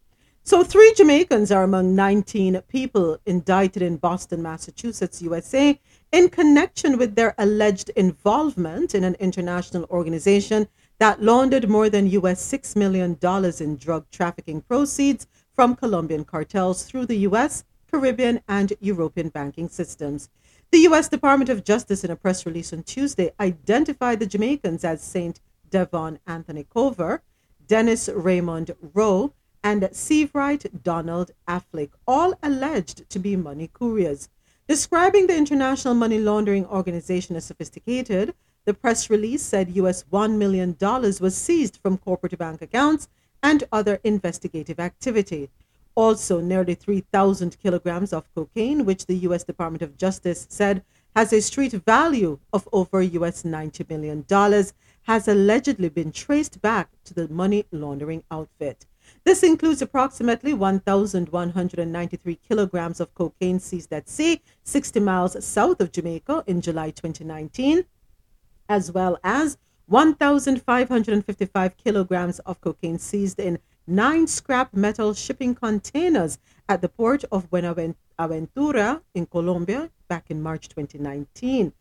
[SPEAKER 6] So, three Jamaicans are among 19 people indicted in Boston, Massachusetts, USA, in connection with their alleged involvement in an international organization that laundered more than US $6 million in drug trafficking proceeds from Colombian cartels through the US, Caribbean, and European banking systems. The U.S. Department of Justice, in a press release on Tuesday, identified the Jamaicans as St. Devon Anthony Cover, Dennis Raymond Rowe, and Seabright Donald Affleck, all alleged to be money couriers. Describing the international money laundering organization as sophisticated, the press release said US $1 million was seized from corporate bank accounts and other investigative activity. Also, nearly 3,000 kilograms of cocaine, which the U.S. Department of Justice said has a street value of over U.S. $90 million, has allegedly been traced back to the money laundering outfit. This includes approximately 1,193 kilograms of cocaine seized at sea, 60 miles south of Jamaica in July 2019, as well as 1,555 kilograms of cocaine seized in nine scrap metal shipping containers at the port of Buenaventura in Colombia back in March 2019.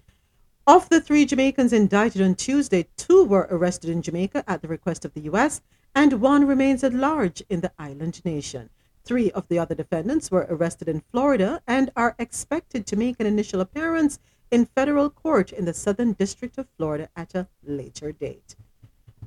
[SPEAKER 6] Of the three Jamaicans indicted on Tuesday, two were arrested in Jamaica at the request of the U.S., and one remains at large in the island nation. Three of the other defendants were arrested in Florida and are expected to make an initial appearance in federal court in the Southern District of Florida at a later date.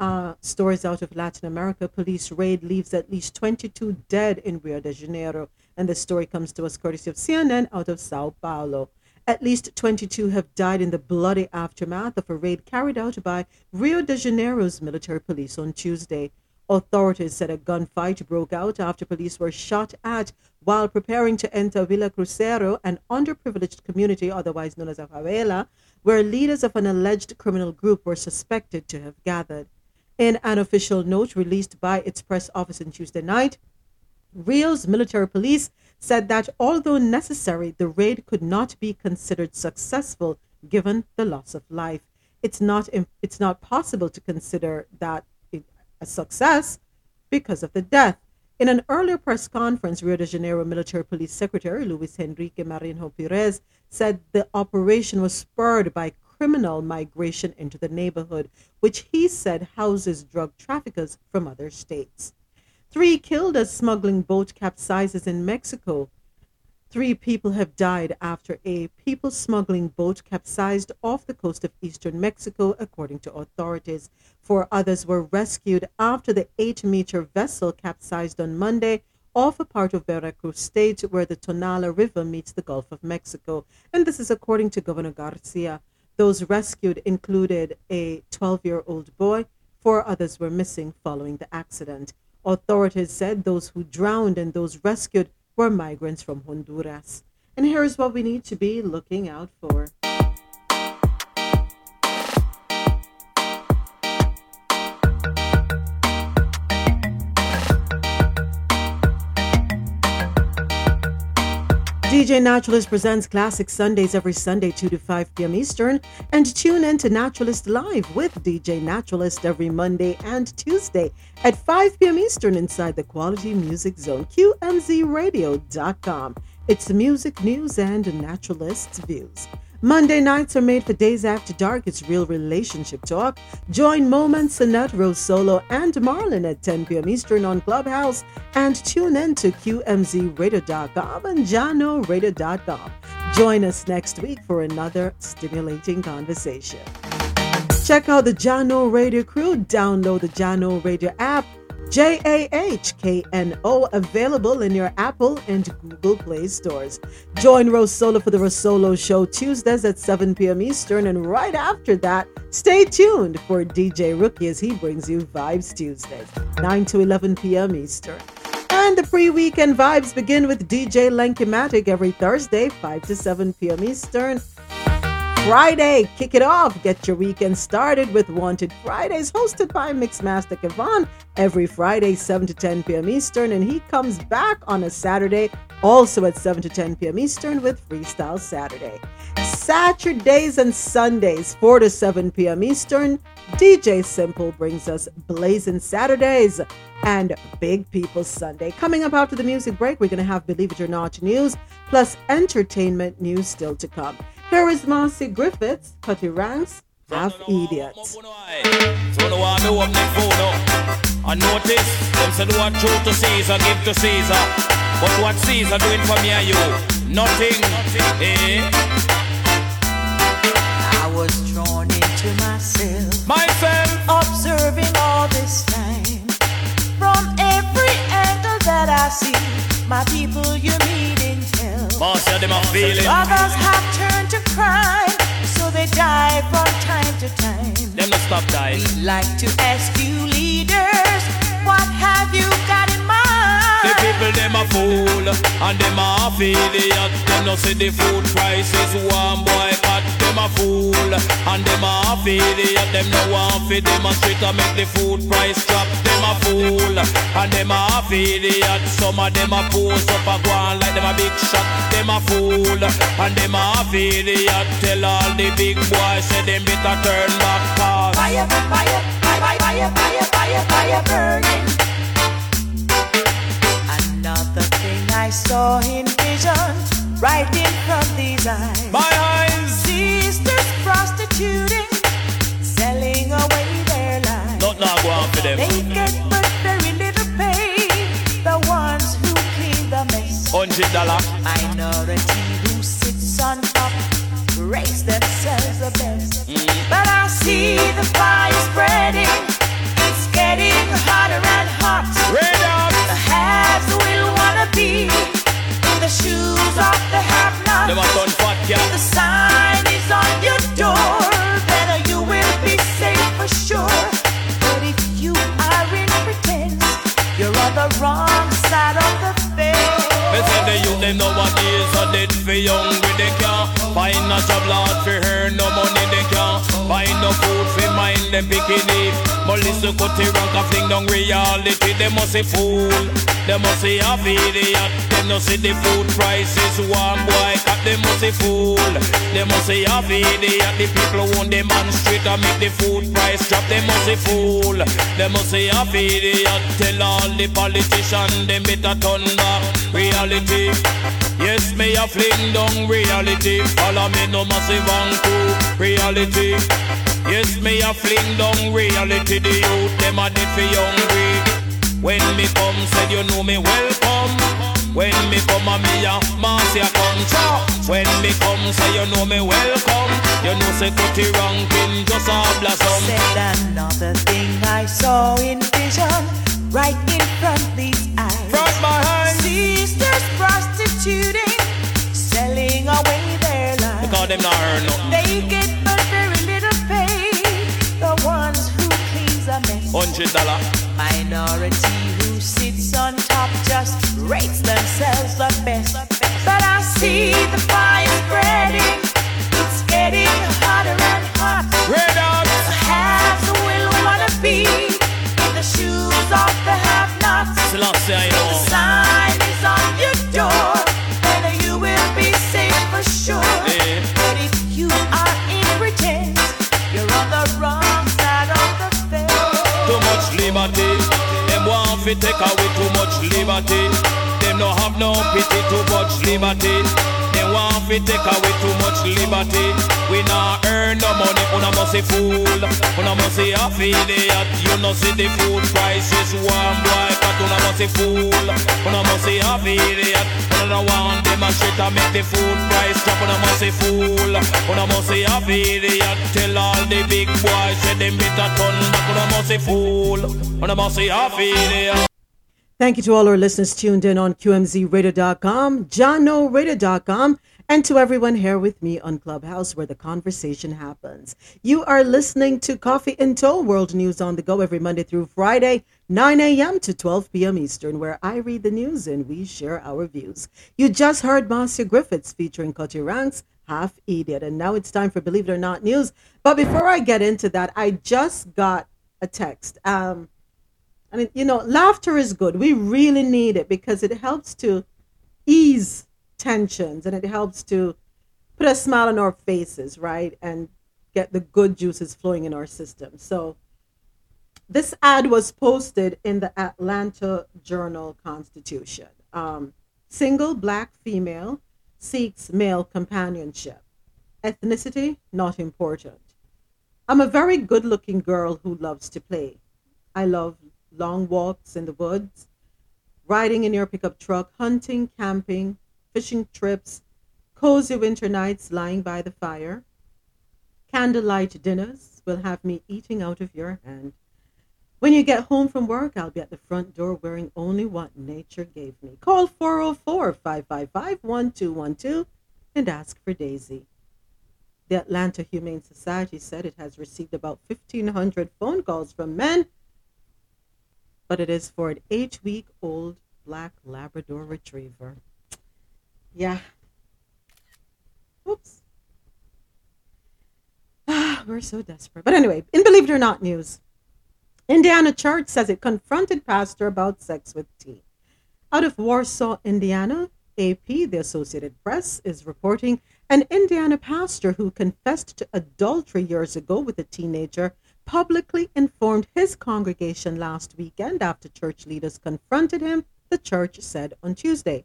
[SPEAKER 6] Uh, stories out of Latin America police raid leaves at least 22 dead in Rio de Janeiro. And the story comes to us courtesy of CNN out of Sao Paulo. At least 22 have died in the bloody aftermath of a raid carried out by Rio de Janeiro's military police on Tuesday. Authorities said a gunfight broke out after police were shot at while preparing to enter Vila Cruzeiro, an underprivileged community otherwise known as a favela, where leaders of an alleged criminal group were suspected to have gathered. In an official note released by its press office on Tuesday night, Rio's military police said that although necessary, the raid could not be considered successful given the loss of life. It's not it's not possible to consider that a success because of the death. In an earlier press conference, Rio de Janeiro Military Police Secretary Luis Henrique Marinho Pires said the operation was spurred by criminal migration into the neighborhood, which he said houses drug traffickers from other states. Three killed as smuggling boat capsizes in Mexico. Three people have died after a people smuggling boat capsized off the coast of eastern Mexico, according to authorities. Four others were rescued after the eight meter vessel capsized on Monday off a part of Veracruz state where the Tonala River meets the Gulf of Mexico. And this is according to Governor Garcia. Those rescued included a 12 year old boy. Four others were missing following the accident. Authorities said those who drowned and those rescued were migrants from Honduras. And here's what we need to be looking out for. DJ Naturalist presents Classic Sundays every Sunday, 2 to 5 p.m. Eastern, and tune in to Naturalist Live with DJ Naturalist every Monday and Tuesday at 5 p.m. Eastern inside the Quality Music Zone, QMZRadio.com. It's music, news, and naturalist's views. Monday nights are made for days after dark. It's real relationship talk. Join Moment, Sinette, Rosolo, and Marlon at 10 p.m. Eastern on Clubhouse and tune in to QMZRadio.com and JahknoRadio.com. Join us next week for another stimulating conversation. Check out the Jahkno Radio crew. Download the Jahkno Radio app J A H K N O, available in your Apple and Google Play stores. Join Rosolo for the Rosolo Show Tuesdays at 7 p.m. Eastern, and right after that, stay tuned for DJ Rookie as he brings you Vibes Tuesdays, 9 to 11 p.m. Eastern. And the pre weekend vibes begin with DJ Lankymatic every Thursday, 5 to 7 p.m. Eastern. Friday. Kick it off. Get your weekend started with Wanted Fridays, hosted by Mixmaster Kevon every Friday, 7 to 10 p.m. Eastern. And he comes back on a Saturday, also at 7 to 10 p.m. Eastern, with Freestyle Saturday. Saturdays and Sundays, 4 to 7 p.m. Eastern, DJ Simple brings us Blazing Saturdays and Big People Sunday. Coming up after the music break, we're going to have Believe It or Not news, plus entertainment news still to come. Here is Marcia Griffiths, Cutty Ranks, Half Idiots.
[SPEAKER 23] So no one know up the phone up. I notice them said what true to Caesar, give to Caesar. But what Caesar doing for me and you? Nothing. Eh?
[SPEAKER 1] I was drawn into myself.
[SPEAKER 23] Myself.
[SPEAKER 1] Observing all this time. From every angle that I see, my people you meet in hell.
[SPEAKER 23] Marcia, them a feeling.
[SPEAKER 1] Others have turned to crime, so they die from time to time.
[SPEAKER 23] Them not stop dying.
[SPEAKER 1] We'd like to ask you leaders, what have you got in mind?
[SPEAKER 23] The people them a fool and them a idiot. Them no see the food prices one boy. Them a fool and them a half idiot. Them no want fi demonstrate to make the food price drop. Them a fool and them a half idiot. Some of them a pose up a go on like them a big shot. Them a fool and them a half idiot. Tell all the big boys say them better turn back cause
[SPEAKER 1] Fire, fire, fire, fire, fire, fire, fire burning. Another thing I saw in vision, right in front these eyes.
[SPEAKER 23] My eyes.
[SPEAKER 1] Prostituting, selling away their lives.
[SPEAKER 23] Not now go on for them.
[SPEAKER 1] They get but very little pay. The ones who clean the mess.
[SPEAKER 23] Hundred dollar.
[SPEAKER 1] Minority who sits on top, raise themselves the best. Mm. But I see the fire spreading. It's getting hotter and hot.
[SPEAKER 23] Red out.
[SPEAKER 1] The haves will wanna be in the shoes of the have-nots.
[SPEAKER 23] A done fat, yeah.
[SPEAKER 1] The sign
[SPEAKER 23] them nowadays are dead for hungry they can't Find a job lord for her no money they can't Find no food for mind them picking it But listen cut the rank a fling down reality. They must say fool. They must say half idiot. They no see the food prices one boy. Cut They must say fool. They must say half idiot. The people want them on street and make the food price drop. They must say fool. They must say half idiot. Tell all the politicians them better turn back reality. Yes, me a fling down reality. Follow me no massive and reality. Yes, me a fling down reality. The youth them a for hungry. When me come, said you know me welcome. When me come, a me a come chop. When me come, say you know me welcome. You know say cutty ranking just a blossom.
[SPEAKER 1] Said another thing I saw in vision, right in front of these eyes.
[SPEAKER 23] Front behind.
[SPEAKER 1] Sisters prostituting, selling away their lives.
[SPEAKER 23] Because them not earn nothing.
[SPEAKER 1] They get but very little pay. The ones who cleans a mess.
[SPEAKER 23] Hundred dollar.
[SPEAKER 1] Minority who sits on top just rates themselves the best. But I see the fire spreading. enough, say I know. The
[SPEAKER 23] sign is
[SPEAKER 1] on your door, and you will be safe for sure. Yeah. But if
[SPEAKER 23] you are in pretense, you're on
[SPEAKER 1] the wrong side of the fence. Too much liberty, them
[SPEAKER 23] want to take away too much liberty. Them no have no pity, too much liberty. Fi take away too much liberty. We not earn no money, una must say fool. Una must say affiliate. You know see the food prices one boy, but una must say fool. Una must say affiliate. Una want them a shit and make the food price drop. Una must say fool. Una must say affiliate. Tell all the big boys say them better turn back. Una must say fool. Una must say affiliate.
[SPEAKER 6] Thank you to all our listeners tuned in on QMZRadio.com, JahknoRadio.com, and to everyone here with me on Clubhouse where the conversation happens. You are listening to Coffee In Toe, World News on the Go every Monday through Friday, 9 a.m. to 12 p.m. Eastern, where I read the news and we share our views. You just heard Marcia Griffiths featuring Cutty Ranks, Half Idiot, and now it's time for Believe It or Not news. But before I get into that, I just got a text. Um, I mean, you know, laughter is good. We really need it because it helps to ease tensions and it helps to put a smile on our faces, right? And get the good juices flowing in our system. So, this ad was posted in the Atlanta Journal Constitution. Um, single black female seeks male companionship. Ethnicity, not important. I'm a very good looking girl who loves to play. I love long walks in the woods, riding in your pickup truck, hunting, camping, fishing trips, cozy winter nights lying by the fire. Candlelight dinners will have me eating out of your hand. When you get home from work, I'll be at the front door wearing only what nature gave me. Call 404 555 1212 and ask for Daisy. The Atlanta Humane Society said it has received about 1,500 phone calls from men but it is for an eight week old black Labrador retriever. Yeah. Oops. Ah, we're so desperate. But anyway, in Believe It or Not news, Indiana Church says it confronted pastor about sex with teen. Out of Warsaw, Indiana, AP, the Associated Press, is reporting an Indiana pastor who confessed to adultery years ago with a teenager publicly informed his congregation last weekend after church leaders confronted him, the church said on Tuesday.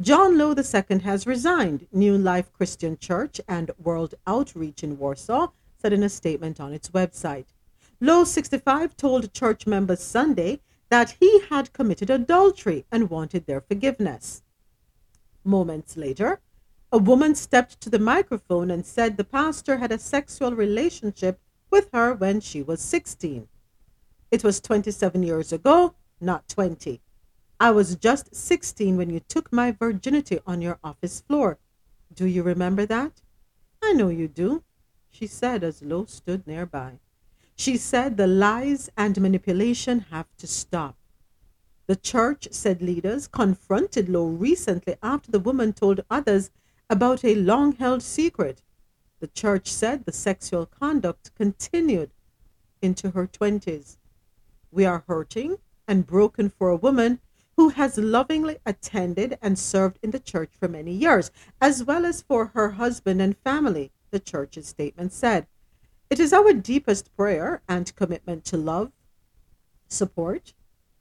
[SPEAKER 6] John Lowe II has resigned, New Life Christian Church and World Outreach in Warsaw said in a statement on its website. Lowe, 65, told church members Sunday that he had committed adultery and wanted their forgiveness. Moments later, a woman stepped to the microphone and said the pastor had a sexual relationship with her when she was 16. It was 27 years ago, not 20. I was just 16 when you took my virginity on your office floor. Do you remember that? I know you do, she said as Lowe stood nearby. She said the lies and manipulation have to stop. The church, said leaders, confronted Lowe recently after the woman told others about a long held secret. The church said the sexual conduct continued into her 20s. We are hurting and broken for a woman who has lovingly attended and served in the church for many years, as well as for her husband and family, the church's statement said. It is our deepest prayer and commitment to love, support,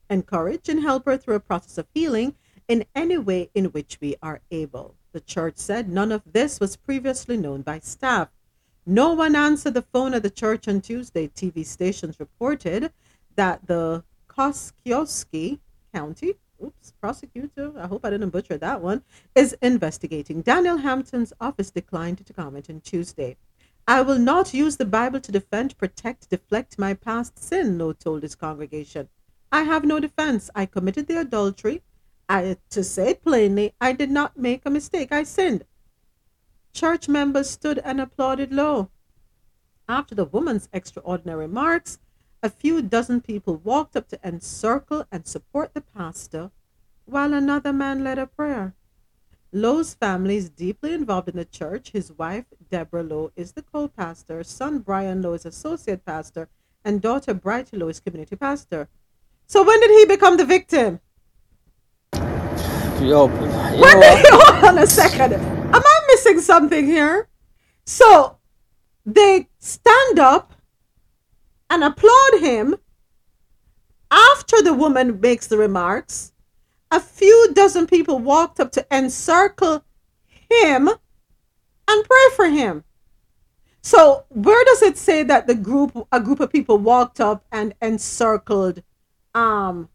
[SPEAKER 6] encourage, and help her through a process of healing in any way in which we are able. The church said none of this was previously known by staff. No one answered the phone at the church on Tuesday. TV stations reported that the Kosciusko County oops, prosecutor, I hope I didn't butcher that one, is investigating. Daniel Hampton's office declined to comment on Tuesday. I will not use the Bible to defend, protect, deflect my past sin, Lowe told his congregation. I have no defense. I committed the adultery. I, to say it plainly, I did not make a mistake. I sinned. Church members stood and applauded Lowe. After the woman's extraordinary remarks, a few dozen people walked up to encircle and support the pastor, while another man led a prayer. Lowe's family is deeply involved in the church. His wife, Deborah Lowe, is the co pastor, son Brian Lowe is associate pastor, and daughter Brighty Lowe is community pastor. So, when did he become the victim?
[SPEAKER 18] Yo,
[SPEAKER 6] When did he, hold on a second. Am I missing something here? So, they stand up and applaud him after the woman makes the remarks, a few dozen people walked up to encircle him and pray for him. So where does it say that the group a group of people walked up and encircled um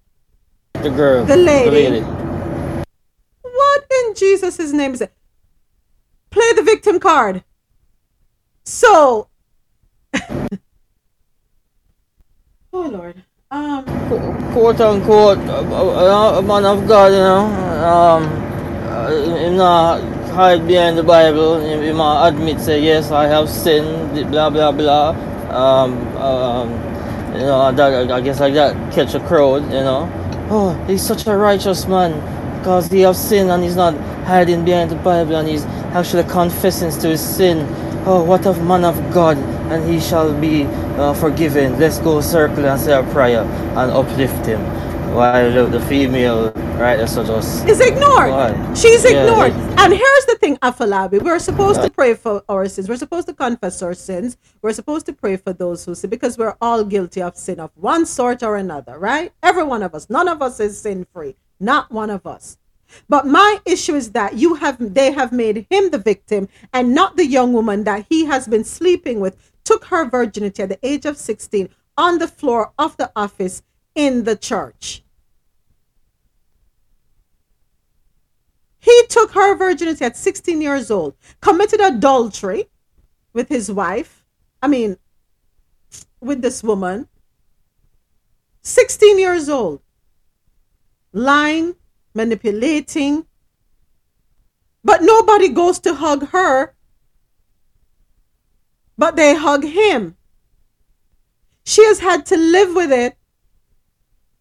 [SPEAKER 18] The girl.
[SPEAKER 6] The lady.
[SPEAKER 18] lady.
[SPEAKER 6] what in Jesus' name is it? Play the victim card. So Oh Lord. Um
[SPEAKER 18] Quote unquote, a, a man of God, you know. Um, uh, him not hide behind the Bible. Him a admit, say, yes, I have sinned, blah, blah, blah. Um, um, you know, that, I guess like that, catch a crowd, you know. Oh, he's such a righteous man because he have sinned and he's not hiding behind the Bible and he's actually confessing to his sin. Oh, what a man of God, and he shall be uh, forgiven. Let's go circle and say a prayer and uplift him. While the, female, right, that's so just
[SPEAKER 6] is ignored. She's ignored.
[SPEAKER 18] yeah.
[SPEAKER 6] And here's the thing, Afolabi. We're supposed to pray for our sins. We're supposed to confess our sins. We're supposed to pray for those who sin because we're all guilty of sin of one sort or another, right? Every one of us. None of us is sin free. Not one of us. But my issue is that you have they have made him the victim and not the young woman that he has been sleeping with took her virginity at the age of 16 on the floor of the office in the church. He took her virginity at 16 years old, committed adultery with his wife. I mean, with this woman. 16 years old. Lying, manipulating. But nobody goes to hug her, but they hug him. She has had to live with it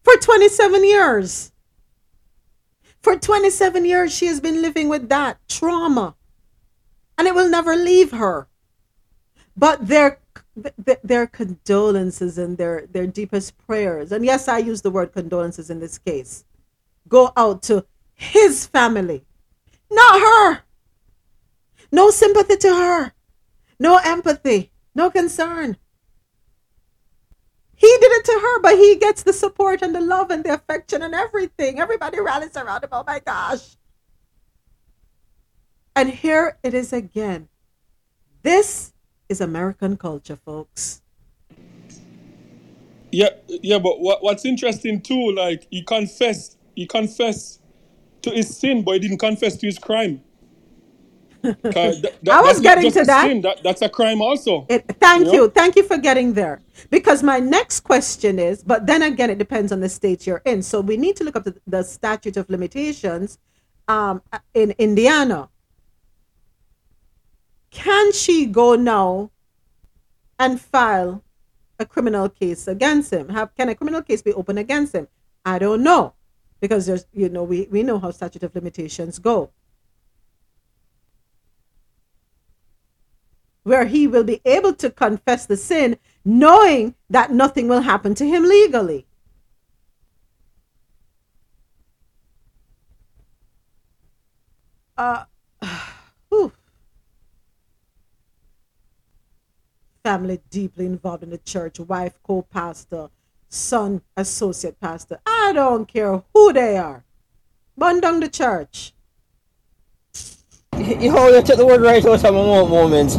[SPEAKER 6] for 27 years. For 27 years, she has been living with that trauma, and it will never leave her. But their their condolences and their their deepest prayers, and yes, I use the word condolences in this case, go out to his family, not her. No sympathy to her, no empathy, no concern. He did it to her, but he gets the support and the love and the affection and everything. Everybody rallies around him. Oh my gosh. And here it is again. This is American culture, folks.
[SPEAKER 20] Yeah, yeah, but what, what's interesting too, like he confessed, he confessed to his sin, but he didn't confess to his crime. 'Cause that- that-
[SPEAKER 6] I was getting to that.
[SPEAKER 20] that- That's a crime also.
[SPEAKER 6] It, thank
[SPEAKER 20] know?
[SPEAKER 6] you. Thank you for getting there. Because my next question is, but then again, it depends on the state you're in. So we need to look up the, the statute of limitations um, in Indiana. Can she go now and file a criminal case against him? Have, can a criminal case be opened against him? I don't know. Because there's, you know, we, we know how statute of limitations go. Where he will be able to confess the sin, knowing that nothing will happen to him legally. Uh. Family deeply involved in the church, wife co pastor, son associate pastor. I don't care who they are. Burn down the church.
[SPEAKER 18] You took the word right out of my mo- moment.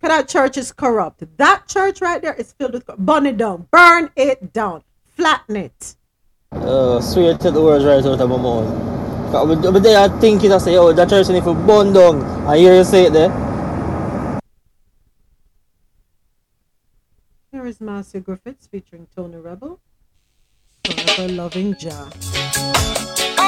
[SPEAKER 6] that church is corrupt. That church right there is filled with. Burn it down. Burn it down. Flatten it.
[SPEAKER 18] uh, swear to the words right out of my mouth. But, but they are thinking, I say, oh, that church need to burn down. I hear you say it there.
[SPEAKER 6] Here is Marcia Griffiths featuring Tony Rebel. Forever loving Jah.
[SPEAKER 25] I see we got a lot of reason why we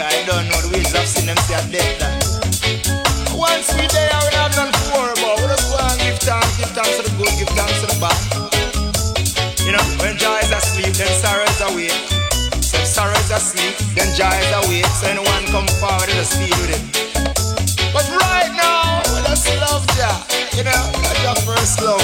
[SPEAKER 25] I
[SPEAKER 29] don't know the ways of sin them say dead. Once we there, we have none worry about. We just go and give thanks, give thanks to the good, give thanks to the bad. You know, when joy is asleep, then sorrow is awake. If sorrow is asleep, then joy is awake. So anyone come forward, just deal with it. But right now, we just love Jah. You know, that's your first love,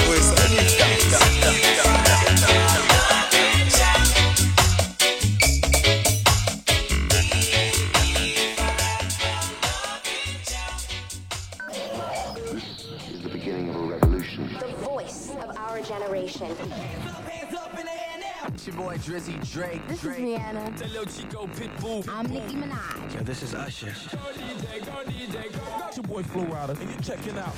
[SPEAKER 30] boy Drizzy Drake.
[SPEAKER 31] This is Rihanna.
[SPEAKER 30] It's Lil Chico Pitbull.
[SPEAKER 31] I'm Nicki Minaj.
[SPEAKER 30] Yo, this is Usher.
[SPEAKER 32] It's your boy Flo Rida, and you're checking out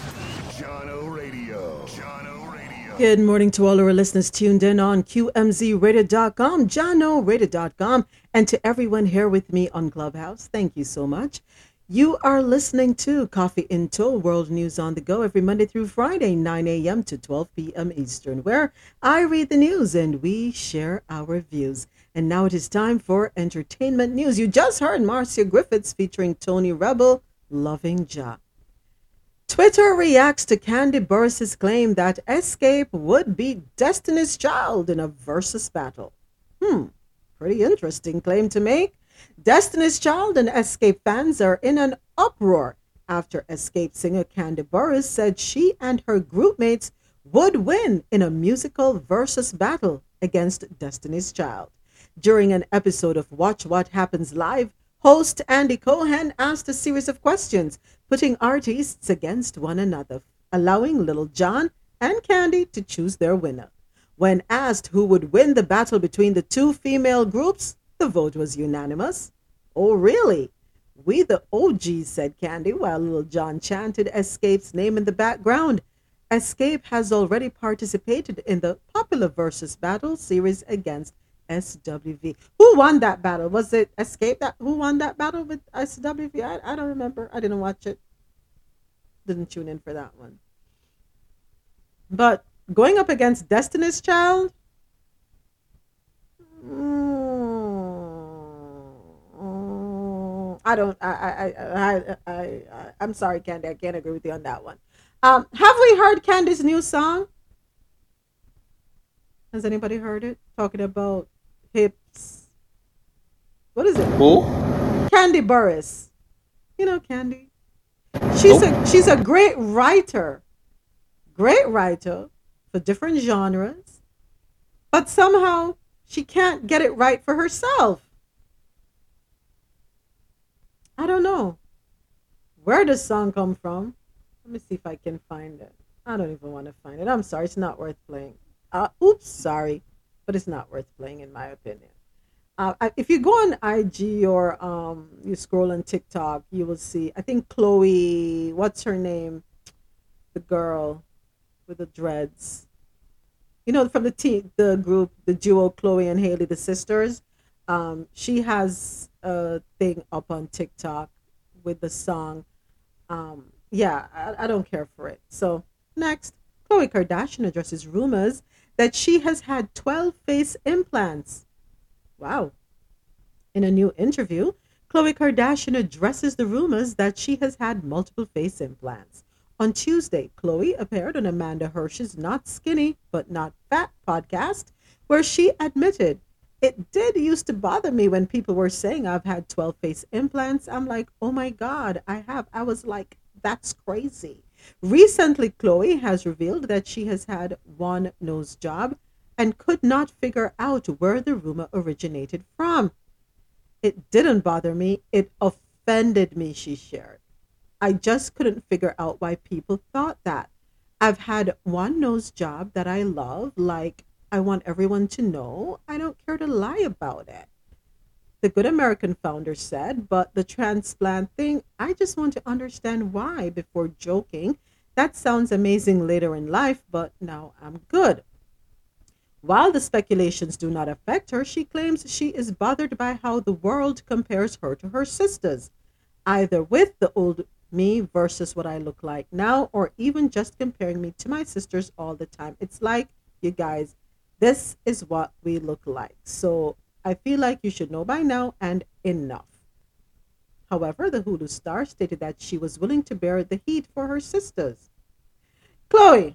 [SPEAKER 32] Jahkno Radio. Jahkno Radio.
[SPEAKER 6] Good morning to all of our listeners tuned in on QMZRadio.com, JahknoRadio.com, and to everyone here with me on Clubhouse. Thank you so much. You are listening to Coffee in Toe, World News on the Go, every Monday through Friday, 9 a.m. to 12 p.m. Eastern, where I read the news and we share our views. And now it is time for entertainment news. You just heard Marcia Griffiths featuring Tony Rebel, Loving Ja. Twitter reacts to Kandi Burruss's claim that Xscape would beat Destiny's Child in a versus battle. Hmm, pretty interesting claim to make. Destiny's Child and Xscape fans are in an uproar after Xscape singer Kandi Burruss said she and her group mates would win in a musical versus battle against Destiny's Child. During an episode of Watch What Happens Live, host Andy Cohen asked a series of questions, putting artists against one another, allowing Lil Jon and Kandi to choose their winner. When asked who would win the battle between the two female groups, the vote was unanimous. Oh, really? We the OGs, said Kandi, while Lil Jon chanted Xscape's name in the background. Xscape has already participated in the popular versus battle series against SWV. Who won that battle? Was it Xscape that who won that battle with SWV? I, I don't remember. I didn't watch it. Didn't tune in for that one. But going up against Destiny's Child, hmm. I don't. I. I. I. I. I I'm sorry, Kandi. I can't agree with you on that one. Um, have we heard Kandi's new song? Has anybody heard it? Talking about hips. What is it?
[SPEAKER 32] Who?
[SPEAKER 6] Kandi Burruss. You know Kandi. She's a she's a great writer. Great writer for different genres. But somehow she can't get it right for herself. I don't know. Where does song come from? Let me see if I can find it. I don't even want to find it. I'm sorry, it's not worth playing. Uh, oops, sorry, but it's not worth playing in my opinion. Uh, if you go on IG or um, you scroll on TikTok, you will see. I think Chloe, what's her name? The girl with the dreads. You know, from the team, the group, the duo Chloe and Halle, the sisters. Um, she has a thing up on TikTok with the song. Um, yeah, I, I don't care for it. So next, Khloe Kardashian addresses rumors that she has had 12 face implants. Wow. In a new interview, Khloe Kardashian addresses the rumors that she has had multiple face implants. On Tuesday, Khloe appeared on Amanda Hirsch's Not Skinny But Not Fat podcast, where she admitted it did used to bother me when people were saying I've had 12 face implants. I'm like, oh my God, I have. I was like, that's crazy. Recently, Khloe has revealed that she has had one nose job and could not figure out where the rumor originated from. It didn't bother me, it offended me, she shared. I just couldn't figure out why people thought that. I've had one nose job that I love, like I want everyone to know. I don't care to lie about it. The Good American founder said, but the transplant thing, I just want to understand why before joking. That sounds amazing later in life, but now I'm good. While the speculations do not affect her, she claims she is bothered by how the world compares her to her sisters. either with the old me versus what I look like now, or even just comparing me to my sisters all the time. It's like, you guys, this is what we look like. So I feel like you should know by now and enough. However, the Hulu star stated that she was willing to bear the heat for her sisters. Khloe,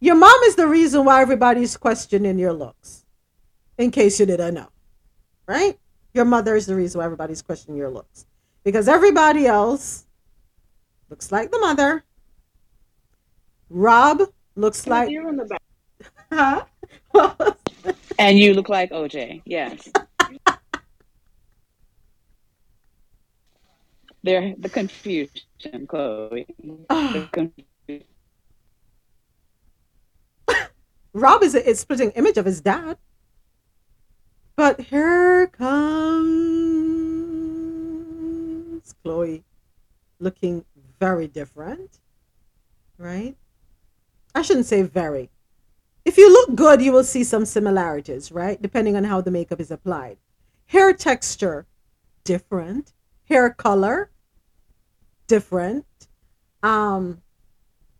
[SPEAKER 6] your mom is the reason why everybody's questioning your looks, in case you didn't know, right? Your mother is the reason why everybody's questioning your looks. Because everybody else looks like the mother. Rob looks like.
[SPEAKER 17] The back.
[SPEAKER 6] Huh?
[SPEAKER 17] And you look like OJ. Yes. They're the confusion, Khloe. The ah. confusion.
[SPEAKER 6] Rob is a, a splitting image of his dad. But here comes Khloe looking very different, right? I shouldn't say very. If you look good, you will see some similarities, right? Depending on how the makeup is applied. Hair texture, different. Hair color, different. Um,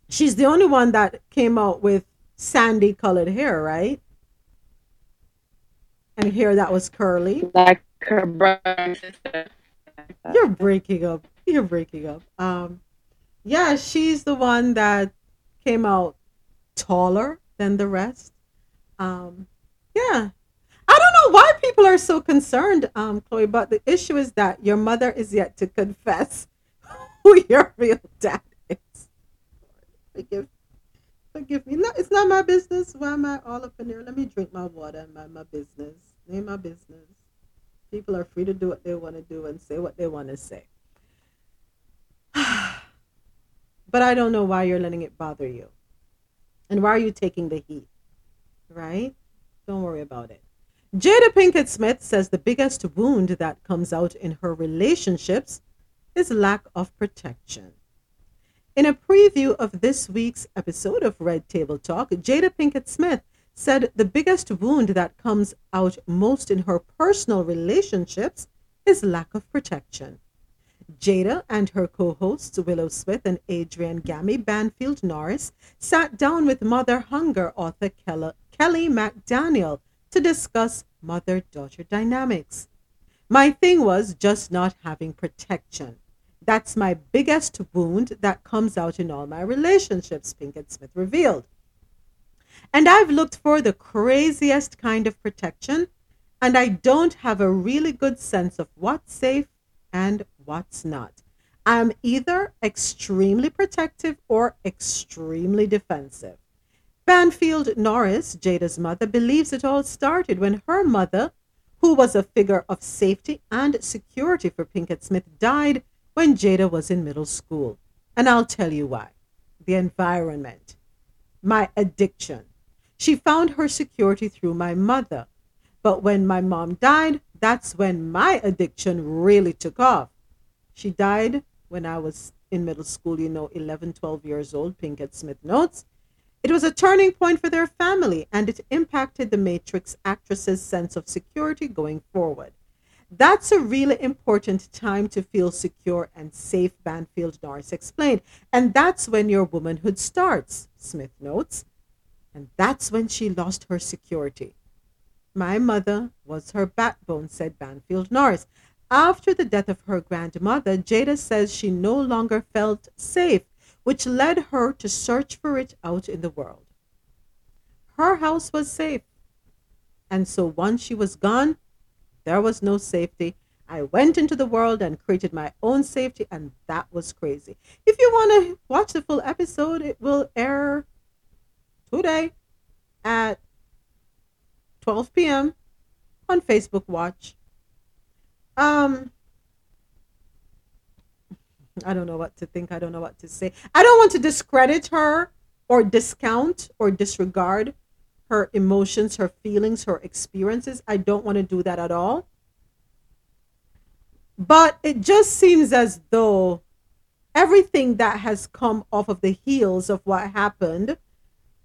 [SPEAKER 6] she's the only one that came out with sandy colored hair, right? And hair that was curly.
[SPEAKER 17] Like her brother.
[SPEAKER 6] You're breaking up. You're breaking up. Um, yeah, she's the one that came out taller than the rest. Um, yeah. I don't know why people are so concerned, um, Khloe, but the issue is that your mother is yet to confess who your real dad is. Forgive, forgive me. No, it's not my business. Why am I all up in there? Let me drink my water and mind my business. Name my business. People are free to do what they want to do and say what they want to say. but I don't know why you're letting it bother you. And why are you taking the heat? Right? Don't worry about it. Jada Pinkett Smith says the biggest wound that comes out in her relationships is lack of protection. In a preview of this week's episode of Red Table Talk, Jada Pinkett Smith said the biggest wound that comes out most in her personal relationships is lack of protection. Jada and her co hosts Willow Smith and Adrienne Gammy Banfield Norris sat down with Mother Hunger author Kelly, McDaniel to discuss mother daughter dynamics. My thing was just not having protection. That's my biggest wound that comes out in all my relationships, Pinkett Smith revealed. And I've looked for the craziest kind of protection, and I don't have a really good sense of what's safe and what's not. I'm either extremely protective or extremely defensive. Banfield Norris, Jada's mother, believes it all started when her mother, who was a figure of safety and security for Pinkett Smith, died when Jada was in middle school. And I'll tell you why. The environment, my addiction. She found her security through my mother. But when my mom died, that's when my addiction really took off. She died when I was in middle school, you know, 11, 12 years old, Pinkett Smith notes. It was a turning point for their family and it impacted the Matrix actress's sense of security going forward. That's a really important time to feel secure and safe, Banfield Norris explained. And that's when your womanhood starts, Smith notes. And that's when she lost her security. My mother was her backbone, said Banfield Norris. After the death of her grandmother, Jada says she no longer felt safe, which led her to search for it out in the world. Her house was safe. And so once she was gone, there was no safety. I went into the world and created my own safety, and that was crazy. If you want to watch the full episode, it will air today at 12 p.m. on Facebook Watch. Um, I don't know what to think. I don't know what to say. I don't want to discredit her or discount or disregard her emotions, her feelings, her experiences. I don't want to do that at all. But it just seems as though everything that has come off of the heels of what happened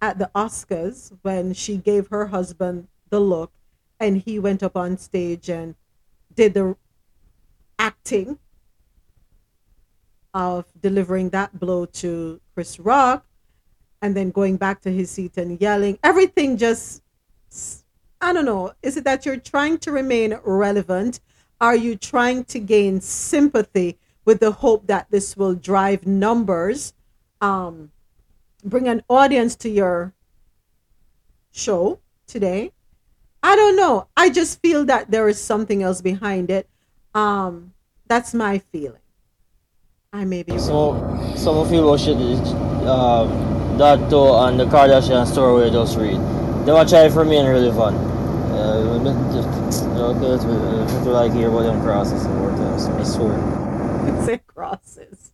[SPEAKER 6] at the Oscars when she gave her husband the look and he went up on stage and did the acting of delivering that blow to Chris Rock and then going back to his seat and yelling. Everything just, I don't know. Is it that you're trying to remain relevant? Are you trying to gain sympathy with the hope that this will drive numbers, um, bring an audience to your show today? I don't know. I just feel that there is something else behind it. Um, that's my feeling. I may be wrong.
[SPEAKER 18] So, some of you should, um, that too, and the Kardashian story we just read. They want to try to remain relevant. Uh, okay, it's, it's like hear about them crosses and more times, I swear.
[SPEAKER 6] say crosses.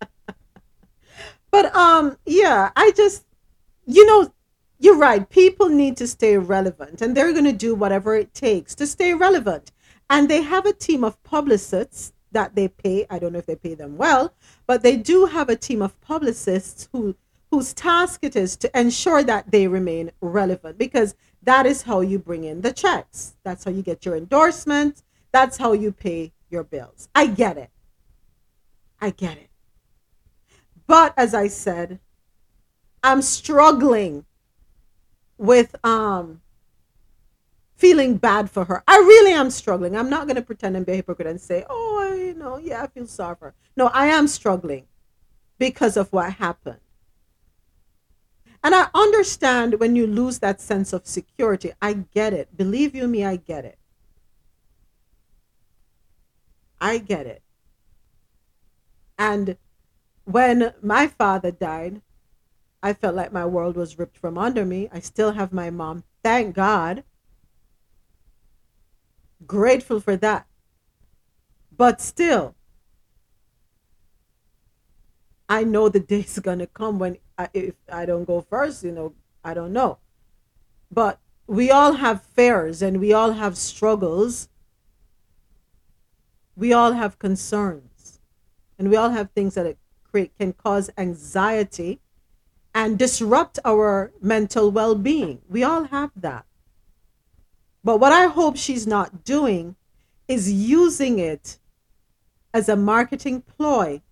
[SPEAKER 6] but um yeah, I just you know, you're right. People need to stay relevant and they're going to do whatever it takes to stay relevant. And they have a team of publicists that they pay. I don't know if they pay them well, but they do have a team of publicists who whose task it is to ensure that they remain relevant because that is how you bring in the checks. That's how you get your endorsements. That's how you pay your bills. I get it. I get it. But as I said, I'm struggling with um feeling bad for her. I really am struggling. I'm not going to pretend and be a hypocrite and say, "Oh, I, you know, yeah, I feel sorry for her." No, I am struggling because of what happened. And I understand when you lose that sense of security. I get it. Believe you me, I get it. I get it. And when my father died, I felt like my world was ripped from under me. I still have my mom, thank God. Grateful for that. But still, I know the day's gonna come when I, if I don't go first, you know, I don't know. But we all have fears and we all have struggles. We all have concerns, and we all have things that create can cause anxiety and disrupt our mental well-being. We all have that. But what I hope she's not doing is using it as a marketing ploy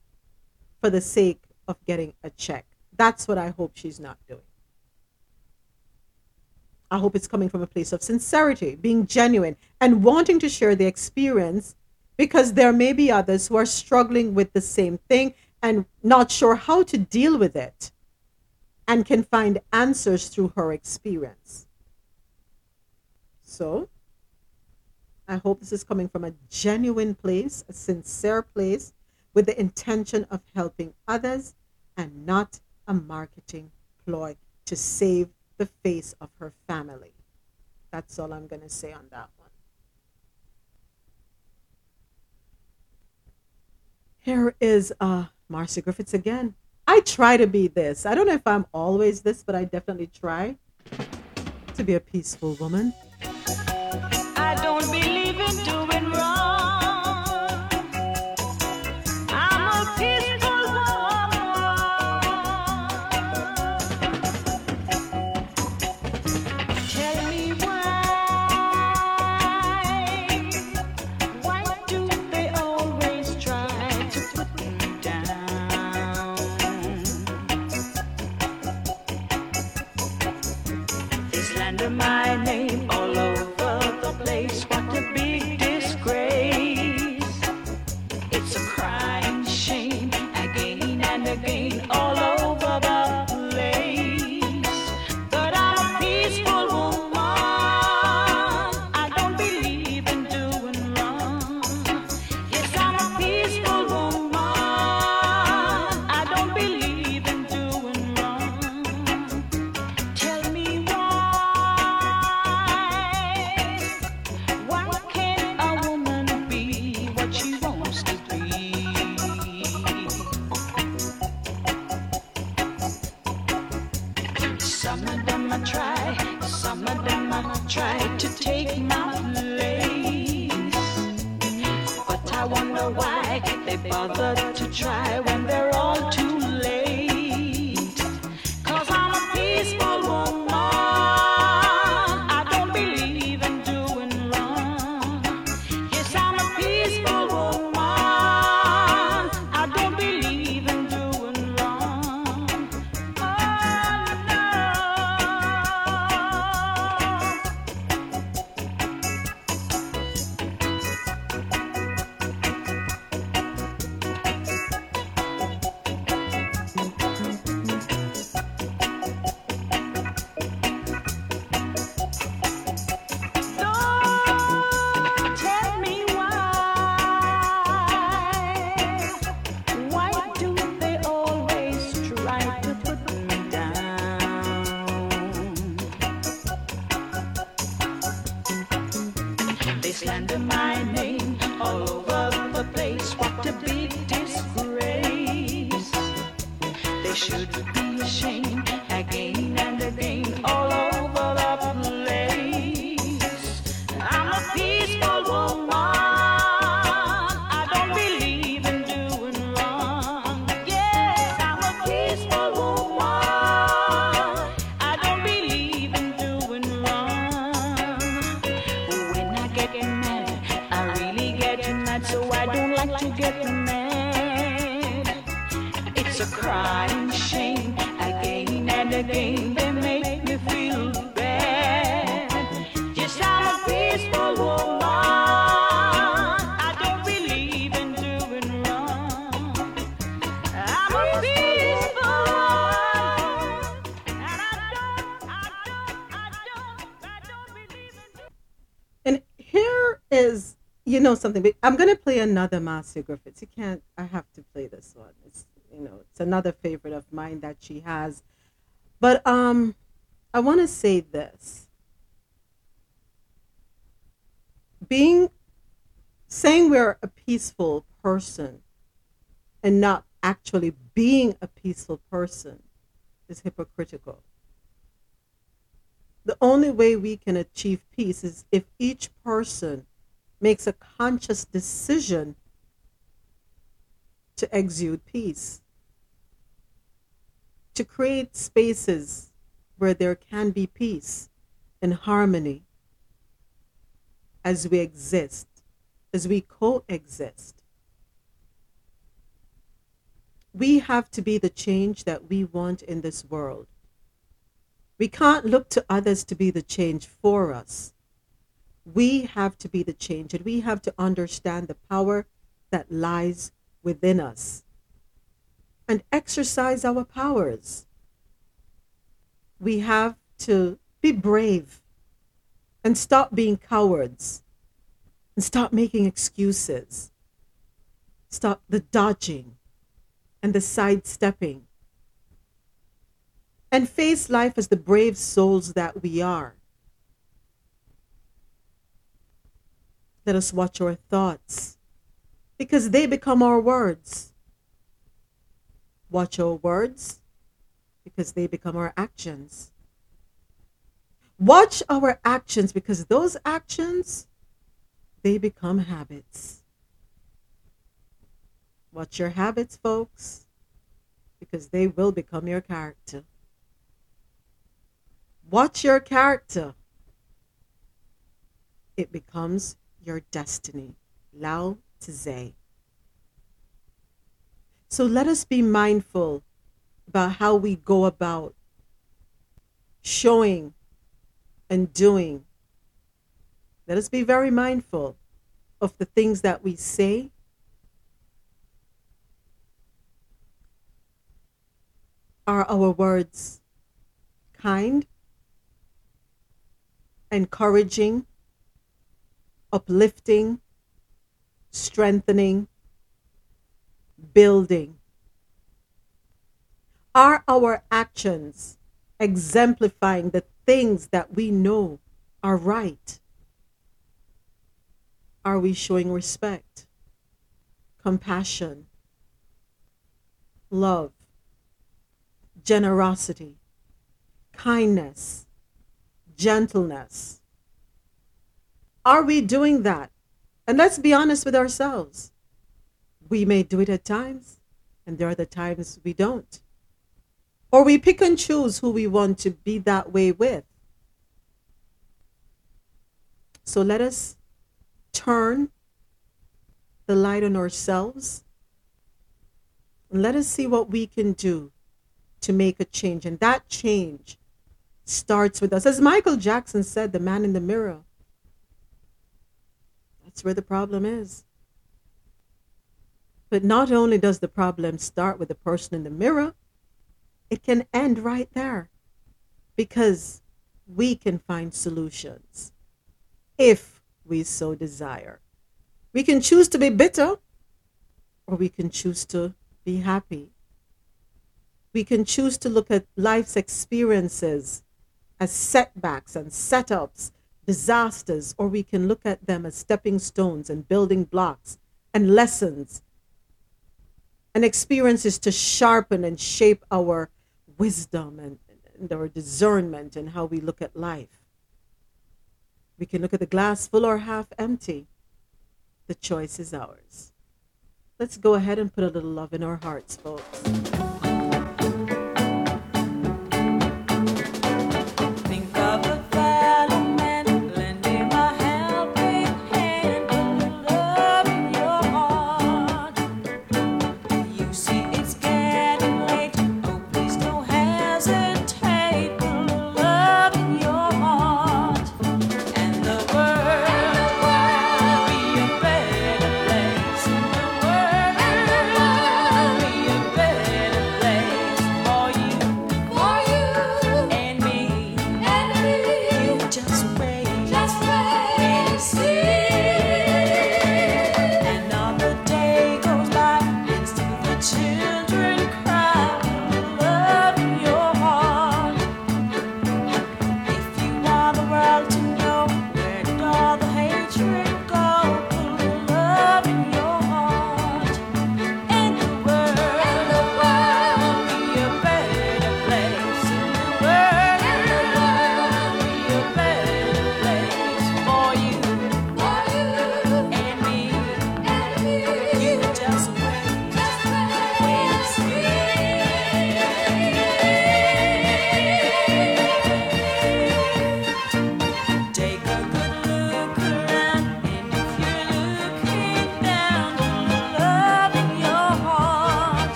[SPEAKER 6] for the sake of getting a check. That's what I hope she's not doing. I hope it's coming from a place of sincerity, being genuine, and wanting to share the experience because there may be others who are struggling with the same thing and not sure how to deal with it and can find answers through her experience. So, I hope this is coming from a genuine place, a sincere place, with the intention of helping others and not a marketing ploy to save the face of her family. That's all I'm going to say on that one. Here is uh, Marcia Griffiths again. I try to be this. I don't know if I'm always this, but I definitely try to be a peaceful woman. Is, you know, something. but I'm gonna play another Marcia Griffiths. You can't. I have to play this one. It's, you know, it's another favorite of mine that she has. But um, I want to say this. Being, saying we're a peaceful person, and not actually being a peaceful person, is hypocritical. The only way we can achieve peace is if each person makes a conscious decision to exude peace, to create spaces where there can be peace and harmony as we exist, as we coexist. We have to be the change that we want in this world. We can't look to others to be the change for us. We have to be the change, and we have to understand the power that lies within us and exercise our powers. We have to be brave and stop being cowards and stop making excuses. Stop the dodging and the sidestepping and face life as the brave souls that we are. Let us watch our thoughts because they become our words. Watch our words because they become our actions. Watch our actions because those actions they become habits. Watch your habits, folks, because they will become your character. Watch your character. It becomes your destiny. Lao Tse. So let us be mindful about how we go about showing and doing. Let us be very mindful of the things that we say. Are our words kind, encouraging, uplifting, strengthening, building? Are our actions exemplifying the things that we know are right? Are we showing respect, compassion, love, generosity, kindness, gentleness? Are we doing that? And let's be honest with ourselves. We may do it at times, and there are the times we don't. Or we pick and choose who we want to be that way with. So let us turn the light on ourselves and let us see what we can do to make a change. And that change starts with us. As Michael Jackson said, the man in the mirror. That's where the problem is. But not only does the problem start with the person in the mirror, it can end right there because we can find solutions if we so desire. We can choose to be bitter or we can choose to be happy. We can choose to look at life's experiences as setbacks and setups
[SPEAKER 1] disasters, or we can look at them as stepping stones and building blocks and lessons and experiences to sharpen and shape our wisdom and, and our discernment and how we look at life. We can look at the glass full or half empty. The choice is ours. Let's go ahead and put a little love in our hearts, folks.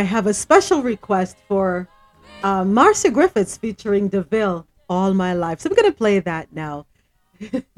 [SPEAKER 6] I
[SPEAKER 1] have a special request for uh, Marcia Griffiths featuring DeVille all my life. So I'm going to play that now.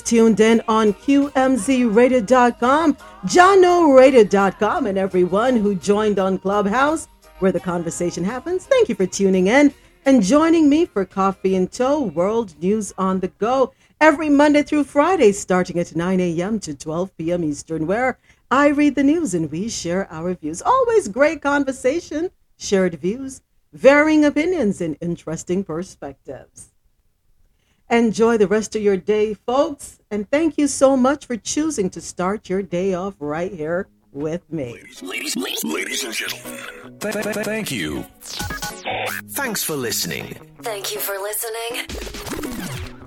[SPEAKER 6] tuned in on QMZRadio.com, JahknoRadio.com, and everyone who joined on Clubhouse, where the conversation happens, thank you for tuning in and joining me for Coffee In Toe World News on the Go every Monday through Friday, starting at 9 a.m. to 12 p.m. Eastern, where I read the news and we share our views. Always great conversation, shared views, varying opinions, and interesting perspectives. Enjoy the rest of your day, folks, and thank you so much for choosing to start your day off right here with me.
[SPEAKER 3] Ladies, ladies, ladies and gentlemen, th- th- th- thank you. Thanks for listening.
[SPEAKER 33] Thank you for listening.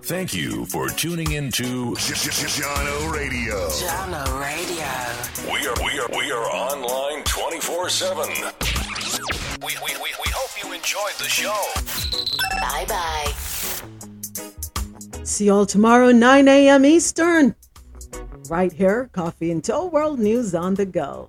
[SPEAKER 3] Thank you for tuning into Jahkno Radio.
[SPEAKER 33] Jahkno Radio.
[SPEAKER 3] We are we are we are online twenty four seven.
[SPEAKER 33] We, we, we, we hope you enjoyed the show. Bye bye.
[SPEAKER 6] See y'all tomorrow, 9 a.m. Eastern. Right here, Coffee In Toe World News on the Go.